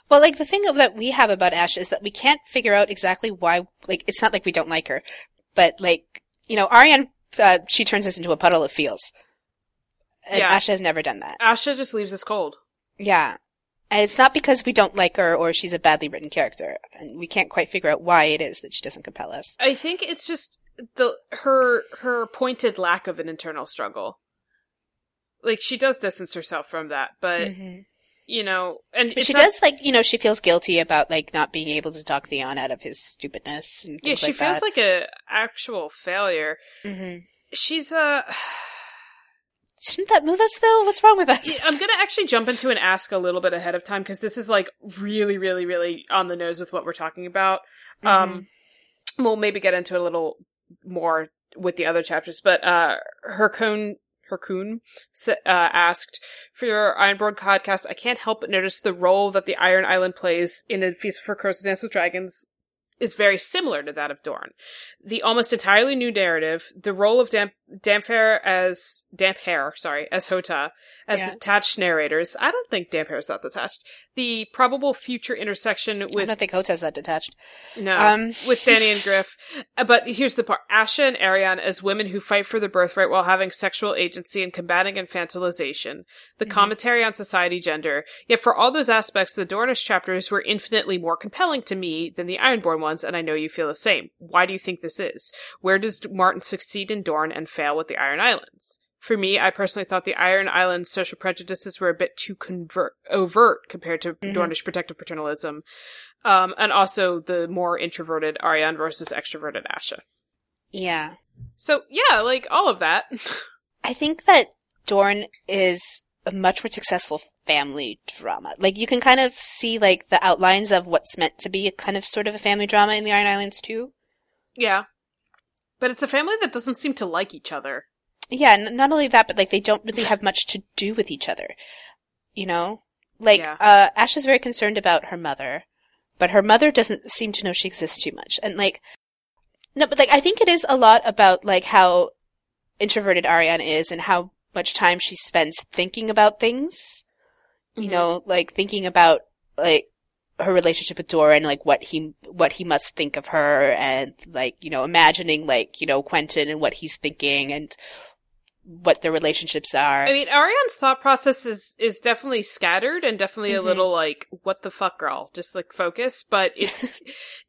Well, like the thing that we have about Asha is that we can't figure out exactly why. Like, it's not like we don't like her, but like you know, Arianne, uh, she turns us into a puddle of feels. And Yeah. Asha has never done that. Asha just leaves us cold. Yeah. And it's not because we don't like her or she's a badly written character. And we can't quite figure out why it is that she doesn't compel us. I think it's just the her her pointed lack of an internal struggle. Like she does distance herself from that, but Mhm. you know, and But she not- does, like, you know, she feels guilty about, like, not being able to talk Theon out of his stupidness and Yeah, she like feels that. like a actual failure. hmm She's uh [SIGHS] Shouldn't that move us, though? What's wrong with us? Yeah, I'm gonna actually jump into and ask a little bit ahead of time because this is like really, really, really on the nose with what we're talking about. Um, we'll maybe get into it a little more with the other chapters, but uh, Hercune Hercune s- uh, asked for your Ironborn podcast. I can't help but notice the role that the Iron Island plays in A Feast for to Dance with Dragons is very similar to that of Dorne. The almost entirely new narrative, the role of Damp Damphair as Damphair, sorry, as Hotah, as Yeah. detached narrators. I don't think Damphair is that detached. The probable future intersection with I don't think Hotah's that detached. no, Um, with Dany and [LAUGHS] Griff. Uh, But here's the part: Asha and Arianne as women who fight for their birthright while having sexual agency and combating infantilization. The Mhm. commentary on society, gender. Yet for all those aspects, the Dornish chapters were infinitely more compelling to me than the Ironborn and I know you feel the same. Why do you think this is? Where does Martin succeed in Dorne and fail with the Iron Islands? For me, I personally thought the Iron Islands social prejudices were a bit too convert- overt compared to Mhm. Dornish protective paternalism um, and also the more introverted Arianne versus extroverted Asha. Yeah. So yeah, like all of that. [LAUGHS] I think that Dorne is a much more successful family drama. Like, you can kind of see, like, the outlines of what's meant to be a kind of sort of a family drama in the Iron Islands, too. yeah, but it's a family that doesn't seem to like each other. Yeah, n- not only that, but like they don't really have much to do with each other. You know? Like, Yeah. uh, Ash is very concerned about her mother, but her mother doesn't seem to know she exists too much. And like, no, but like, I think it is a lot about like how introverted Arianne is and how much time she spends thinking about things. You Mhm. know, like thinking about like her relationship with Doran, like what he what he must think of her, and like you know, imagining like you know Quentyn and what he's thinking and what their relationships are. I mean, Arianne's thought process is is definitely scattered and definitely Mhm. a little like, what the fuck, girl? Just like focus, but [LAUGHS] it's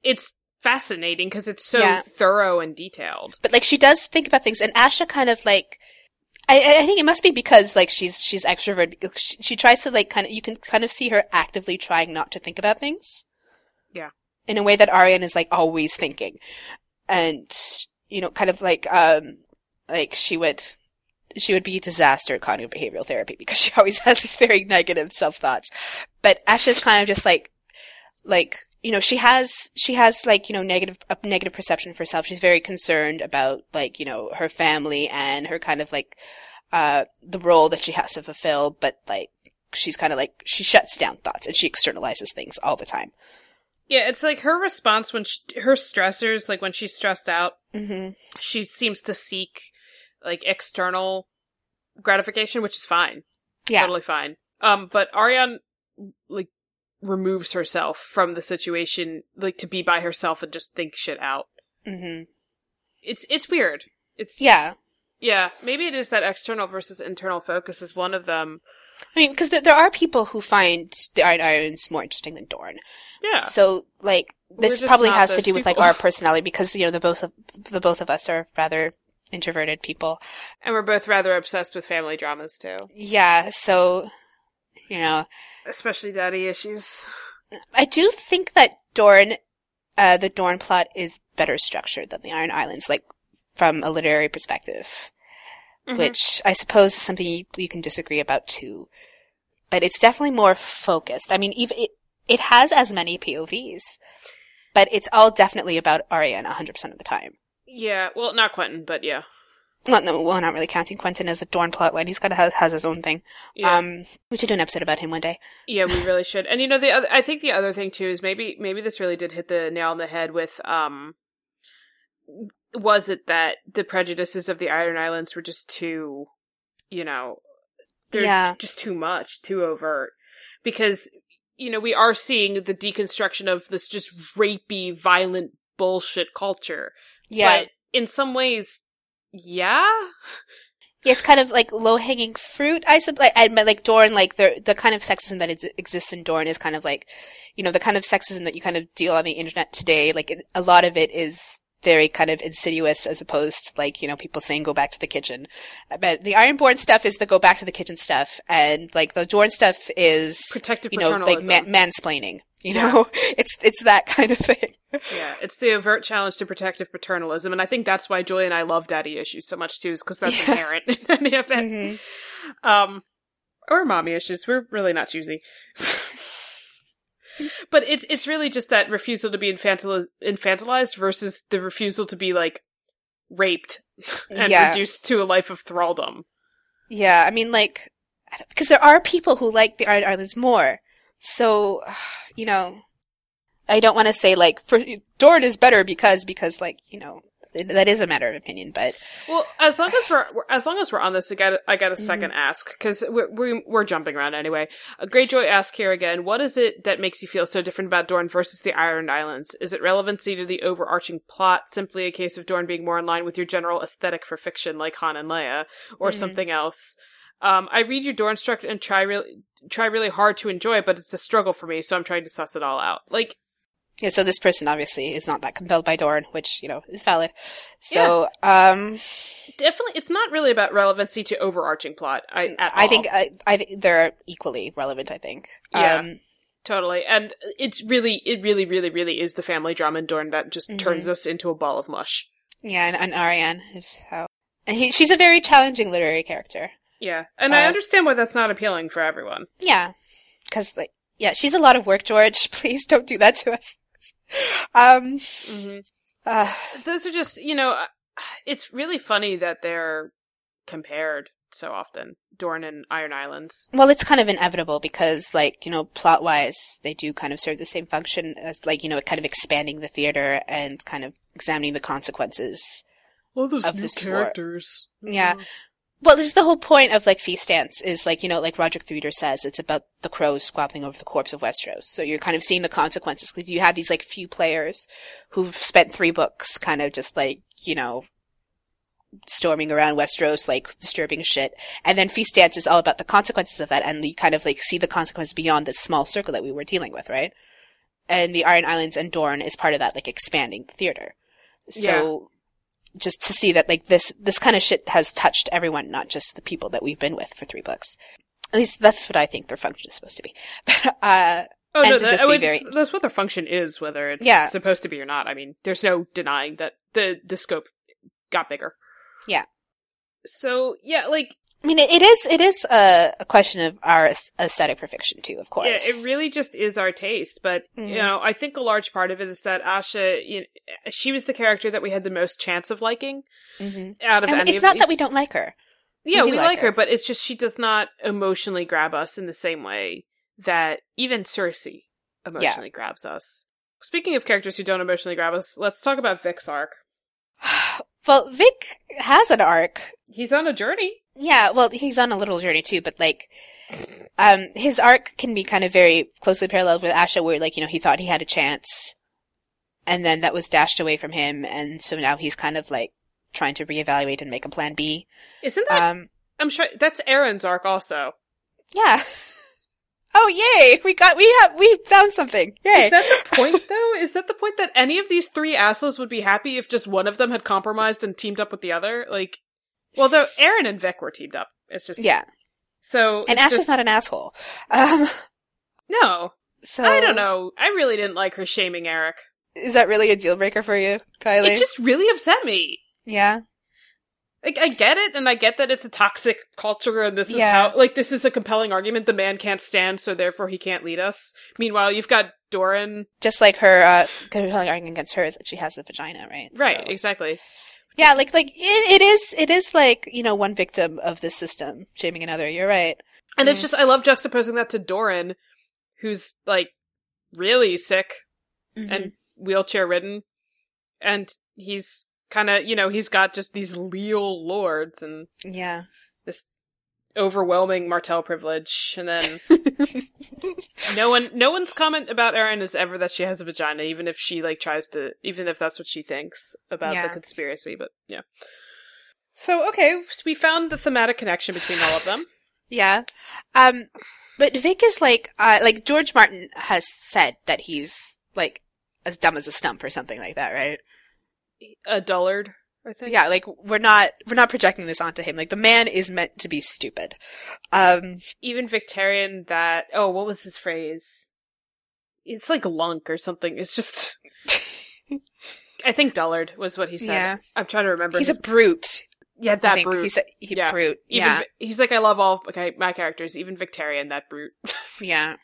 it's fascinating because it's so Yeah. thorough and detailed. but like she does think about things, and Asha kind of like. I, I think it must be because like she's she's extrovert. She, she tries to like kind of you can kind of see her actively trying not to think about things. Yeah. In a way that Arianne is like always thinking, and you know, kind of like um like she would she would be a disaster at cognitive behavioral therapy because she [LAUGHS] always has these very negative self thoughts. But Asha's kind of just like like you know she has she has like you know negative a negative perception of herself she's very concerned about like you know her family and her kind of like uh the role that she has to fulfill but like she's kind of like she shuts down thoughts and she externalizes things all the time Yeah, it's like her response when she, her stressors, like when she's stressed out, mm-hmm. she seems to seek like external gratification, which is fine. yeah totally fine. Um, but Arianne like removes herself from the situation, like to be by herself and just think shit out. mm-hmm. It's it's weird. It's yeah Yeah, maybe it is that external versus internal focus is one of them. I mean, because there, there are people who find the Iron Islands more interesting than Dorne. Yeah. So, like, this probably has to do with like our [LAUGHS] personality because you know the both of the both of us are rather introverted people. And we're both rather obsessed with family dramas too. Yeah. So, you know, Especially daddy issues. I do think that Dorne, uh, the Dorne plot is better structured than the Iron Islands, like from a literary perspective, Mhm. which I suppose is something you, you can disagree about too. But it's definitely more focused. I mean, even it, it has as many POVs, but it's all definitely about Arianne 100% of the time. Yeah, well, not Quentyn, but yeah. Well, no, well, not really counting Quentyn as a Dorne plotline. He's kind of has, has his own thing. Yeah. Um, we should do an episode about him one day. Yeah, we really should. And you know, the other, I think the other thing too is maybe maybe this really did hit the nail on the head with um was it that the prejudices of the Iron Islands were just too, you know, they're Yeah. just too much, too overt. Because you know, we are seeing the deconstruction of this just rapey, violent bullshit culture. Yeah. But in some ways, yeah. Yeah, [LAUGHS] it's kind of like low hanging fruit, I suppose. Like, I meant like Dorne, like the the kind of sexism that is, exists in Dorne is kind of like, you know, the kind of sexism that you kind of deal on the internet today. Like it, a lot of it is very kind of insidious, as opposed to like you know people saying go back to the kitchen. But the Ironborn stuff is the go back to the kitchen stuff, and like the Dorne stuff is Protective you know like ma- mansplaining. You know, [LAUGHS] it's it's that kind of thing. Yeah, it's the overt challenge to protective paternalism, and I think that's why Joy and I love daddy issues so much too, is because that's Yeah. inherent [LAUGHS] in any of it. Mhm. Um, or mommy issues. We're really not choosy. [LAUGHS] but it's it's really just that refusal to be infantil- infantilized versus the refusal to be like raped and Yeah. reduced to a life of thraldom. Yeah, I mean, like, because there are people who like the Iron Islands more. So, you know, I don't want to say like for Dorne is better because because like you know that is a matter of opinion, but Well, as long as we're as long as we're on this, I got I got a 2nd Mm-hmm. ask because we're, we're we're jumping around anyway. A Greyjoy ask here again: What is it that makes you feel so different about Dorne versus the Iron Islands? Is it relevancy to the overarching plot, simply a case of Dorne being more in line with your general aesthetic for fiction, like Han and Leia, or Mhm. something else? Um, I read your Dorne struct and try really try really hard to enjoy, it, but it's a struggle for me, so I'm trying to suss it all out. Like, yeah. So this person obviously is not that compelled by Dorne, which you know is valid. So, um, definitely, it's not really about relevancy to overarching plot. I at I all. think I, I think they're equally relevant. I think. Yeah. Um, Totally. And it's really, it really, really, really is the family drama in Dorne that just Mhm. turns us into a ball of mush. yeah, and, and Arianne is how, and he, she's a very challenging literary character. Yeah. And I Uh, understand why that's not appealing for everyone. Yeah, because like, yeah, she's a lot of work, George. [LAUGHS] Please don't do that to us. Um, hmm uh, Those are just, you know, uh, it's really funny that they're compared so often. Dorne and Iron Islands. well, it's kind of inevitable because, like, you know, plot wise, they do kind of serve the same function as, like, you know, kind of expanding the theater and kind of examining the consequences. All those Of new this war. characters. Yeah. Well, there's the whole point of like Feast Dance is like, you know, like Rodrik the says, it's about the crows squabbling over the corpse of Westeros. So you're kind of seeing the consequences because you have these like few players who've spent three books kind of just like, you know, storming around Westeros, like disturbing shit. And then Feast Dance is all about the consequences of that. And you kind of like see the consequences beyond this small circle that we were dealing with, right? And the Iron Islands and Dorne is part of that, like expanding the theater. So just to see that like this this kind of shit has touched everyone, not just the people that we've been with for three books. At least that's what I think their function is supposed to be. [LAUGHS] uh, Oh, And no, to that, just oh, very- that's what their function is, whether it's Yeah. supposed to be or not. I mean, there's no denying that the, the scope got bigger. Yeah. So, yeah, like, I mean, it, is it is a, a question of our aesthetic for fiction too, of course. Yeah, it really just is our taste. But Mhm. you know, I think a large part of it is that Asha, you know, she was the character that we had the most chance of liking hmm out of And any. it's of not that we don't like her. Yeah, we we, like like her. her. but it's just she does not emotionally grab us in the same way that even Cersei emotionally grabs us. Speaking of characters who don't emotionally grab us, let's talk about Vic's arc. [SIGHS] Well, Vic has an arc. He's on a journey. Yeah, well, he's on a little journey too, but like, um, his arc can be kind of very closely paralleled with Asha, where like, you know, he thought he had a chance, and then that was dashed away from him, and so now he's kind of like trying to reevaluate and make a plan B. Isn't that? Um, I'm sure that's Aeron's arc also. yeah. [LAUGHS] Oh yay! We got we have we found something. Yay! Is that the point [LAUGHS] though? Is that the point that any of these three assholes would be happy if just one of them had compromised and teamed up with the other? Like, well, though Aeron and Vic were teamed up. It's just yeah, So and Ash just- is not an asshole. Um, [LAUGHS] no. so I don't know. I really didn't like her shaming Erik. Is that really a deal breaker for you, Kylie? It just really upset me. yeah, Like I get it, and I get that it's a toxic culture, and this is Yeah. how like this is a compelling argument. The man can't stand, so therefore he can't lead us. Meanwhile, you've got Doran. just like her uh, compelling argument against her is that she has a vagina, right? Right, So- exactly. Yeah, like like it, it is it is like you know one victim of this system shaming another. You're right. And it's Mm. just I love juxtaposing that to Doran, who's like really sick Mm-hmm. and wheelchair ridden, and he's kind of you know he's got just these leal lords and yeah, overwhelming Martell privilege, and then [LAUGHS] no one no one's comment about Erin is ever that she has a vagina, even if she like tries to even if that's what she thinks about the conspiracy. But yeah. So okay, so we found the thematic connection between all of them. yeah. Um, but Vic is like uh like George Martin has said that he's like as dumb as a stump or something like that, right? A dullard, I think. Yeah, like we're not we're not projecting this onto him. Like the man is meant to be stupid. Um, Even Victarion that oh, what was his phrase? It's like lunk or something. It's just [LAUGHS] I think dullard was what he said. yeah, I'm trying to remember. he's a brute. yeah, that brute. He's a he Yeah. brute. Even yeah, he's like, I love all okay my characters, even Victarion, that brute. [LAUGHS] yeah.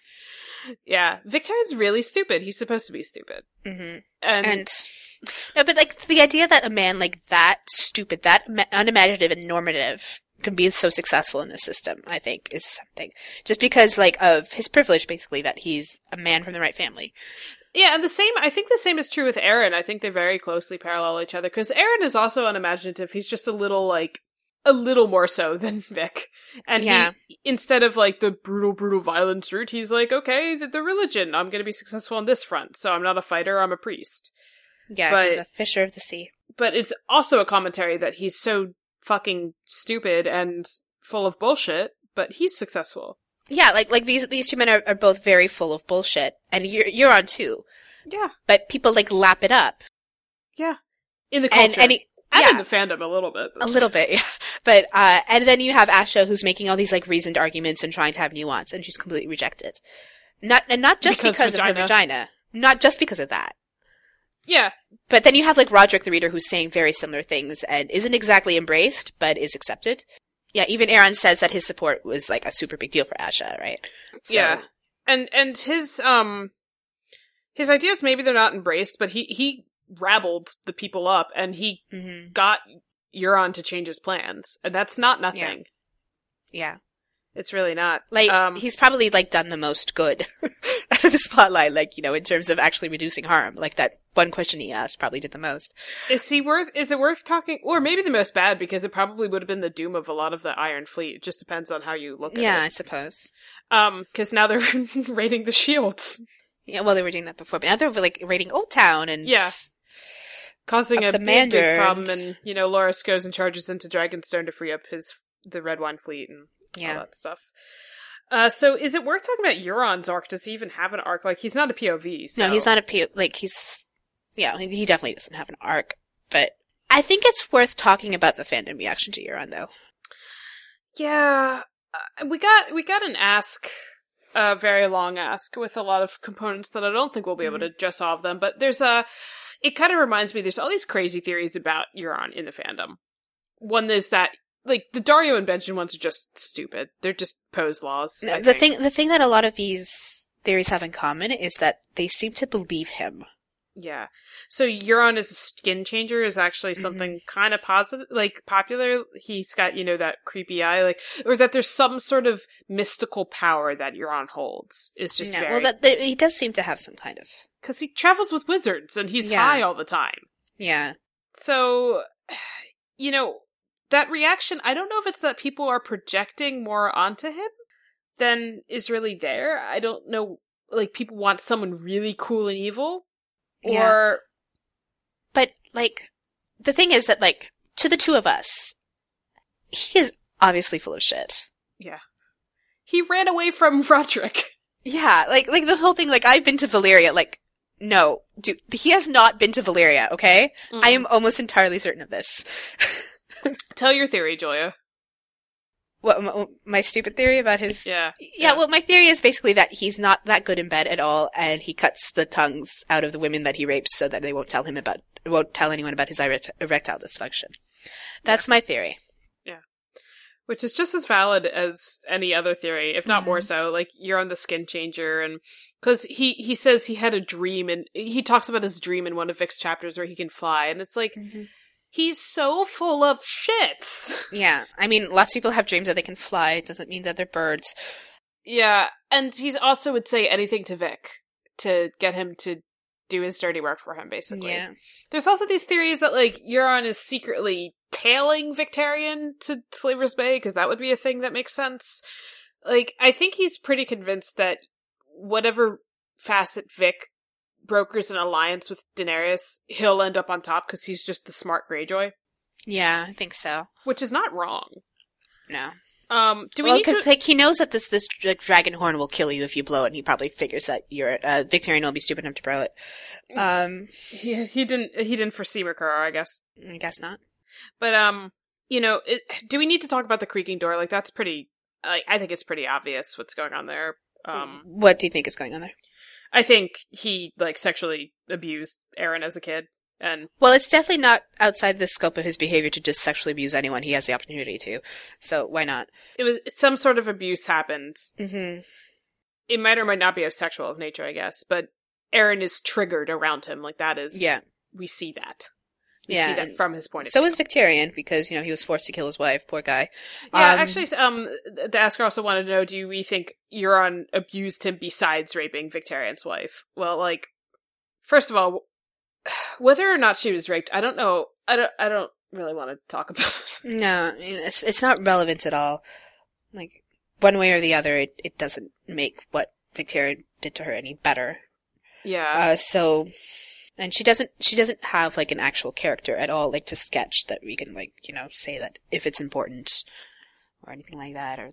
yeah, Victarion's really stupid. He's supposed to be stupid, hmm and, and no, but like the idea that a man like that stupid, that unimaginative and normative can be so successful in this system, I think is something. Just because like of his privilege, basically, that he's a man from the right family. yeah, and the same. I think the same is true with Aeron. I think they very closely parallel each other because Aeron is also unimaginative. He's just a little like a little more so [LAUGHS] than Vic, and Yeah. he instead of like the brutal, brutal violence route, he's like, okay, the, the religion. I'm going to be successful on this front, so I'm not a fighter. I'm a priest. Yeah, But- he's a fisher of the sea. but it's also a commentary that he's so fucking stupid and full of bullshit, but he's successful. Yeah, like like these these two men are, are both very full of bullshit, and you're you're on too. Yeah, But people like lap it up, yeah. In the culture, and and he, yeah. in the fandom a little bit. A little bit, [LAUGHS] yeah. But uh and then you have Asha who's making all these like reasoned arguments and trying to have nuance and she's completely rejected. Not and not just Because because, of her vagina. Not just because of that. Yeah, But then you have like Rodrik the reader who's saying very similar things and isn't exactly embraced, but is accepted. Yeah, even Aeron says that his support was like a super big deal for Asha, right? So- yeah, and and his um his ideas maybe they're not embraced, but he he rabbled the people up and he Mhm. got Euron to change his plans, and that's not nothing. Yeah. It's really not. Like um, he's probably like done the most good [LAUGHS] out of the spotlight, like, you know, in terms of actually reducing harm. Like that one question he asked probably did the most. Is he worth? Is it worth talking? Or maybe the most bad because it probably would have been the doom of a lot of the Iron Fleet. It just depends on how you look at it. Yeah, I suppose. Um, because now they're [LAUGHS] raiding the shields, Yeah, well, they were doing that before, but now they're like raiding Oldtown and Yeah. causing a big, big problem. And you know, Loras goes and charges into Dragonstone to free up his the Redwyne Fleet and all yeah, that stuff. Uh, so is it worth talking about Euron's arc? Does he even have an arc? Like he's not a POV. So. no, he's not a POV. Like he's, yeah, he definitely doesn't have an arc. But I think it's worth talking about the fandom reaction to Euron, though. Yeah, uh, we got we got an ask, a very long ask with a lot of components that I don't think we'll be able to address all of them. But there's a, it kind of reminds me. There's all these crazy theories about Euron in the fandom. One is that like the Daario and Benjen ones are just stupid. They're just pose laws. The thing, the thing that a lot of these theories have in common is that they seem to believe him. Yeah. So Euron as a skin changer is actually mm-hmm. something kind of positive, like popular. He's got, you know, that creepy eye, like, or that there's some sort of mystical power that Euron holds. Is just Yeah, very, well, that, that he does seem to have some kind of. because he travels with wizards and he's Yeah. high all the time. Yeah, So, [SIGHS] you know, that reaction, I don't know if it's that people are projecting more onto him than is really there. I don't know, like, people want someone really cool and evil, Yeah. or but like the thing is that like to the two of us, he is obviously full of shit. Yeah. He ran away from [LAUGHS] Rodrik. Yeah, like like the whole thing. Like I've been to Valyria. Like no, dude, he has not been to Valyria. Okay, mm. I am almost entirely certain of this. [LAUGHS] [LAUGHS] Tell your theory, Joya. What my, my stupid theory about his? Yeah. yeah. Well, my theory is basically that he's not that good in bed at all, and he cuts the tongues out of the women that he rapes so that they won't tell him about won't tell anyone about his erectile dysfunction. That's my theory. Yeah, which is just as valid as any other theory, if not more Mhm. so. Like you're on the skin changer, and because he he says he had a dream, and he talks about his dream in one of Vic's chapters where he can fly, and it's like he's so full of shit. [LAUGHS] Yeah, I mean, lots of people have dreams that they can fly. It doesn't mean that they're birds. yeah, and he's also would say anything to Vic to get him to do his dirty work for him, basically. Yeah, There's also these theories that like Euron is secretly tailing Victarion to Slaver's Bay because that would be a thing that makes sense. Like I think he's pretty convinced that whatever facet Vic brokers an alliance with Daenerys, he'll end up on top because he's just the smart Greyjoy, yeah, I think so. which is not wrong. No, Um, do we well, because to? like he knows that this this dragon horn will kill you if you blow it, and he probably figures that you're uh, Victarion will be stupid enough to blow it. Um, he, he didn't. He didn't foresee Moqorro, I guess. I guess not. But um, you know, it, do we need to talk about the creaking door? Like that's pretty. I I think it's pretty obvious what's going on there. Um, what do you think is going on there? I think he like sexually abused Aeron as a kid, and Well, it's definitely not outside the scope of his behavior to just sexually abuse anyone he has the opportunity to. So why not? it was some sort of abuse happened. Mm-hmm. It might or might not be of sexual of nature, I guess, but Aeron is triggered around him. Like that is, Yeah, we see that. Yeah. see that from his point of So view. was Victarion because you know he was forced to kill his wife. Poor guy. Yeah, Um, actually, um, the asker also wanted to know: Do we think Euron abused him besides raping Victarion's wife? Well, like, first of all, [SIGHS] whether or not she was raped, I don't know. I don't. I don't really want to talk [LAUGHS] about it. No, it's it's not relevant at all. Like one way or the other, it it doesn't make what Victarion did to her any better. Yeah, Uh, so, and she doesn't she doesn't have like an actual character at all, like to sketch that we can like you know say that if it's important or anything like that or.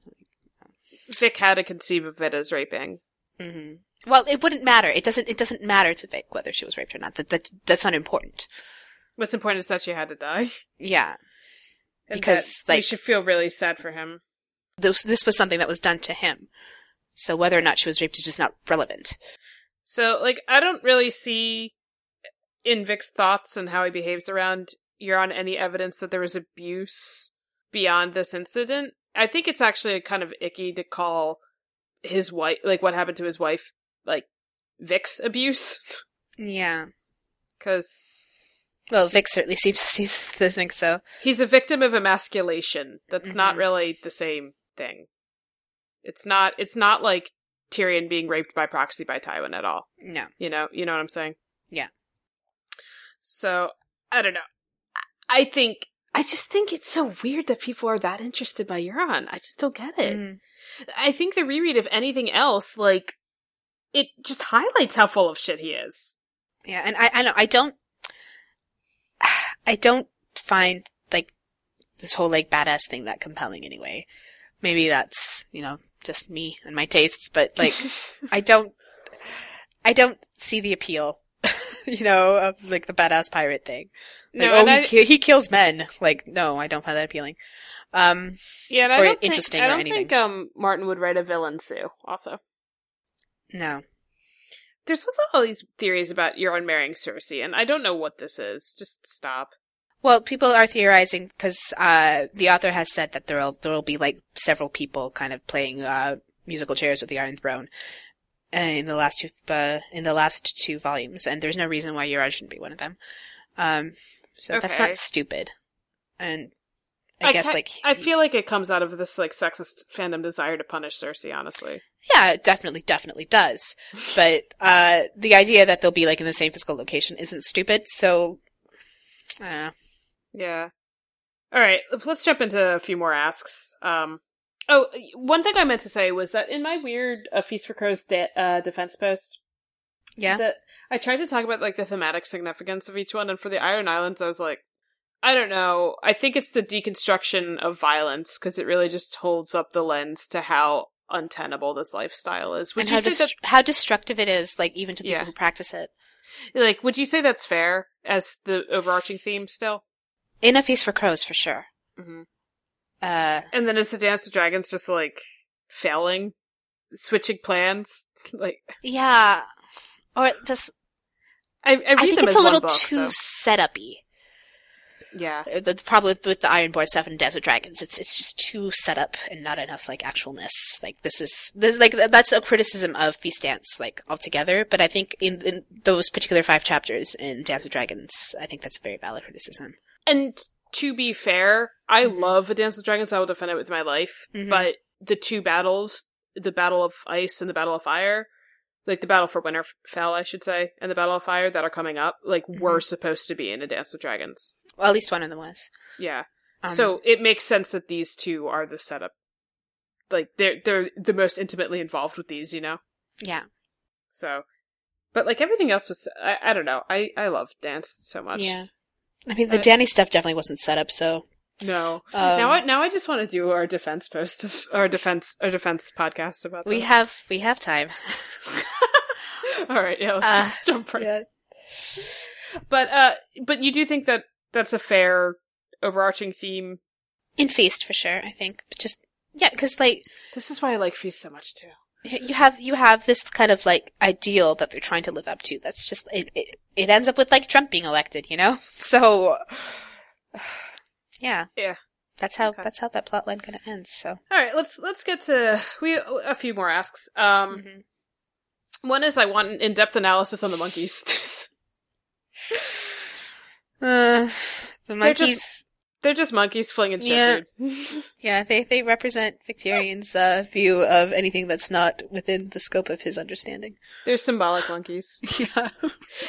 Vic had to conceive of it as raping. hmm Well, it wouldn't matter. It doesn't. It doesn't matter to Vic whether she was raped or not. That that that's not important. What's important is that she had to die. Yeah, And Because, we like- should feel really sad for him. this this was something that was done to him. So whether or not she was raped is just not relevant. So, like, I don't really see in Vic's thoughts and how he behaves around Euron any evidence that there was abuse beyond this incident. I think it's actually kind of icky to call his wife, like, what happened to his wife, like, Vic's abuse. Yeah. Because Well, Vic certainly seems to think so. he's a victim of emasculation. That's not Mhm. really the same thing. It's not, it's not like Tyrion being raped by proxy by Tywin at all. No. You know, you know what I'm saying? Yeah. So I don't know. I think I just think it's so weird that people are that interested by Euron. I just don't get it. Mm. I think the reread of anything else, like, it just highlights how full of shit he is. Yeah, and I I know I don't [SIGHS] I don't find like this whole like badass thing that compelling anyway. Maybe that's, you know, just me and my tastes, but like [LAUGHS] I don't I don't see the appeal, [LAUGHS] you know, of like the badass pirate thing. Like, No, oh, he, I- ki- he kills men. Like, no, I don't find that appealing. Um, yeah, and I or don't interesting think, I or don't anything. think um Martin would write a villain Sue. Also, no. there's also all these theories about Euron marrying Cersei, and I don't know what this is. Just stop. Well, people are theorizing because uh, the author has said that there'll there'll be like several people kind of playing uh, musical chairs with the Iron Throne uh, in the last two uh, in the last two volumes, and there's no reason why Euron shouldn't be one of them. Um, so that's not stupid, and I, guess ca- like I feel like it comes out of this like sexist fandom desire to punish Cersei. Honestly, yeah, it definitely definitely does, but uh, the idea that they'll be like in the same physical location isn't stupid. So, uh, yeah. All right, let's jump into a few more asks. Um, oh, one thing I meant to say was that in my weird uh, Feast for Crows de- uh, defense post, yeah, that I tried to talk about like the thematic significance of each one, and for the Iron Islands, I was like, I don't know. I think it's the deconstruction of violence because it really just holds up the lens to how untenable this lifestyle is. Would and how, dest- that how destructive it is, like even to the Yeah. people who practice it. like would you say that's fair as the overarching theme still? In a feast for crows, for sure. Mm hmm Uh, And then it's the Dance of Dragons just like failing, switching plans? [LAUGHS] Like yeah, or just I, I read I think it's a little book, too so- setupy. yeah. The, the problem with, with the Ironborn stuff and Desert Dragons, it's it's just too set up and not enough like actualness. Like this is this like that's a criticism of Feast Dance like altogether. But I think in, in those particular five chapters in Dance with Dragons, I think that's a very valid criticism. And to be fair, I Mhm. love A Dance with Dragons. I will defend it with my life. Mhm. But the two battles, the Battle of Ice and the Battle of Fire, like the Battle for Winterfell, I should say, and the Battle of Fire that are coming up, like were Mhm. supposed to be in A Dance with Dragons. Well, at least one of them was. Yeah. Um, so it makes sense that these two are the setup. Like they're they're the most intimately involved with these, you know. yeah, So, but like everything else was, I, I don't know. I I love dance so much. yeah. I mean, the Uh, Dany stuff definitely wasn't set up. So No. um, now I now I just want to do our defense post of our defense our defense podcast about we them. have we have time. [LAUGHS] All right, yeah, let's Uh, just jump right. yeah. But uh, but you do think that that's a fair overarching theme. In Feast for sure, I think. But just yeah, because like This is why I like Feast so much too. you have you have this kind of like ideal that they're trying to live up to. That's just it. It, it ends up with like Trump being elected, you know. [LAUGHS] So yeah, Yeah. That's how Okay. that's how that plot line kind of ends. So All right, let's let's get to we a few more asks. Um, Mhm. one is I want an in-depth analysis on the monkeys. [LAUGHS] uh, the They're just- monkeys. They're just monkeys flinging shit, Yeah. [LAUGHS] Yeah, they they represent Victarion's uh, view of anything that's not within the scope of his understanding. They're symbolic monkeys. [LAUGHS] Yeah.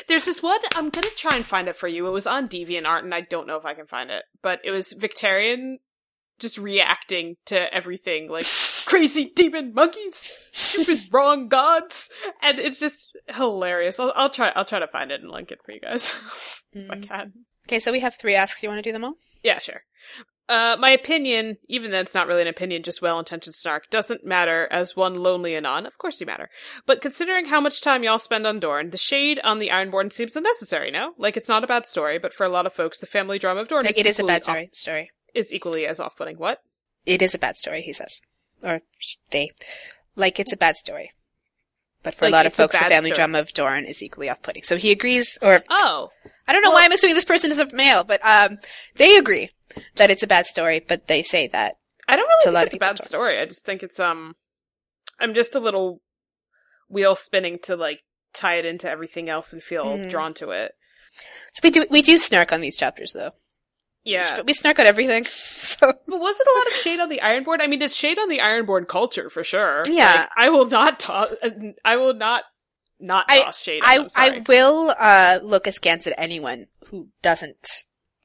There's this one. I'm gonna try and find it for you. It was on DeviantArt, and I don't know if I can find it, but it was Victarion just reacting to everything like [LAUGHS] crazy demon monkeys, stupid wrong gods, and it's just hilarious. I'll, I'll try. I'll try to find it and link it for you guys if I Mm. can. Okay, so we have three asks. You want to do them all? Yeah, sure. Uh, my opinion, even though it's not really an opinion, just well-intentioned snark, doesn't matter as one lonely anon. Of course you matter. But considering how much time y'all spend on Dorne, the shade on the Ironborn seems unnecessary, no? Like, it's not a bad story, but for a lot of folks, the family drama of Dorne Like, it is a bad off- story. Story. is equally as off-putting. What? It is a bad story. He says, or they, like it's a bad story. But for Like, a lot of folks, the family story. drama of Dorne is equally off-putting. So he agrees, or Oh. I don't know Well- why I'm assuming this person is a male, but um, they agree that it's a bad story. But they say that I don't really think it's a bad Dorne. story. I just think it's, um, I'm just a little wheel spinning to, like, tie it into everything else and feel Mhm. drawn to it. so we do we do snark on these chapters though. Yeah. we snark on everything. [LAUGHS] So But was it a lot of shade on the Ironborn? I mean, it's shade on the Ironborn culture for sure. Yeah. Like, I will not toss. I will not not I- toss shade. On I. I will uh, look askance at anyone who doesn't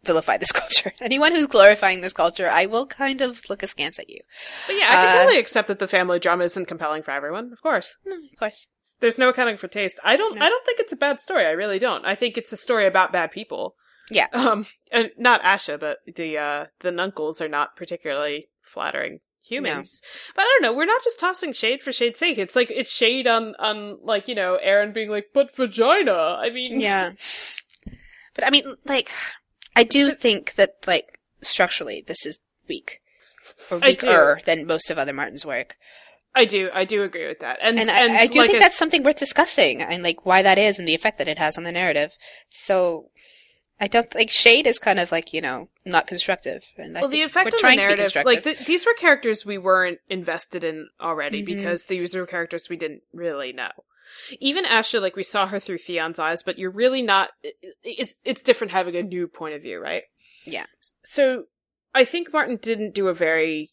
vilify this [LAUGHS] culture. Anyone who's glorifying this culture, I will kind of look askance at you. but yeah, I can uh, totally accept that the family drama isn't compelling for everyone. Of course, Mm, Of course. there's no accounting for taste. I don't. No. I don't think it's a bad story. I really don't. I think it's a story about bad people. Yeah. [LAUGHS] Um, and not Asha, but the uh the Nunkles are not particularly flattering humans. But I don't know. We're not just tossing shade for shade's sake. It's like it's shade on on like you know Aeron being like, but vagina. I mean, Yeah. [LAUGHS] But I mean, like, I do think that, like, structurally, this is weak. Or weaker than most of other Martin's work. I do, I do agree with that, and And, I, I do like think I- that's something worth discussing, and, like, why that is and the effect that it has on the narrative. So, I don't, like, Shade is kind of, like, you know, not constructive. And I well, the effect we're on the narrative, like th- these were characters we weren't invested in already Mhm. because these were characters we didn't really know. Even Asha, like we saw her through Theon's eyes, but you're really not. It's it's different having a new point of view, right? Yeah. So I think Martin didn't do a very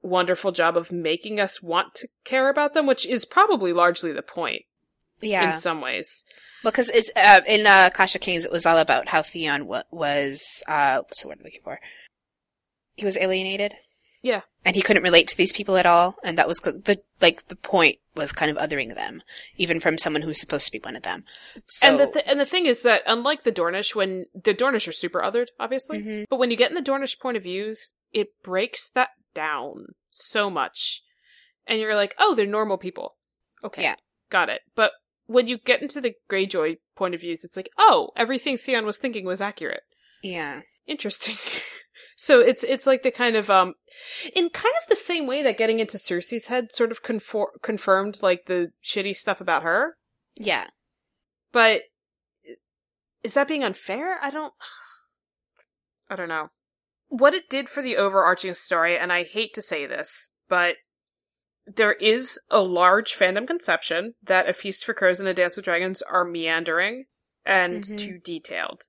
wonderful job of making us want to care about them, which is probably largely the point yeah. in some ways. Well, because it's uh, in uh, Clash of Kings, it was all about how Theon w- was uh, what's the word I'm looking for? He was alienated. Yeah. And he couldn't relate to these people at all, and that was the, like the point was kind of othering them, even from someone who's supposed to be one of them. So, And the th- and the thing is that unlike the Dornish, when the Dornish are super othered, obviously, Mhm. but when you get in the Dornish point of views, it breaks that down so much, and you're like, oh, they're normal people. Okay, Yeah. got it. But when you get into the Greyjoy point of views, it's like, oh, everything Theon was thinking was accurate. yeah, Interesting. [LAUGHS] so it's it's like the kind of um, in kind of the same way that getting into Cersei's head sort of confor- confirmed like the shitty stuff about her. yeah, But is that being unfair? I don't I don't know. What it did for the overarching story, and I hate to say this, but there is a large fandom conception that A Feast for Crows and A Dance with Dragons are meandering and Mhm. too detailed.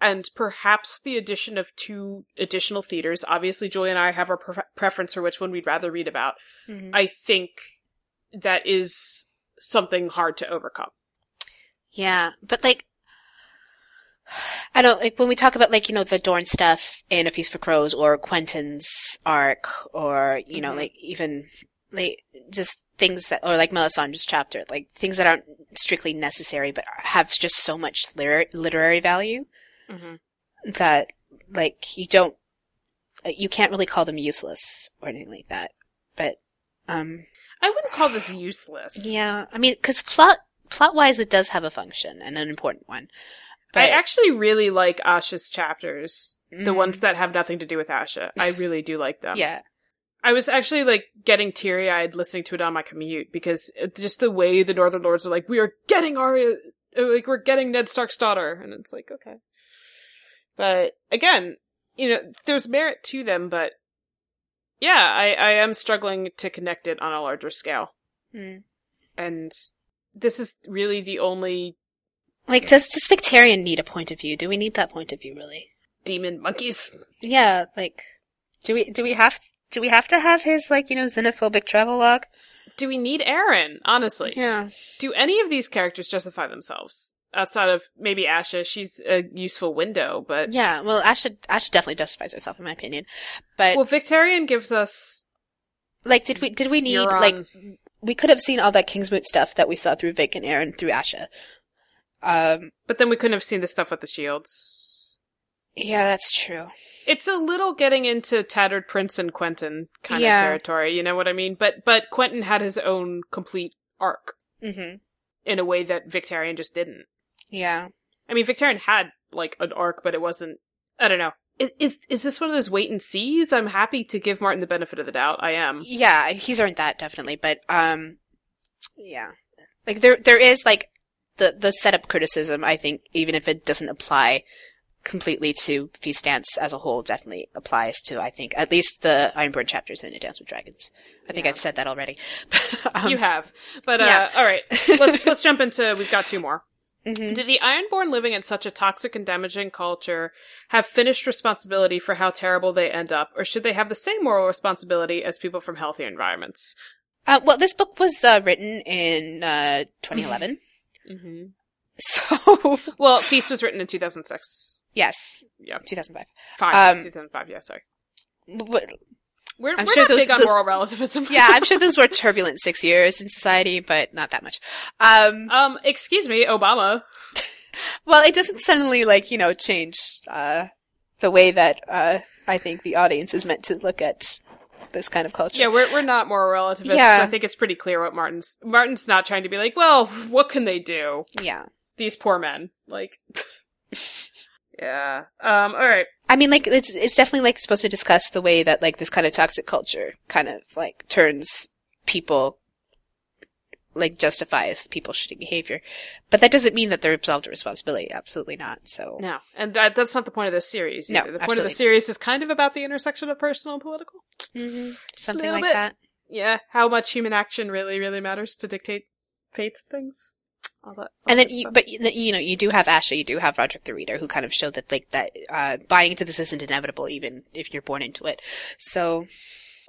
And perhaps the addition of two additional theaters, obviously Julie and I have our pre- preference for which one we'd rather read about. Mhm. I think that is something hard to overcome. yeah. But like, I don't like when we talk about like you know the Dorne stuff in A Feast for Crows or Quentyn's arc or you know Mhm. like even like just things that or like Melisandre's chapter like things that aren't strictly necessary but have just so much liter- literary value Mm-hmm. that like you don't uh, you can't really call them useless or anything like that but um I wouldn't call this useless. yeah i mean because plot plot wise it does have a function and an important one but I actually really like Asha's chapters. The Mhm. ones that have nothing to do with Asha. I really do like them. yeah I was actually like getting teary eyed listening to it on my commute because just the way the Northern Lords are like, we are getting Arya, like we're getting Ned Stark's daughter. And it's like, okay. But again, you know, there's merit to them, but yeah, I, I am struggling to connect it on a larger scale. Mm. And this is really the only like does does victarion need a point of view do we need that point of view really demon monkeys. yeah like do we do we have do we have to have his like you know xenophobic travelogue Do we need Aeron? Honestly, yeah do any of these characters justify themselves outside of maybe Asha? She's a useful window, but yeah well asha asha definitely justifies herself in my opinion but well, Victarion gives us like did we did we need Euron. like we could have seen all that Kingsmoot stuff that we saw through Vic and Aeron through Asha. Um, but then we couldn't have seen the stuff with the shields. yeah, that's true. It's a little getting into tattered prince and Quentyn kind Yeah. of territory. You know what I mean? But but Quentyn had his own complete arc hmm in a way that Victarion just didn't. Yeah. I mean, Victarion had like an arc, but it wasn't. I don't know. Is, is is this one of those wait and sees? I'm happy to give Martin the benefit of the doubt. I am. Yeah, he's earned that definitely, but um, yeah, like there there is like the the setup criticism. I think even if it doesn't apply completely to Feast Dance as a whole, definitely applies to I think at least the Ironborn chapters in A Dance with Dragons. I think Yeah. I've said that already. [LAUGHS] um, you have, but uh, yeah. all right. Let's let's jump into. We've got two more. mhm. Do the Ironborn living in such a toxic and damaging culture have finished responsibility for how terrible they end up, or should they have the same moral responsibility as people from healthier environments? Uh, well, this book was uh, written in uh, 2011, Mm-hmm. [LAUGHS] so Well, Feast was written in 2006. Yes, Yeah, 2005. five. Um, 2005. Yeah, sorry. But, We're, I'm we're sure not those- big on those- moral relativism. [LAUGHS] yeah, I'm sure those were turbulent six years in society, but not that much. Um, um, excuse me, Obama. [LAUGHS] well, it doesn't suddenly like you know change uh, the way that uh, I think the audience is meant to look at this kind of culture. Yeah, we're we're not moral relativists. Yeah. I think it's pretty clear what Martin's Martin's not trying to be like. Well, what can they do? yeah. These poor men, like. [LAUGHS] yeah. Um. All right. I mean, like it's it's definitely like supposed to discuss the way that like this kind of toxic culture kind of like turns people like justifies people shitty behavior, but that doesn't mean that they're absolved of responsibility. Absolutely not. So No, and that, that's not the point of this series. No, the point of the series is kind of about the intersection of personal and political. Mhm. something like bit. that. Yeah, how much human action really, really matters to dictate fate things. All that. all And then, you, stuff. but you you know, you do have Asha, you do have Rodrik the Reader, who kind of show that like that uh, buying into this isn't inevitable, even if you're born into it. So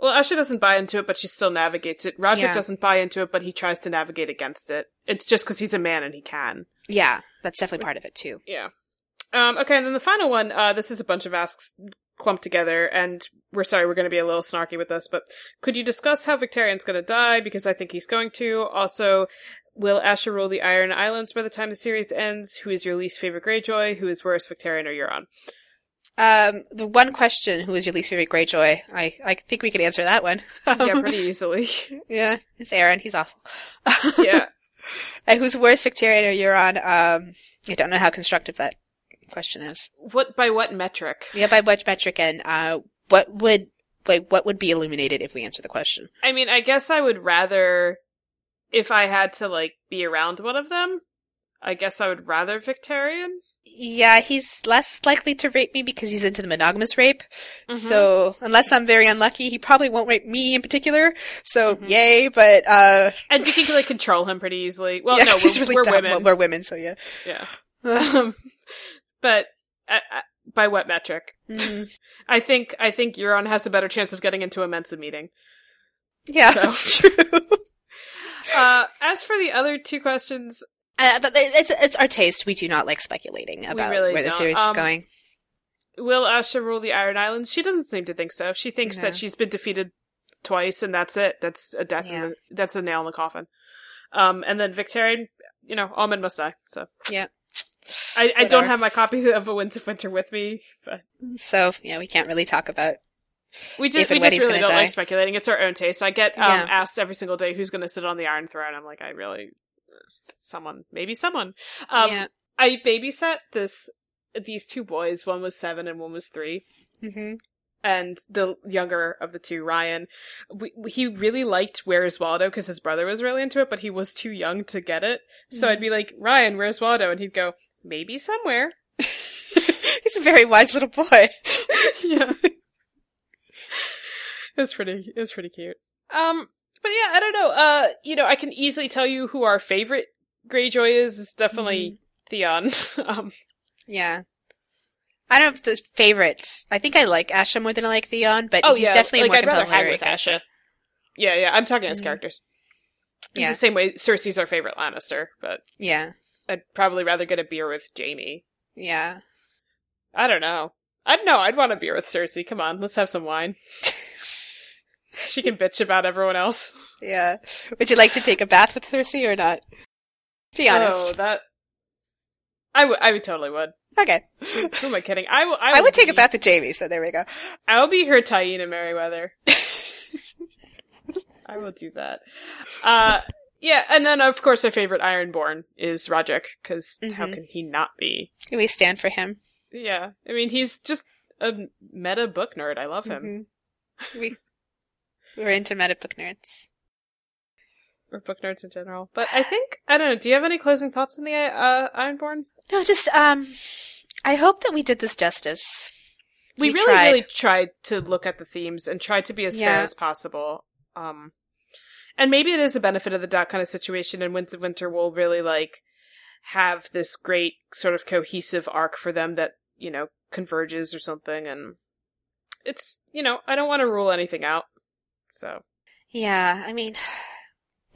well, Asha doesn't buy into it, but she still navigates it. Rodrik Yeah. doesn't buy into it, but he tries to navigate against it. It's just because he's a man and he can. yeah, that's definitely part of it too. Yeah. Um, okay, and then the final one, uh, this is a bunch of asks clumped together, and we're sorry, we're going to be a little snarky with this, but could you discuss how Victarion's going to die? Because I think he's going to. Also, will Asha rule the Iron Islands by the time the series ends? Who is your least favorite Greyjoy? Who is worse, Victarion or Euron? Um, the one question, who is your least favorite Greyjoy? I, I think we can answer that one. [LAUGHS] yeah, pretty easily. [LAUGHS] yeah, it's Aeron. He's awful. [LAUGHS] yeah. and who's worse, Victarion or Euron? Um, I don't know how constructive that question is. What, by what metric? Yeah, by what metric and, uh, what would, like, what would be illuminated if we answer the question? I mean, I guess I would rather, if I had to, like, be around one of them, I guess I would rather Victarion. Yeah, he's less likely to rape me because he's into the monogamous rape. Mhm. So, unless I'm very unlucky, he probably won't rape me in particular. So, Mhm. yay, but, uh, And you can, like, control him pretty easily. Well, yeah, no, we're, really we're dumb. women. Well, we're women, so yeah. Yeah. [LAUGHS] Um, but, uh, uh, by what metric? Mm. [LAUGHS] I think I think Euron has a better chance of getting into a Mensa meeting. Yeah, So- that's true. Uh, as for the other two questions, Uh, but it's it's our taste. We do not like speculating about really where the don't. series Um, is going. will Asha rule the Iron Islands? She doesn't seem to think so. She thinks No. that she's been defeated twice, and that's it. That's a death. In Yeah. the, that's a nail in the coffin. Um, and then Victarion, you know, all men must die. So Yeah. I, I don't have my copy [LAUGHS] of A Winds of Winter with me, but So yeah, we can't really talk about. We just we just really don't die. like speculating. It's our own taste. I get um, Yeah. asked every single day who's going to sit on the Iron Throne. I'm like, I really, someone, maybe someone. Um, yeah. I babysat this these two boys. One was seven and one was three. hmm And the younger of the two, Ryan, we, he really liked Where's Waldo because his brother was really into it, but he was too young to get it. So Mhm. I'd be like, Ryan, where's Waldo? And he'd go, maybe somewhere. [LAUGHS] He's a very wise little boy. [LAUGHS] yeah. [LAUGHS] It's pretty it's pretty cute. Um but yeah, I don't know. Uh you know, I can easily tell you who our favorite Greyjoy is. It's definitely Theon. [LAUGHS] um Yeah. I don't have the favorites. I think I like Asha more than I like Theon, but oh he's yeah, definitely like more I'd rather hang with. Asha. Yeah, yeah, I'm talking as Mhm. characters. In Yeah. the same way Cersei's our favorite Lannister, but Yeah. I'd probably rather get a beer with Jaime. Yeah. I don't know. I'd know, I'd want a beer with Cersei. Come on, let's have some wine. [LAUGHS] She can bitch about everyone else. Yeah. Would you like to take a bath with Cersei or not? Be honest. Oh, that I would I would totally would. Okay. Who am I kidding? I will. I, I will would take a bath with Jaime, so there we go. I will be her Taena Merryweather. [LAUGHS] I will do that. Uh, yeah, and then of course our favorite Ironborn is Rodrik because how Mhm. can he not be? Can we stand for him. Yeah, I mean he's just a meta book nerd. I love him. Mhm. We we're into meta book nerds. Or book nerds in general. But I think I don't know. Do you have any closing thoughts on the uh, Ironborn? No, just um, I hope that we did this justice. We, We really, tried. really tried to look at the themes and tried to be as fair as possible. Um, and maybe it is a benefit of the doubt kind of situation, and Winds of Winter will really like have this great sort of cohesive arc for them that you know converges or something. And it's you know I don't want to rule anything out. So Yeah, I mean,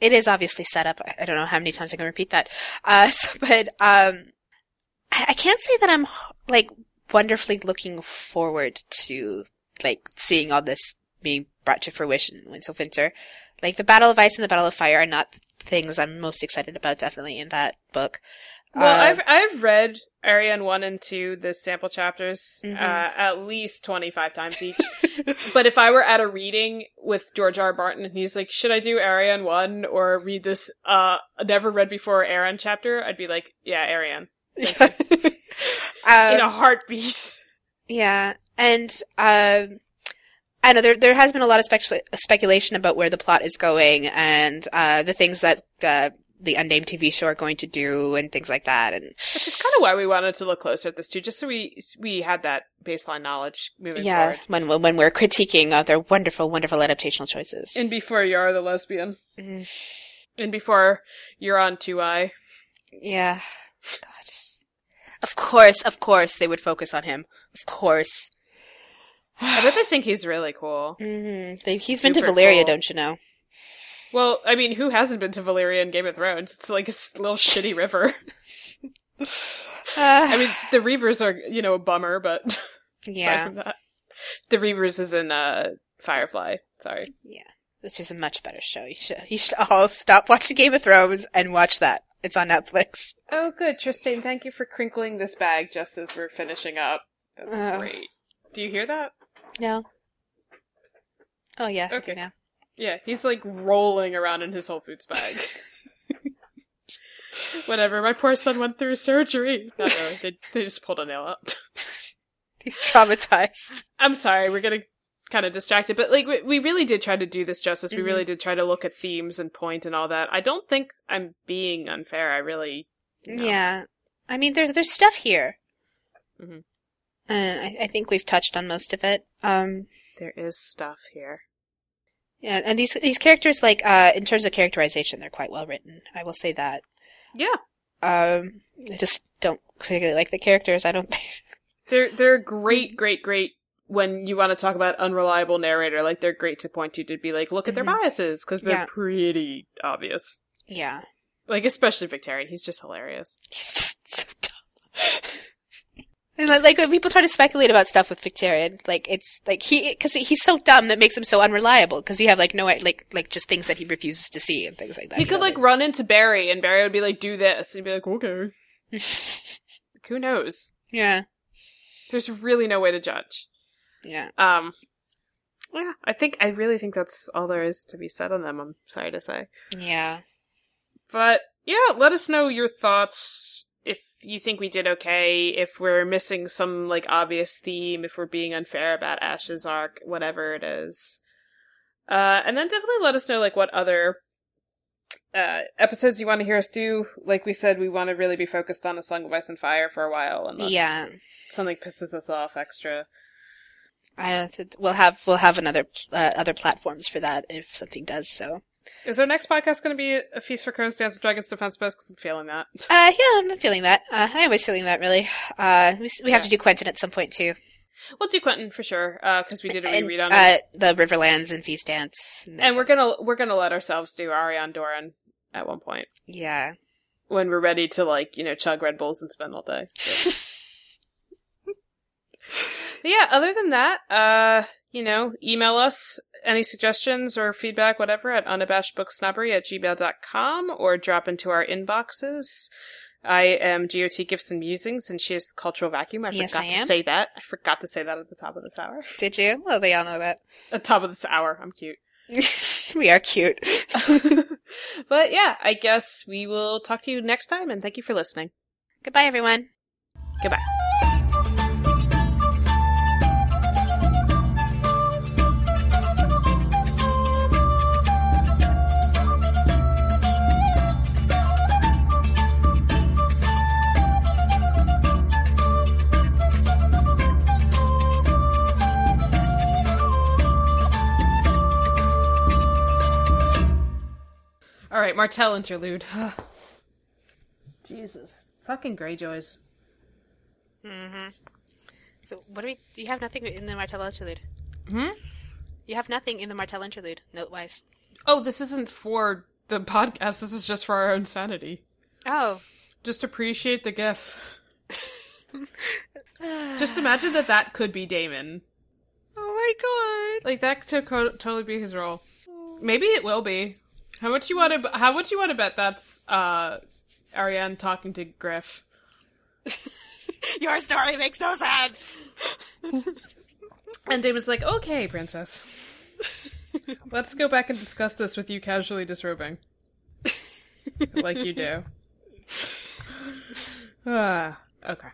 it is obviously set up. I don't know how many times I can repeat that. Uh, so- [LAUGHS] but um, I, I can't say that I'm like wonderfully looking forward to like seeing all this being brought to fruition in Winds of Winter. Like the Battle of Ice and the Battle of Fire are not things I'm most excited about. Definitely in that book. well, Uh, I've I've read Arianne one and two, the sample chapters, Mhm. uh, at least twenty five times each. [LAUGHS] But if I were at a reading with George R. R. Martin and he's like, should I do Arianne 1 or read this uh never read before Arianne chapter? I'd be like, yeah, Arianne. [LAUGHS] Um, In a heartbeat. Yeah, and um, I know there there has been a lot of specula- speculation about where the plot is going and uh, the things that uh, the unnamed TV show are going to do and things like that. And Which is kind of why we wanted to look closer at this too, just so we we had that baseline knowledge moving yeah, forward. when when we're critiquing other wonderful, wonderful adaptational choices. And before you are the lesbian. Mm, And before you're on 2i. yeah, God. Of course, of course, they would focus on him. Of course. I bet they think he's really cool. [SIGHS] hmm They, he's been to Valyria, cool. don't you know? Well, I mean, who hasn't been to Valyria in Game of Thrones? It's like a little shitty river. I [LAUGHS] I mean, the Reavers are, you know, a bummer, but [LAUGHS] aside yeah. from that. The Reavers is in uh, Firefly. Sorry. Yeah, which is a much better show. You should you should all stop watching Game of Thrones and watch that. It's on Netflix. Oh, good, Tristan. Thank you for crinkling this bag just as we're finishing up. That's Oh. great. Do you hear that? No. Oh yeah. I do Okay. now. Yeah, he's like rolling around in his Whole Foods bag. [LAUGHS] Whatever. My poor son went through surgery. Not really. They, they just pulled a nail out. [LAUGHS] He's traumatized. I'm sorry. We're getting kind of distracted, but like we, we really did try to do this justice. We Mhm. really did try to look at themes and point and all that. I don't think I'm being unfair. I really. Yeah. I mean, there's there's stuff here. Mhm. And I, I think we've touched on most of it. Um, There is stuff here. Yeah, and these these characters, like uh, in terms of characterization, they're quite well written. I will say that. Yeah. Um, I just don't particularly like the characters. I don't. [LAUGHS] They're they're great, great, great when you want to talk about unreliable narrator. Like they're great to point to to be like, look at their Mhm. biases because they're Yeah. pretty obvious. yeah, Like especially Victarion, he's just hilarious. he's just so [LAUGHS] dumb. And like, like when people try to speculate about stuff with Victarion, like it's like he because he's so dumb that makes him so unreliable because you have like no like like just things that he refuses to see and things like that. He could know, like run into Barry, and Barry would be like, "Do this," and he'd be like, "Okay." [LAUGHS] Who knows? yeah, There's really no way to judge. yeah. Um, yeah, I think I really think that's all there is to be said on them. I'm sorry to say, Yeah. but yeah, let us know your thoughts. If you think we did okay, if we're missing some like obvious theme, if we're being unfair about Ash's arc, whatever it is. Uh, and then definitely let us know like what other uh, episodes you want to hear us do. Like we said, we want to really be focused on a Song of Ice and Fire for a while, and Yeah. something pisses us off extra. I we'll have we'll have another uh, other platforms for that if something does so. Is our next podcast going to be a Feast for Crows Dance of Dragons Defense Post? Because I'm feeling that. Uh, yeah, I'm feeling that. Uh, I'm always feeling that really. Uh, we, we have Yeah. to do Quentyn at some point too. We'll do Quentyn for sure, because we did a And, reread on it, uh, the Riverlands and Feast Dance. and we're gonna we're gonna let ourselves do Arianne Doran at one point yeah. when we're ready to like you know chug Red Bulls and spend all day. [LAUGHS] Yeah, other than that, uh, you know, email us any suggestions or feedback, whatever, at unabashedbooksnobbery at gmail.com or drop into our inboxes. I am GOT Gifts and Musings, and she is the Cultural Vacuum. I Yes, forgot I to say that. I forgot to say that at the top of this hour. Did you? Well, they all know that. At the top of this hour. I'm cute. [LAUGHS] [LAUGHS] we are cute. [LAUGHS] but yeah, I guess we will talk to you next time, and thank you for listening. Goodbye, everyone. Goodbye. Right, Martell interlude. [SIGHS] Jesus, fucking Greyjoys. Mm-hmm. So, what do we? Do you have nothing in the Martell interlude? Hmm. You have nothing in the Martell interlude, note-wise. Oh, this isn't for the podcast. This is just for our own sanity. Oh. Just appreciate the gif. [LAUGHS] just imagine that that could be Damon. Oh my god! Like that could totally be his role. Maybe it will be. How much you want to? How much you want to bet that's uh, Arianne talking to Griff? [LAUGHS] Your story makes no sense. And Damon's like, "Okay, princess, let's go back and discuss this with you casually disrobing, like you do." [LAUGHS] Ah, okay.